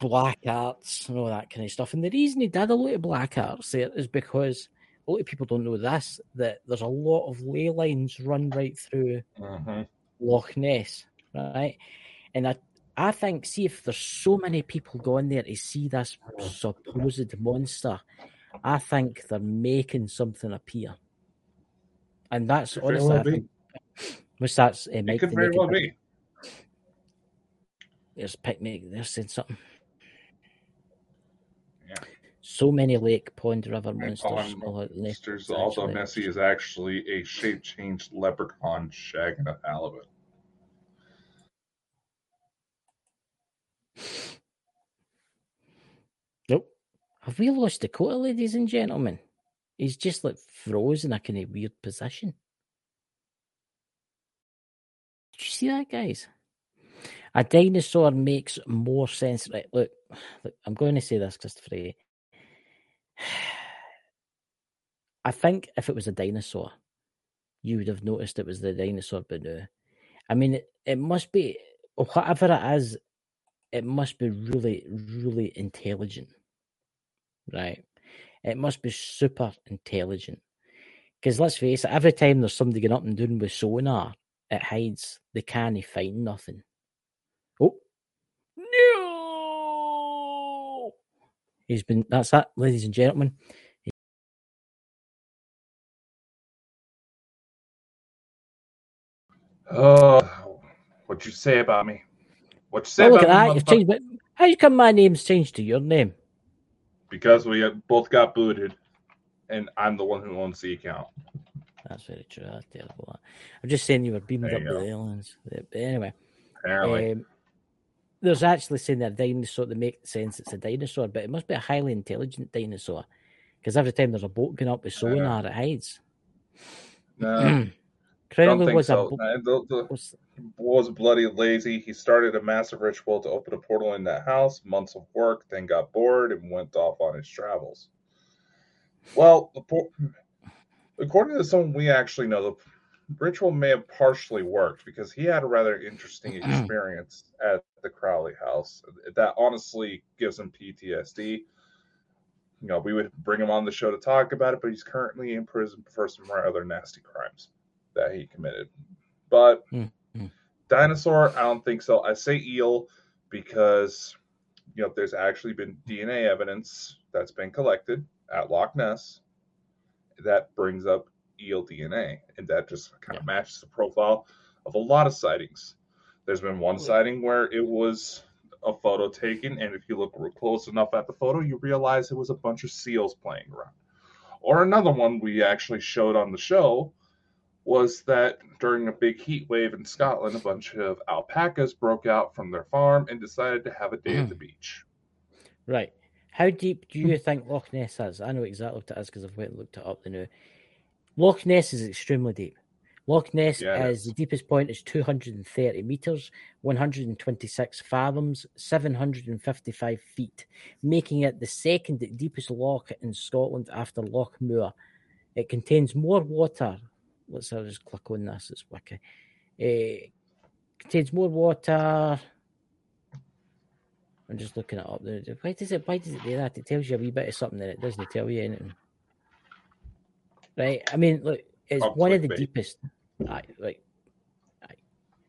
black arts and all that kind of stuff. And the reason he did a lot of black arts there is because a lot of people don't know this, that there's a lot of ley lines run right through mhm. Loch Ness, right? And I, I think, see, if there's so many people going there to see this supposed monster, I think they're making something appear. And that's Could honestly, well I think, what's that's uh, It could very well be. There's picnic. They're saying something. Yeah. So many lake, pond, river monsters. call him all that nest- monsters, actually- Nessie is actually a shape changed leprechaun shagging a halibut. Nope. Have we lost Dakota, ladies and gentlemen? He's just like frozen, like in a weird position. Did you see that, guys? A dinosaur makes more sense. Right, look, look I'm going to say this, Christopher. Eh? [sighs] I think if it was a dinosaur, you would have noticed it was the dinosaur, but no. I mean, it, it must be whatever it is, it must be really, really intelligent, right? It must be super intelligent. Because let's face it, every time there's somebody getting up and doing with sonar, it hides. They can't find nothing. Oh, no! He's been. That's that, ladies and gentlemen. Oh, what'd you say about me? What you say Oh, look at that. You've changed. But how come my name's changed to your name? Because we both got booted, and I'm the one who owns the account. That's very true. That's terrible. I'm just saying you were beamed There up with aliens. But anyway, Apparently, um, there's actually saying that dinosaur that makes sense it's a dinosaur, but it must be a highly intelligent dinosaur because every time there's a boat going up with sonar, it hides. no, [clears throat] don't think was a so. bo- Uh, the- the- was- was bloody lazy. He started a massive ritual to open a portal in that house. Months of work, then got bored and went off on his travels. Well, according to someone we actually know, the ritual may have partially worked because he had a rather interesting [clears throat] experience at the Crowley house. That honestly gives him PTSD. You know, we would bring him on the show to talk about it, but he's currently in prison for some rather nasty crimes that he committed. But Hmm, hmm. dinosaur, I don't think so. I say eel because you know there's actually been DNA evidence that's been collected at Loch Ness that brings up eel DNA, and that just kind of matches the profile of a lot of sightings. There's been one sighting where it was a photo taken, and if you look close enough at the photo, you realize it was a bunch of seals playing around. Or another one we actually showed on the show was that during a big heat wave in Scotland, a bunch of alpacas broke out from their farm and decided to have a day at the hmm. beach. right. How deep do you hmm. think Loch Ness is? I know exactly what it is because I've went and looked it up the now. Loch Ness is extremely deep. Loch Ness Yeah, is is. the deepest point is 230 meters, 126 fathoms, 755 feet, making it the second deepest loch in Scotland after Loch Morar. It contains more water. Let's I'll just click on this. It's wiki. It eh, contains more water. I'm just looking it up. there. Why does it? Why does it do that? It tells you a wee bit of something, and it doesn't tell you anything. Right? I mean, look, it's Oh, one of the clickbait. deepest. Right. Aye.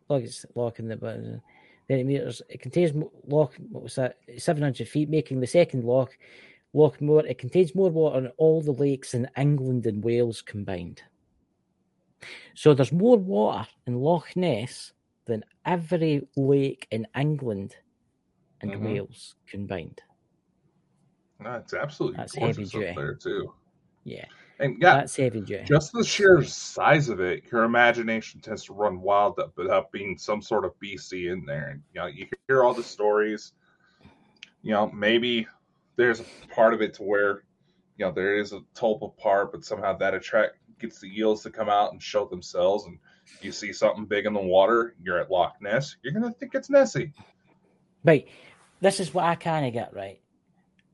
Look, it's lock in the button. Thirty meters. It contains lock. What was that? Seven hundred feet, making the second lock. Loch Morar. It contains more water than all the lakes in England and Wales combined. So there's more water in Loch Ness than every lake in England and Mhm. Wales combined. No, it's absolutely That's gorgeous heavy up there too. Yeah, And yeah, that's heavy duty. just the sheer size of it, your imagination tends to run wild up without being some sort of BC in there. And you know, you hear all the stories. You know, maybe there's a part of it to where, you know, there is a tulpa part, but somehow that attract gets the eels to come out and show themselves. And you see something big in the water, you're at Loch Ness, you're gonna think it's Nessie. Right, this is what I kind of get right.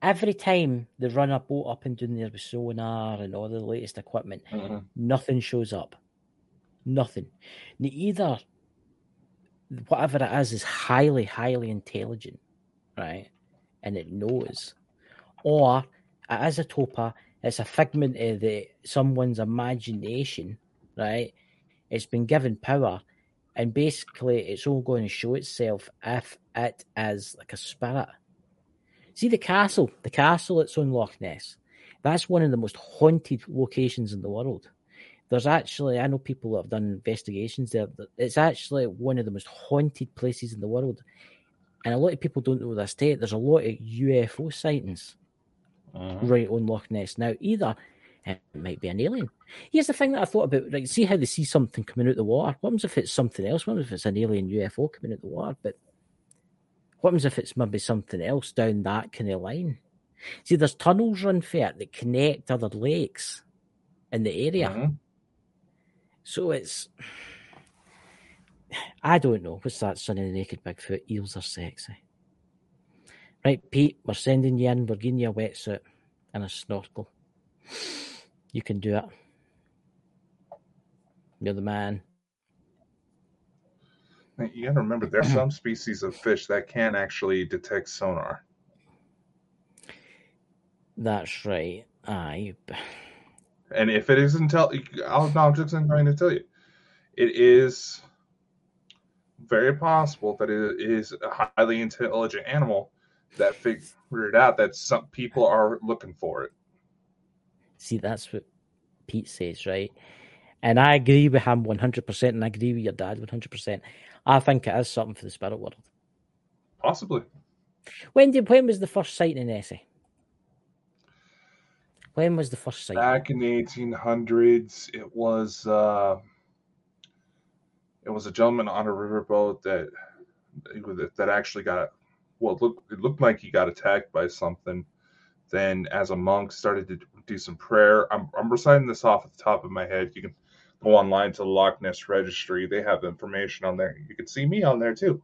Every time they run a boat up and down there with sonar and all the latest equipment, mm-hmm. nothing shows up. Nothing. Now, Either whatever it is is highly, highly intelligent, right? And it knows. Or it is a tulpa, it's a figment of the someone's imagination, right? It's been given power, and basically it's all going to show itself if it is like a spirit. See the castle, the castle that's on Loch Ness. That's one of the most haunted locations in the world. There's actually, I know people that have done investigations there. It's actually one of the most haunted places in the world. And a lot of people don't know this state. There's a lot of UFO sightings right on Loch Ness. Now, either it might be an alien. Here's the thing that I thought about. Like, see how they see something coming out the water. What happens if it's something else? What happens if it's an alien UFO coming out the water? But what happens if it's maybe something else down that kind of line? See, there's tunnels run for it that connect other lakes in the area. Mhm. So it's. [sighs] I don't know. What's that, Son of the Naked Bigfoot? Eels are sexy. Right, Pete, we're sending you in. We're giving you a wetsuit and a snorkel. You can do it. You're the man. You got to remember, there's some species of fish that can actually detect sonar. That's right. Aye. And if it is intel, I'll, no, I'm just going to tell you, it is very possible that it is a highly intelligent animal that figured out that some people are looking for it. See, that's what Pete says, right? And I agree with him 100%, and I agree with your dad 100%. I think it is something for the spirit world. Possibly. When did when was the first sighting in Essie? When was the first sighting? Back in the 1800s, it was uh, it was a gentleman on a riverboat that that actually got well. It looked it looked like he got attacked by something. Then, as a monk, started to do some prayer. I'm I'm reciting this off at the top of my head. You can go online to the Loch Ness Registry. They have information on there. You can see me on there too.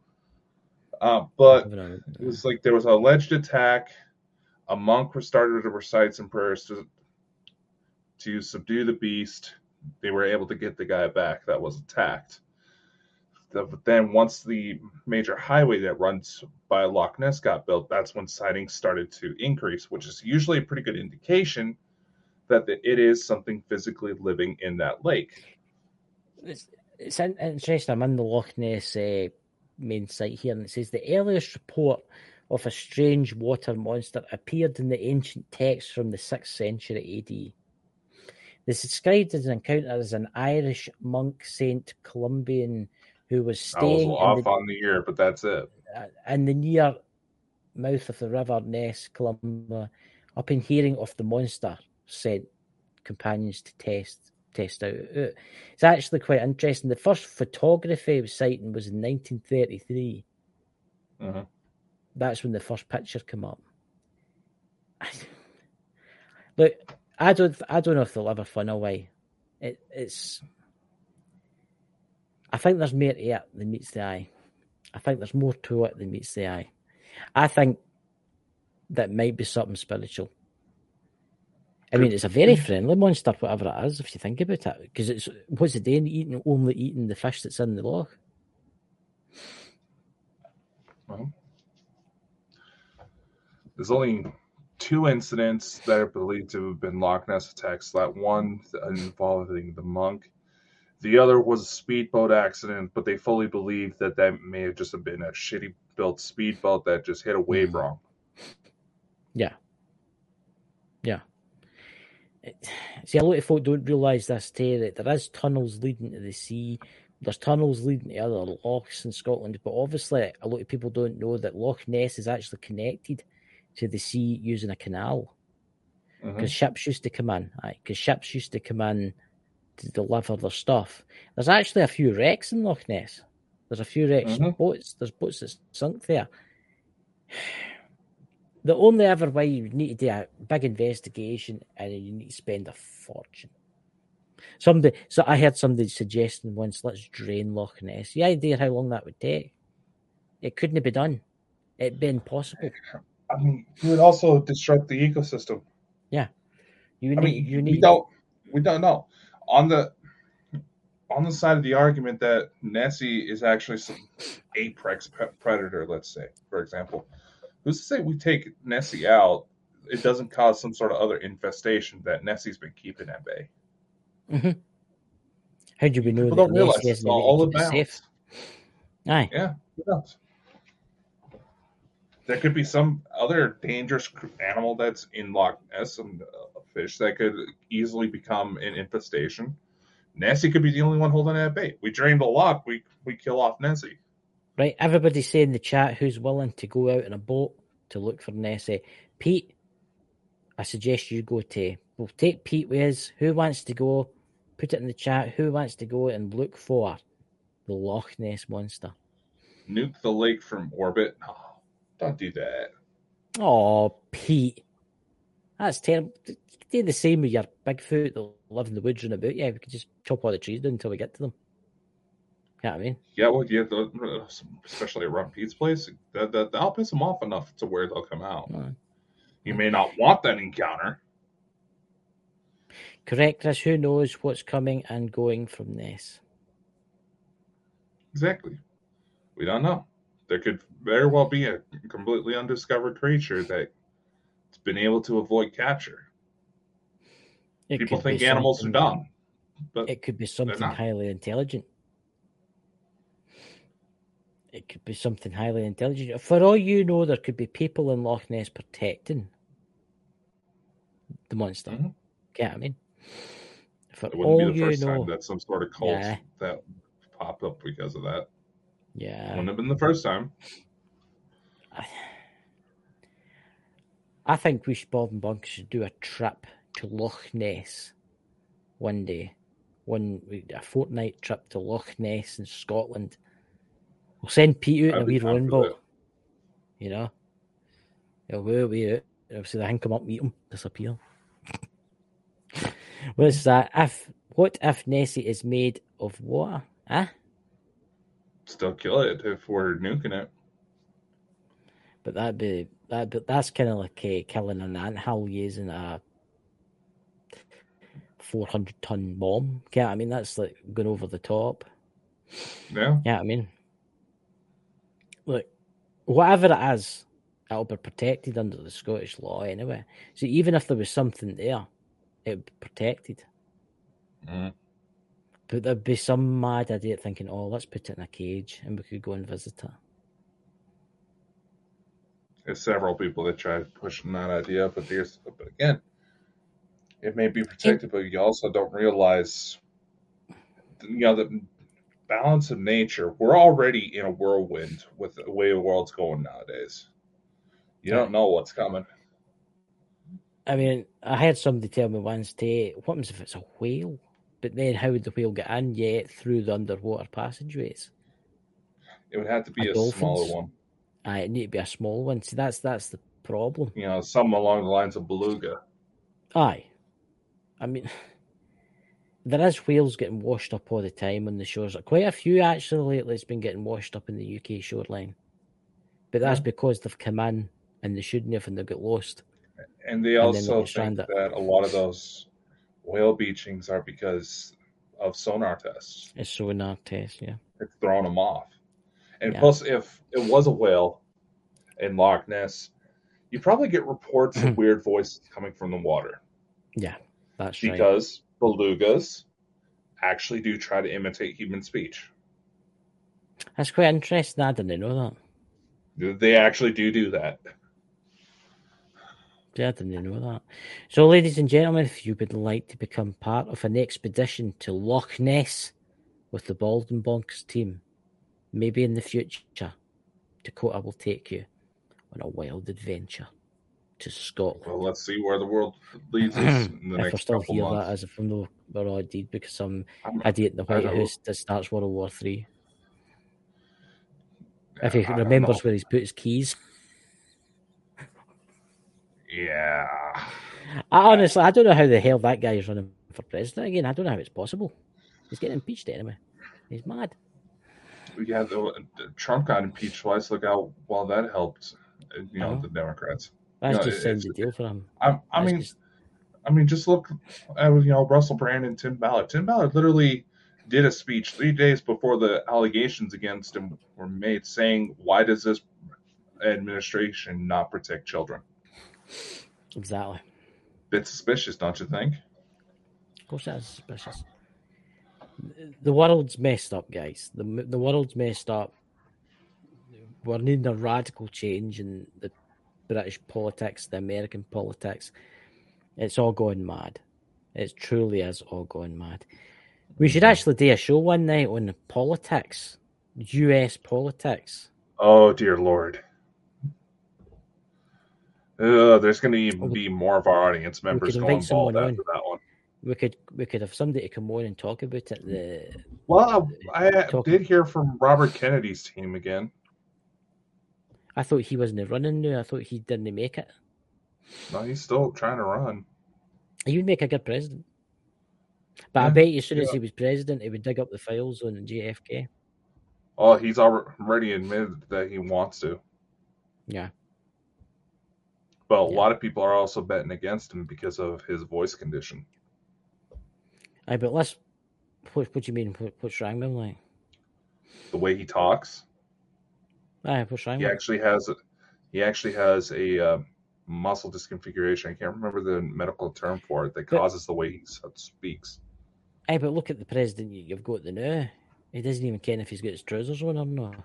Uh, but it was like there was an alleged attack. A monk was started to recite some prayers to to subdue the beast. They were able to get the guy back that was attacked. But then once the major highway that runs by Loch Ness got built, that's when sightings started to increase, which is usually a pretty good indication that it is something physically living in that lake. It's, it's interesting. I'm in the Loch Ness uh, main site here, and it says the earliest report of a strange water monster appeared in the ancient texts from the 6th century AD. This is described as an encounter as an Irish monk Saint Columba who was staying I was off the, on the year, but that's it. in the near mouth of the river Ness, Columba, upon hearing of the monster, sent companions to test test out. It's actually quite interesting. The first photography of sighting was in 1933. Mhm. That's when the first picture came up. [laughs] Look, I don't, I don't know if they'll ever find a way. It, it's, I think there's more to it than meets the eye. I think there's more to it than meets the eye. I think that might be something spiritual. I mean, it's a very friendly monster, whatever it is, if you think about it. Because it's what's it doing? Eating only eating the fish that's in the loch. Well, there's only two incidents that are believed to have been Loch Ness attacks. That one involving the monk. The other was a speedboat accident, but they fully believe that that may have just been a shitty built speedboat that just hit a wave Mhm. wrong. Yeah. Yeah. See, a lot of folk don't realise this too, that there is tunnels leading to the sea. There's tunnels leading to other lochs in Scotland, but obviously a lot of people don't know that Loch Ness is actually connected to the sea using a canal. Because ships used to come in, because ships used to come in to deliver their stuff. There's actually a few wrecks in Loch Ness. There's a few wrecks Mhm. boats. There's boats that sunk there. [sighs] The only ever way you need to do a big investigation and you need to spend a fortune. Somebody, so I heard somebody suggesting once, let's drain Loch Ness. You idea how long that would take? It couldn't be done. It'd be impossible. I mean, you would also disrupt the ecosystem. Yeah, you I mean, you we need. don't we don't know on the on the side of the argument that Nessie is actually some apex predator. Let's say, for example, who's to say we take Nessie out? It doesn't cause some sort of other infestation that Nessie's been keeping at bay. How do we know People that don't realize Nessie it's isn't all about. safe? Aye. Yeah, who? There could be some other dangerous animal that's in Loch Ness, uh, fish that could easily become an infestation. Nessie could be the only one holding it at bay. We drain the loch, we we kill off Nessie. Right, everybody say in the chat who's willing to go out in a boat to look for Nessie. Pete, I suggest you go to. We'll take Pete with us. Who wants to go? Put it in the chat. Who wants to go and look for the Loch Ness monster? Nuke the lake from orbit. No, don't do that. Oh, Pete. That's terrible. Do the same with your Bigfoot that live in the woods and about. Yeah, we could just chop all the trees down until we get to them. You know what I mean? Yeah, well, yeah, the, especially around Pete's place, that, that that'll piss them off enough to where they'll come out. Uh, You may not want that encounter. correct us. Who knows what's coming and going from this? Exactly. We don't know. There could very well be a completely undiscovered creature that's been able to avoid capture. It People think animals are dumb, but It could be something highly intelligent. It could be something highly intelligent. For all you know, there could be people in Loch Ness protecting the monster. Mhm. Get what I mean? For it all wouldn't be the you first know, time that some sort of cult Yeah. that popped up because of that. yeah. Wouldn't have been the first time. I think we should, Bald and Bonkers should do a trip to Loch Ness one day. One a fortnight trip to Loch Ness in Scotland. We'll send Pete out in a wee rowing boat. You know? He'll go away out. Obviously, I can come up, meet him, disappear. [laughs] What's that? If what if Nessie is made of water? Huh? Still kill it if we're nuking it. But that'd be that. But that's kind of like uh, killing an anthill using a four hundred ton bomb. Yeah, I mean that's like going over the top. Yeah. Yeah, I mean, look, whatever it is, it'll be protected under the Scottish law anyway. So even if there was something there, it'd be protected. Mm. But there'd be some mad idiot thinking, "Oh, let's put it in a cage and we could go and visit it." There's several people that tried pushing that idea, but there's but again, it may be protected, but you also don't realize you know the balance of nature. We're already in a whirlwind with the way the world's going nowadays. You don't know what's coming. I mean, I had somebody tell me once, "Day, what happens if it's a whale?" But then, how would the whale get in yet through the underwater passageways? It would have to be A a, smaller one. I it need to be a small one. See, that's that's the problem. You know, something along the lines of beluga. Aye, I mean, [sighs] there is whales getting washed up all the time on the shores. Quite a few actually lately has been getting washed up in the UK shoreline, but that's Yeah. because they've come in and they shouldn't have, and they got lost. And they And also they'll think that a lot of those whale beachings are because of sonar tests. It's so in our test, yeah. It's throwing them off. And Yeah. plus, if it was a whale in Loch Ness, you probably get reports of [laughs] weird voices coming from the water Yeah, that's right. because belugas actually do try to imitate human speech. That's quite interesting. I didn't know that. They actually do do that. Yeah, I didn't know that. So, ladies and gentlemen, if you would like to become part of an expedition to Loch Ness with the Bald and Bonkers team, maybe in the future, Dakota will take you on a wild adventure to Scotland. Well, let's see where the world leads us [clears throat] in the if next still couple here, months. that is, if we're no, dead because some I'm- idiot in the I White House that starts World War Three. If he don't remembers where he's put his keys. Yeah. I honestly, I don't know how the hell that guy is running for president again. I don't know how it's possible. He's getting impeached anyway. He's mad. Yeah, the, the Trump got impeached twice. Look how well that helped, you know, Uh-huh. the Democrats. That's just it- sends the deal for him. I, I mean, just- I mean, just look at you know Russell Brand and Tim Ballard. Tim Ballard literally did a speech three days before the allegations against him were made, saying, "Why does this administration not protect children?" exactly. Bit suspicious, don't you think? Of course, that's suspicious. The world's messed up, guys. The the world's messed up. We're needing a radical change in the British politics, the American politics. It's all going mad. It truly is all going mad. We should actually do a show one night on the politics, U.S. politics. Oh dear lord. Uh, there's going to be more of our audience members going bald on. after that one. We could we could have somebody to come on and talk about it. The Well, I Talk- did hear from Robert Kennedy's team again. I thought he wasn't running now. I thought he didn't make it. No, he's still trying to run. He would make a good president. But I bet you as soon as he was president, he would dig up the files on JFK. Oh, he's already admitted that he wants to. Yeah. But a Yeah. lot of people are also betting against him because of his voice condition. Aye, but let's. What, what do you mean? What, what's wrong with him? Like, The way he talks, aye, what's wrong he actually has he actually has a uh, muscle disconfiguration. I can't remember the medical term for it that But- causes the way he speaks. Aye, but look at the president you- you've got the now. He doesn't even care if he's got his trousers on or not.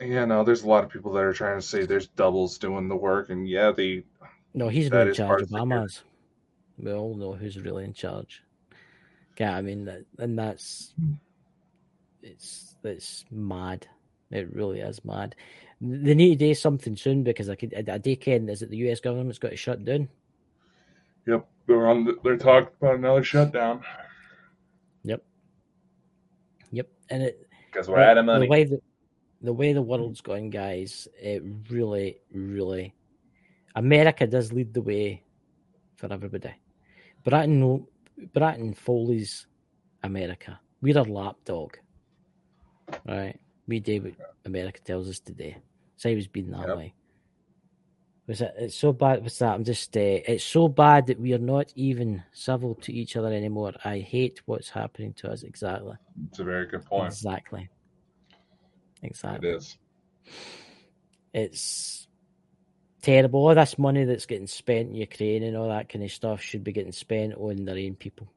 Yeah, no, there's a lot of people that are trying to say there's doubles doing the work, and yeah, they No, he's not in charge. the Obama's. We all know who's really in charge. Yeah, I mean, that- and that's it's it's mad. It really is mad. They need to do something soon because I could. I, I do ken is it the U.S. government's got to shut down. yep they're on the, they're talking about another shutdown Yep, yep, and it because we're out of the money. way the, the way the world's going, guys, it really, really, America does lead the way for everybody. Britain, Britain Foley's America. We're a lapdog, right? We do what America tells us to do. It's always been that Yep. way. Was it? It's so bad. What's that? I'm just. Uh, it's so bad that we are not even civil to each other anymore. I hate what's happening to us. Exactly. It's a very good point. Exactly. Exactly. It is. It's terrible. All this money that's getting spent in Ukraine and all that kind of stuff should be getting spent on their own people.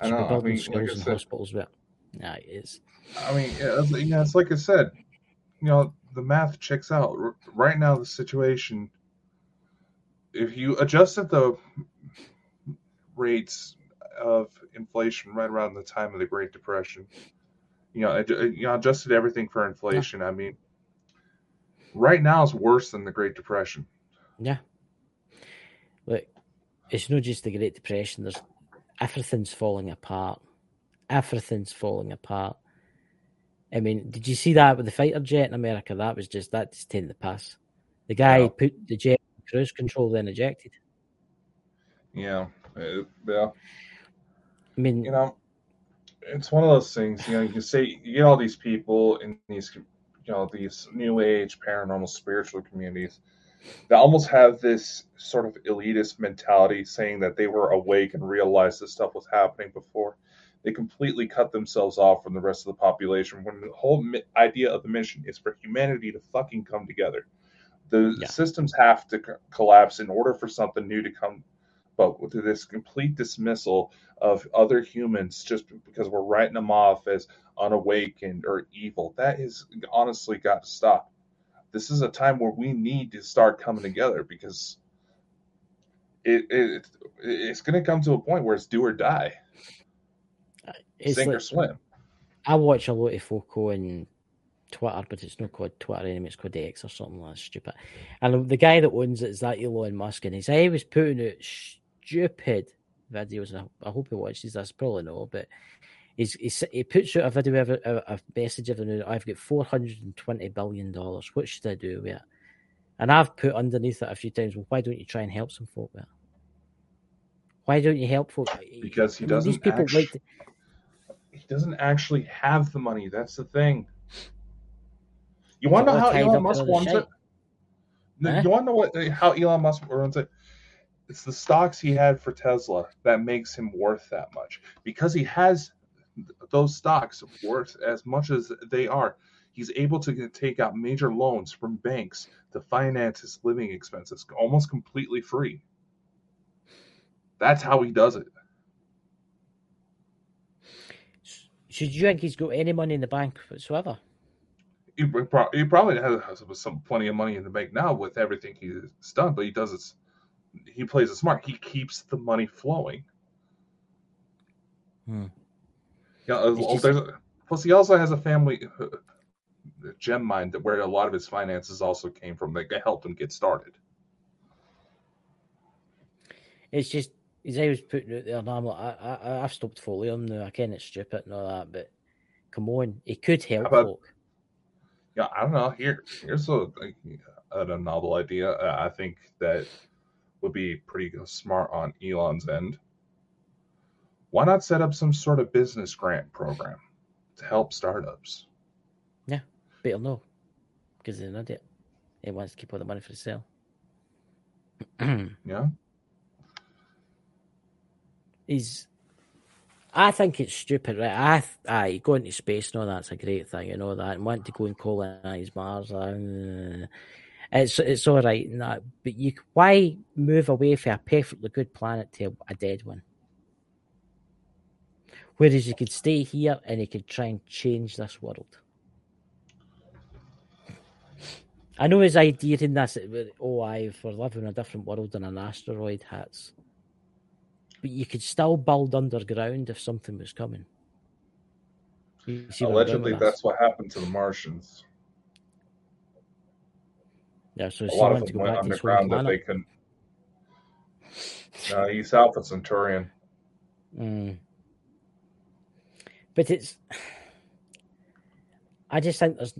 I Should be know. I building mean, like I and said, hospitals. But nah, it is. I mean, yeah, it's, yeah, it's like I said. You know, the math checks out. Right now, the situation. If you adjusted the rates of inflation right around the time of the Great Depression, you know, you know, adjusted everything for inflation. I mean, right now is worse than the Great Depression. Yeah. Look, it's not just the Great Depression. There's everything's falling apart. Everything's falling apart. I mean, did you see that with the fighter jet in America? That was just that just taking the pass. The guy Yeah. put the jet cruise control, then ejected. Yeah, yeah. I mean, you know, it's one of those things. You know, you can say you get all these people in these, you know, these new age paranormal spiritual communities that almost have this sort of elitist mentality, saying that they were awake and realized this stuff was happening before. They completely cut themselves off from the rest of the population when the whole mi- idea of the mission is for humanity to fucking come together. The Yeah. systems have to co- collapse in order for something new to come. But with this complete dismissal of other humans just because we're writing them off as unawakened or evil, that is honestly got to stop. This is a time where we need to start coming together because it, it it's going to come to a point where it's do or die, it's sink or swim. I watch a lot of folk on Twitter, but it's not called Twitter anymore. It's called X or something like that stupid. And the guy that owns it is that Elon Musk, and he's always putting out stupid videos. And I, I hope he watches this. Probably no, but he's, he's he puts out a video, every, a, a message every now. I've got four hundred and twenty billion dollars. What should I do with it? And I've put underneath it a few times. Well, why don't you try and help some folk with it? Why don't you help folk? Because he I mean, these doesn't people actu- like to, He doesn't actually have the money. That's the thing. You want to know how Elon Musk runs it? Huh? You want to know what how Elon Musk runs it? It's the stocks he had for Tesla that makes him worth that much because he has those stocks worth as much as they are. He's able to take out major loans from banks to finance his living expenses almost completely free. That's how he does it. should you think he's got any money in the bank whatsoever? He, he probably has some plenty of money in the bank now with everything he's done, but he does it. He plays it smart. He keeps the money flowing. Hmm. Yeah, just- there's a, plus he also has a family uh, gem mine that where a lot of his finances also came from that helped him get started. It's just he's always putting out there, and I'm like, I, I, I've stopped following him now. I can't it's stupid and all that, but come on, he could help about- folk. Yeah, I don't know. Here, here's a. like, a novel idea. I think that would be pretty smart on Elon's end. Why not set up some sort of business grant program to help startups? Yeah, better know because he's an idiot. He wants to keep all the money for himself. yeah. [clears throat] He's. I think it's stupid, right? I, I going to space and all that's a great thing, you know that, and want to go and colonize Mars. Uh, it's it's all right, that, but you why move away from a perfectly good planet to a dead one? Whereas you could stay here and you could try and change this world. I know his idea in this, oh, I for living in a different world than an asteroid hits. But you could still build underground if something was coming. Allegedly, that's what happened to the Martians. Yeah, so a lot of them went underground that they can. Uh, he's Alpha Centaurian. Mm. But it's. I just think there's.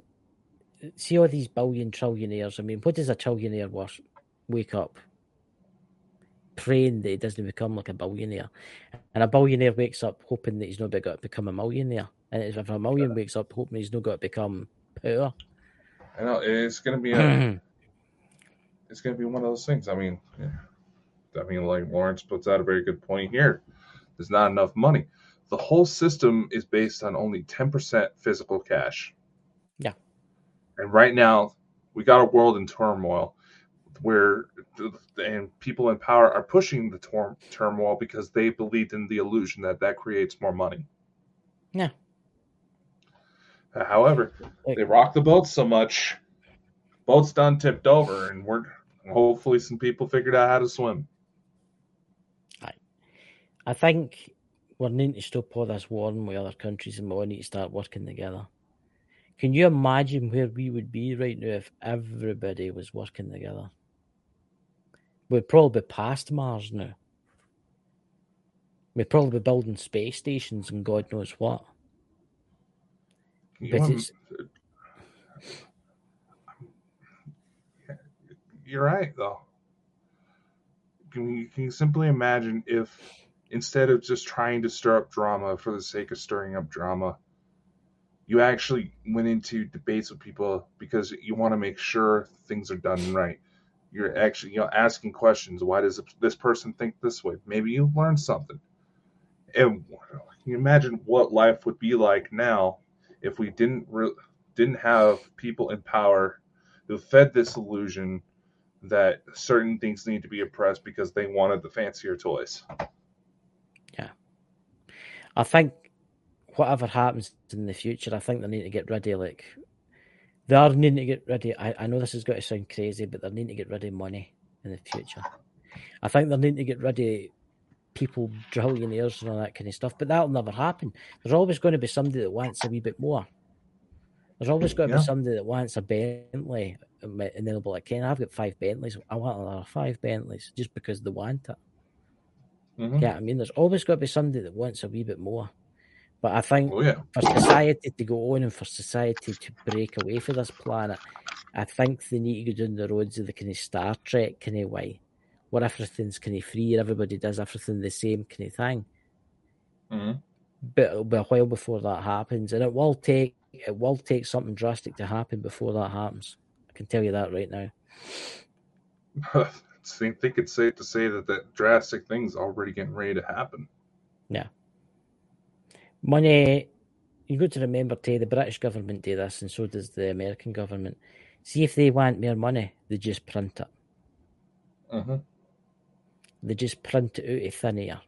See all these billion trillionaires. I mean, what does a trillionaire worth? wake up praying that he doesn't become like a billionaire? And a billionaire wakes up hoping that he's not going to become a millionaire. And if a million wakes up hoping he's not going to become poor. I know it's going to be a. [clears throat] it's going to be one of those things. I mean, yeah. I mean, like Lawrence puts out a very good point here. There's not enough money. The whole system is based on only 10% physical cash. Yeah. And right now, we got a world in turmoil where and people in power are pushing the tor- turmoil because they believed in the illusion that that creates more money. Yeah. However, they rock the boat so much, boat's done tipped over, and we're hopefully some people figured out how to swim. I, I think we're needing to stop all this warring with other countries and we need to start working together. Can you imagine where we would be right now if everybody was working together? We'd probably be past Mars now. We'd probably be building space stations and God knows what. You but it's, you're right though. Can you, can you simply imagine if instead of just trying to stir up drama for the sake of stirring up drama, you actually went into debates with people because you want to make sure things are done right. You're actually, you know, asking questions. Why does this person think this way? Maybe you learned something. And you imagine what life would be like now if we didn't re- didn't have people in power who fed this illusion that certain things need to be oppressed because they wanted the fancier toys. Yeah. I think whatever happens in the future, I think they need to get ready. like they are needing to get ready. I, I know this is going to sound crazy, but they're needing to get ready money in the future. I think they're needing to get of people, trillionaires and all that kind of stuff, but that'll never happen. There's always going to be somebody that wants a wee bit more. There's always got to yeah. be somebody that wants a Bentley, and they'll be like, "Ken, I've got five Bentleys. I want another five Bentleys just because they want it." Mm-hmm. Yeah, I mean, there's always got to be somebody that wants a wee bit more. But I think oh, yeah. for society to go on and for society to break away from this planet, I think they need to go down the roads of the kind of Star Trek kind of way, where everything's kind of free, everybody does everything the same kind of thing. Mm-hmm. But it'll be a while before that happens, and it will take it will take something drastic to happen before that happens. I can tell you that right now. [laughs] I think it's safe to say that that drastic thing's already getting ready to happen. Yeah. Money, you've got to remember, Tay, the British government do this, and so does the American government. See if they want more money, they just print it. Mm-hmm. They just print it out of thin air.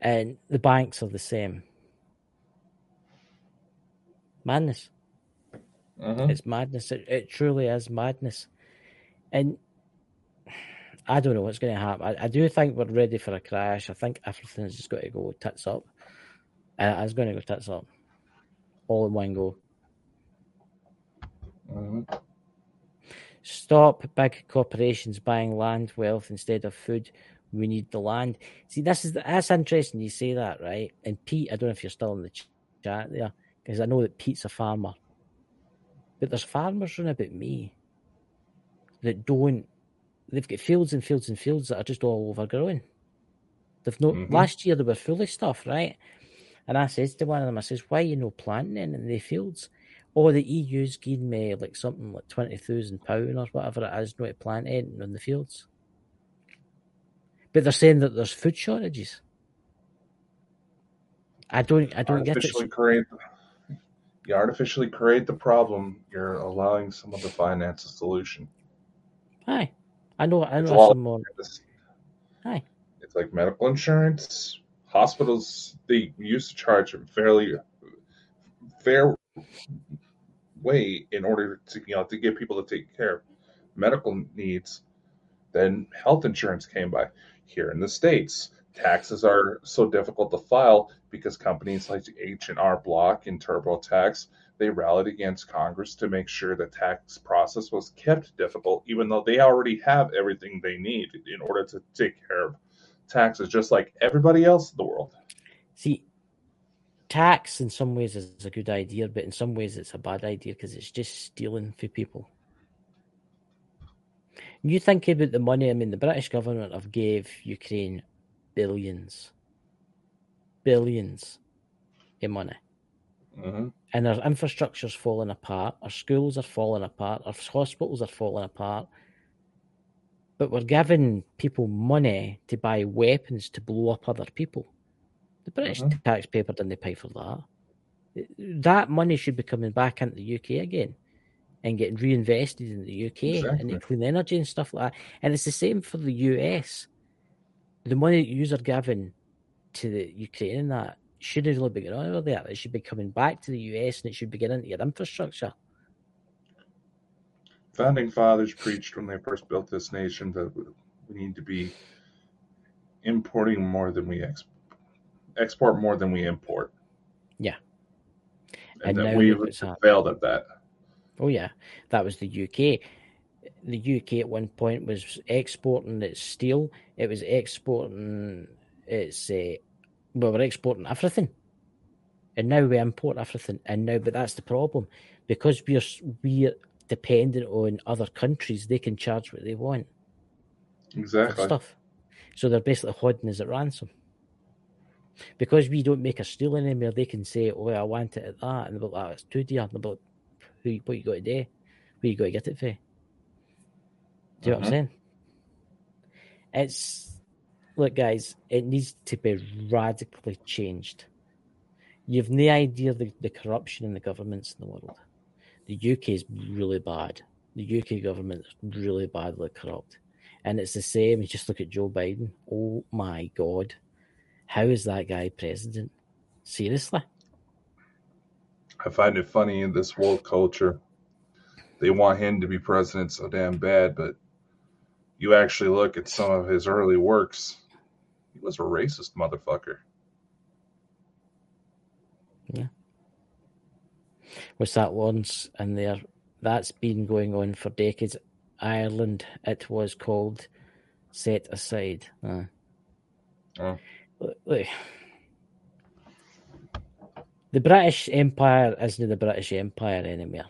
And the banks are the same madness. Mm-hmm. It's madness. It, it, truly is madness. And I don't know what's going to happen. I, I, do think we're ready for a crash. I think everything's just got to go tits up. Uh, it's going to go tits up. All in one go. Mm-hmm. Stop big corporations buying land, wealth instead of food. We need the land. See, this is that's interesting. You say that, right? And Pete, I don't know if you're still in the chat there because I know that Pete's a farmer. But there's farmers round about me that don't. They've got fields and fields and fields that are just all overgrown. They've no. Mhm. Last year they were full of stuff, right? And I says to one of them, I says, "Why you no planting in the fields?" Oh, the EU's giving me like something like twenty thousand pound or whatever it is, not to plant anything in the fields. But they're saying that there's food shortages. I don't. I don't get it. You artificially create the problem you're allowing someone to finance a solution. Hi, I know. I know a lot some more. It's- it's like medical insurance. Hospitals they used to charge a fairly fair way in order to you know to get people to take care of medical needs. Then health insurance came by here in the states taxes are so difficult to file because companies like h&r block and turbotax they rallied against congress to make sure the tax process was kept difficult even though they already have everything they need in order to take care of taxes just like everybody else in the world See, tax in some ways is a good idea, but in some ways it's a bad idea because it's just stealing from people. You think about the money. I mean, the British government have gave Ukraine billions, billions in money, hmm and our infrastructure's falling apart. Our schools are falling apart. Our hospitals are falling apart. But we're giving people money to buy weapons to blow up other people. The British Mhm. taxpayer didn't pay for that. That money should be coming back into the UK again and getting reinvested in the UK Exactly. into clean energy and stuff like that. And it's the same for the US. The money that you are giving to the Ukraine and that shouldn't really be going over there. It should be coming back to the US and it should be getting into your infrastructure. founding fathers preached when they first built this nation that we need to be importing more than we ex- export more than we import. Yeah. and, And now we failed at that. Oh yeah, that was the UK. The UK at one point was exporting its steel. It was exporting its. Uh, well, we're exporting everything, and now we import everything. And now, but that's the problem because we're we're dependent on other countries. They can charge what they want Exactly. stuff, so they're basically holding us at ransom. Because we don't make a steel anymore, they can say, "Oh, I want it at that," and they're like, "Oh, "It's too dear." And they're like, "Who? you- What you got to do? Where you got to get it for?" Do you know what. I'm mm-hmm. saying? It's look, guys. It needs to be radically changed. You've no idea the, the corruption in the governments in the world. The UK is really bad. The UK government is really badly corrupt. And it's the same. You just look at Joe Biden. Oh my God. How is that guy president? Seriously? I find it funny in this woke culture. They want him to be president so damn bad, but you actually look at some of his early works. He was a racist motherfucker. Yeah. What's that once in there? That's been going on for decades. Ireland, it was called Set Aside. Uh, Oh. look- look. The British Empire isn't the British Empire anymore.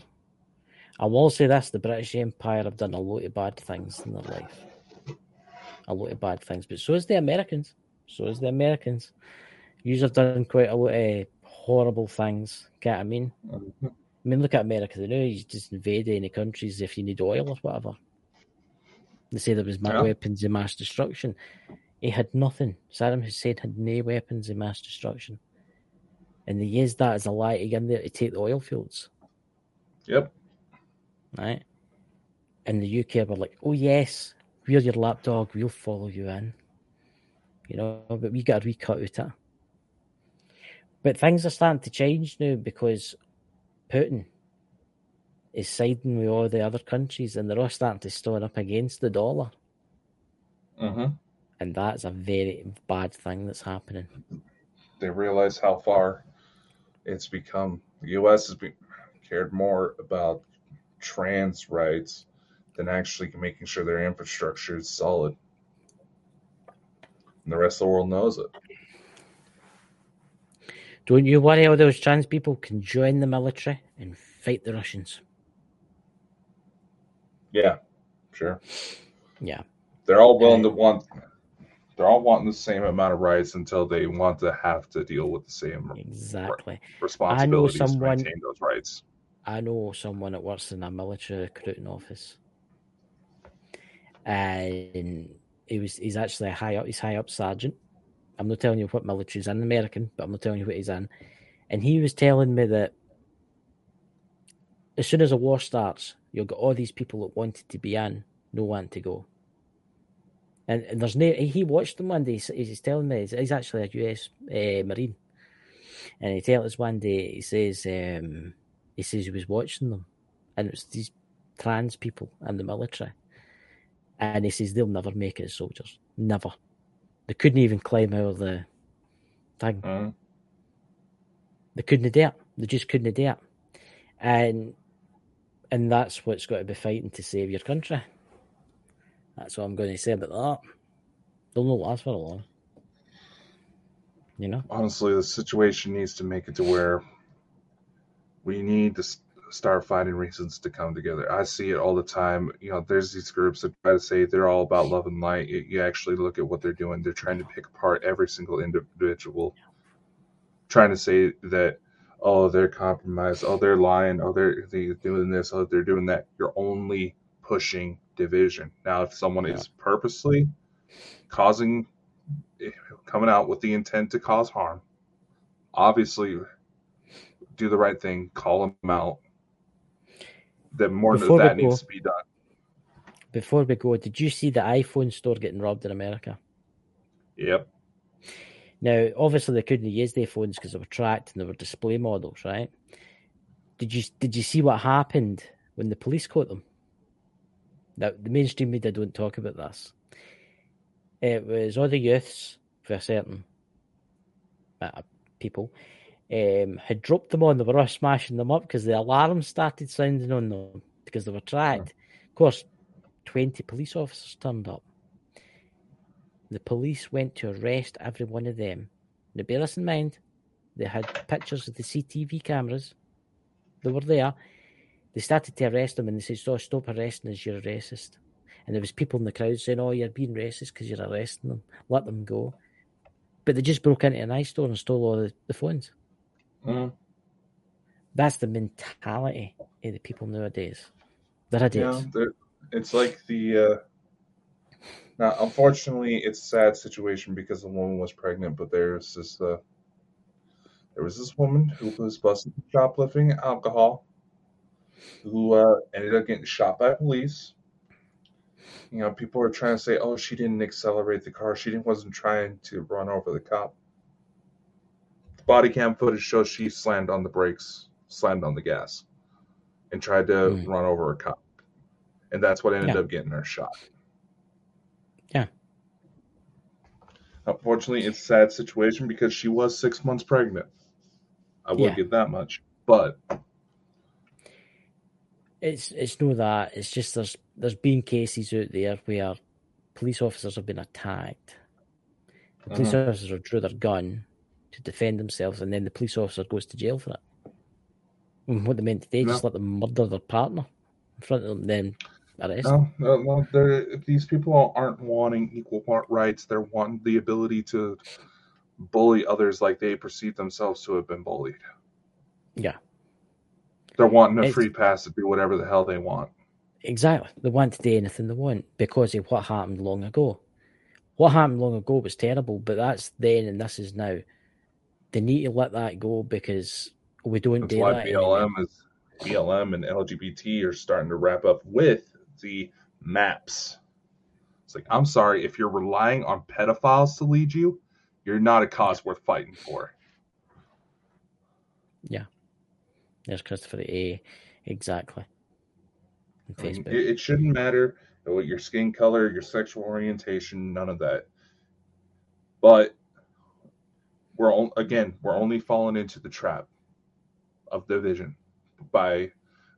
I will say this the British Empire have done a lot of bad things in their life. A lot of bad things, but so is the Americans. So is the Americans. You have done quite a lot of horrible things. Get what I mean? Mhm. I mean, look at America. They know you just invade any countries if you need oil or whatever. They say there was Yeah. weapons of mass destruction. He had nothing. Saddam Hussein had no weapons of mass destruction. And they used that as a lie to get in there to take the oil fields, Yep. Right? And the UK were like, oh, yes, we're your lapdog. We'll follow you in. You know, but we got a recut out it. But things are starting to change now because Putin is siding with all the other countries and they're all starting to stand up against the dollar. hmm And that's a very bad thing that's happening. They realize how far it's become. The U.S. has been cared more about trans rights than actually making sure their infrastructure is solid. And the rest of the world knows it. Don't you worry, all those trans people can join the military and fight the Russians. Yeah, sure. Yeah. They're all willing to want. They're all wanting the same amount of rights until they want to have to deal with the same Exactly. responsibilities someone- to maintain those rights. I know someone that works in a military recruiting office, and he was he's actually a high up. He's high up sergeant. I'm not telling you what military he's in, American, but I'm not telling you what he's in. And he was telling me that as soon as a war starts, you'll get all these people that wanted to be in, no one to go. And, and there's no. He watched them one day. He's, he's telling me he's, he's actually a US uh, Marine, and he tells us one day. He says um, he says he was watching them, and it was these trans people in the military, and he says they'll never make it as soldiers. Never. They couldn't even climb out of the thing. Mhm. They couldn't do it. They just couldn't do it. And and that's what's got to be fighting to save your country. That's what I'm going to say about that. They'll not last for long. You know? Honestly, the situation needs to make it to where we need to start finding reasons to come together. I see it all the time. You know, there's these groups that try to say they're all about love and light. You, actually look at what they're doing. They're trying to pick apart every single individual, trying to say that, oh, they're compromised. Oh, they're lying. Oh, they're, they're doing this. Oh, they're doing that. You're only pushing division. Now, if someone is purposely causing, eh, coming out with the intent to cause harm, obviously do the right thing, call them out. Then more Before of that go- needs to be done. Before we go, did you see the iPhone store getting robbed in America? Yep. Now, obviously, they couldn't use their phones because they were tracked and they were display models, right? Did you did you see what happened when the police caught them? Now, the mainstream media don't talk about this. It was all the youths for a certain uh, people um, had dropped them on. They were all smashing them up because the alarm started sounding on them because they were tracked. Of course, twenty police officers turned up. The police went to arrest every one of them. Now, bear this in mind, they had pictures of the CTV cameras. They were there. They started to arrest them and they said, "Stop, stop arresting us, you're a racist. And there was people in the crowd saying, oh, you're being racist because you're arresting them. Let them go. But they just broke into an iStore and stole all the, the phones. Mhm. That's the mentality of the people nowadays. Idiots. Yeah, it's like the. Uh, now, unfortunately, it's a sad situation because the woman was pregnant, but there's this. Uh, there was this woman who was busted for shoplifting alcohol, who uh, ended up getting shot by police. You know, people are trying to say, "Oh, she didn't accelerate the car. She didn't wasn't trying to run over the cop." Body cam footage shows she slammed on the brakes, slammed on the gas, and tried to Hmm. run over a cop, and that's what ended Yeah. up getting her shot. Yeah. Unfortunately, it's a sad situation because she was six months pregnant. I will Yeah. give that much, but It's it's no that. It's just there's there's been cases out there where police officers have been attacked. The police Mhm. officers have drew their gun to defend themselves, and then the police officer goes to jail for it. And what they meant to do, just let them murder their partner in front of them, then arrest no, no, no they're, these people aren't wanting equal part rights. They're wanting the ability to bully others like they perceive themselves to have been bullied. Yeah. They're wanting a It's- free pass to do whatever the hell they want. Exactly. They want to do anything they want because of what happened long ago. What happened long ago was terrible, but that's then and this is now. They need to let that go because we don't That's do why that. anymore. BLM is BLM and LGBT are starting to wrap up with the maps. It's like I'm sorry if you're relying on pedophiles to lead you, you're not a cause worth fighting for. Yeah. There's Christopher A. Exactly. I mean, it, it shouldn't matter what your skin color, your sexual orientation, none of that. But we're on, again, we're only falling into the trap of division by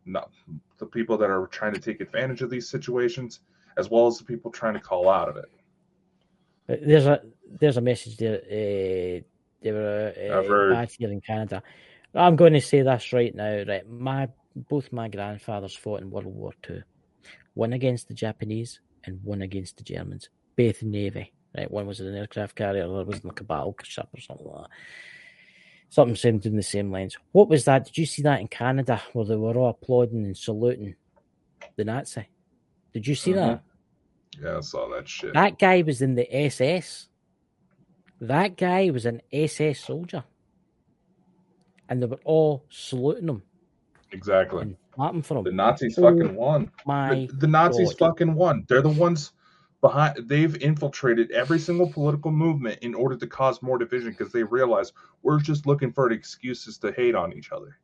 not the people that are trying to take advantage of these situations, as well as the people trying to call out of it. There's a there's a message there. Uh, they were uh, heard. here in Canada. I'm going to say this right now. Right, my both my grandfathers fought in World War Two. one against the Japanese and one against the Germans, both Navy. Right, one was an aircraft carrier, the other was like a battleship or something like that. Something seemed in the same lines. What was that? Did you see that in Canada where they were all applauding and saluting the Nazi? Did you see Mhm. that? Yeah, I saw that shit. That guy was in the SS. That guy was an SS soldier. And they were all saluting him exactly. and clapping for The. Nazis Oh fucking won. My The, the Nazis God. fucking won. They're the ones behind. They've infiltrated every single political movement in order to cause more division because they realize we're just looking for excuses to hate on each other.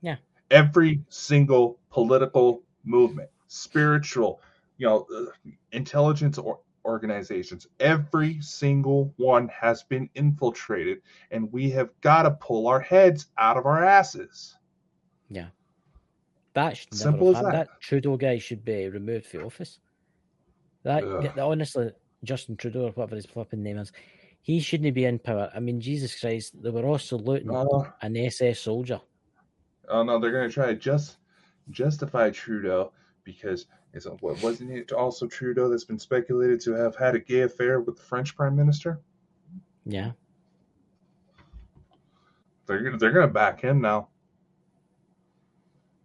Yeah. Every single political movement, spiritual, you know, uh, intelligence or organizations, every single one has been infiltrated, and we have got to pull our heads out of our asses. Yeah. That should never Simple have as that. That Trudeau guy should be removed from office. That, Ugh. honestly, Justin Trudeau or whatever his flipping name is, he shouldn't be in power. I mean, Jesus Christ, they were all saluting Uh, an SS soldier. Oh no, they're gonna try to just justify Trudeau because it's what wasn't it also Trudeau that's been speculated to have had a gay affair with the French Prime Minister? Yeah, They're gonna they're gonna back him now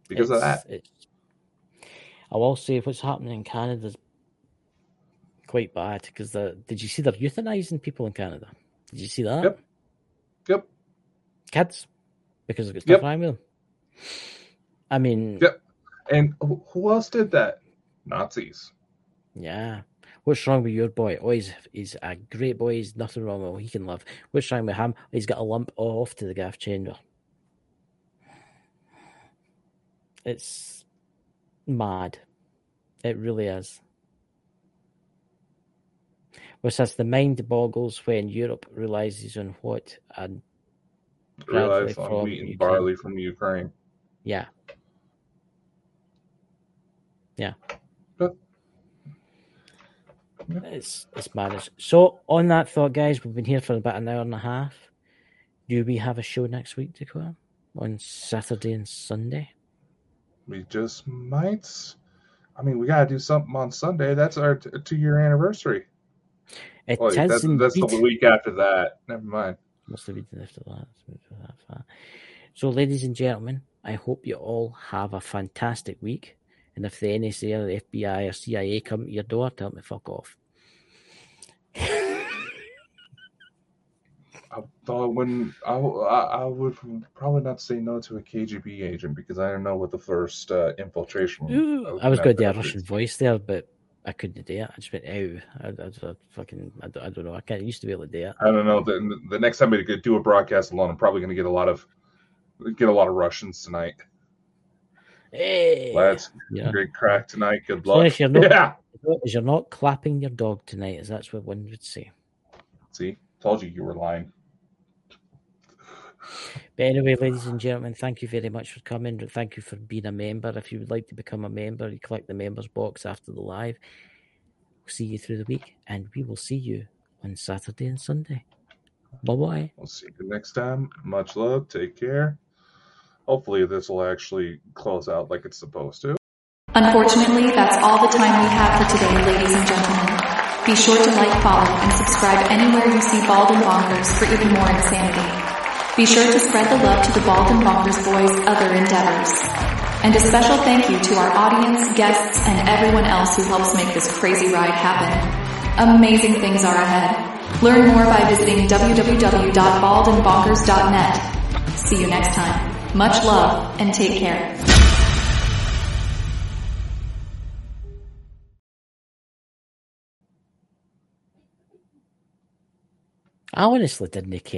because of that. it's- I will say what's happening in Canada is quite bad because the did you see they're euthanizing people in Canada? Did you see that? Yep. Yep. Kids because of stuff Yep. with them. I mean, Yep. And who who else did that? Nazis. Yeah. What's wrong with your boy? Oh, he's, he's a great boy. He's nothing wrong with him. He can live. What's wrong with him? He's got a lump off to the gaff chamber. It's mad. It really is. Which says the mind boggles when Europe realizes on what and Realize on wheat and barley from Ukraine. yeah. Yeah. But- It's it's madness. So on that thought, guys, we've been here for about an hour and a half. Do we have a show next week, Dakota? On Saturday and Sunday? We just might. I mean, we gotta do something on Sunday. That's our t- two year anniversary. It Wait, that's, that's the week after that. Never mind. Must have been after that. Let's move to that far. So, ladies and gentlemen, I hope you all have a fantastic week. And if the NSA or the FBI or CIA come to your door, tell them to fuck off. [laughs] I thought when I, I, I would probably not say no to a KGB agent because I don't know what the first uh, infiltration. Ooh, I was going to do a Russian voice there, but I couldn't do it. I just went, ow. I, I, I fucking, I, don't- I don't know. I can't I used to be able to do it. I don't know. The, the next time I do a broadcast alone, I'm probably going to get a lot of get a lot of Russians tonight. Eh. Hey! Lads, Yeah. great crack tonight. Good luck. as you're not, Yeah. as you're not clapping your dog tonight, as that's what one would say. See, told you you were lying. But anyway, ladies and gentlemen, thank you very much for coming. Thank you for being a member. If you would like to become a member, you click the members box after the live. We'll see you through the week, and we will see you on Saturday and Sunday. Bye bye. We'll see you next time. Much love. Take care. Hopefully, this will actually close out like it's supposed to. Unfortunately, that's all the time we have for today, ladies and gentlemen. Be sure to like, follow, and subscribe anywhere you see Bald and Bonkers for even more insanity. Be sure to spread the love to the Bald and Bonkers boys' other endeavors. And a special thank you to our audience, guests, and everyone else who helps make this crazy ride happen. Amazing things are ahead. Learn more by visiting www.baldandbonkers.net. See you next time. Much love and take care. I honestly didn't care.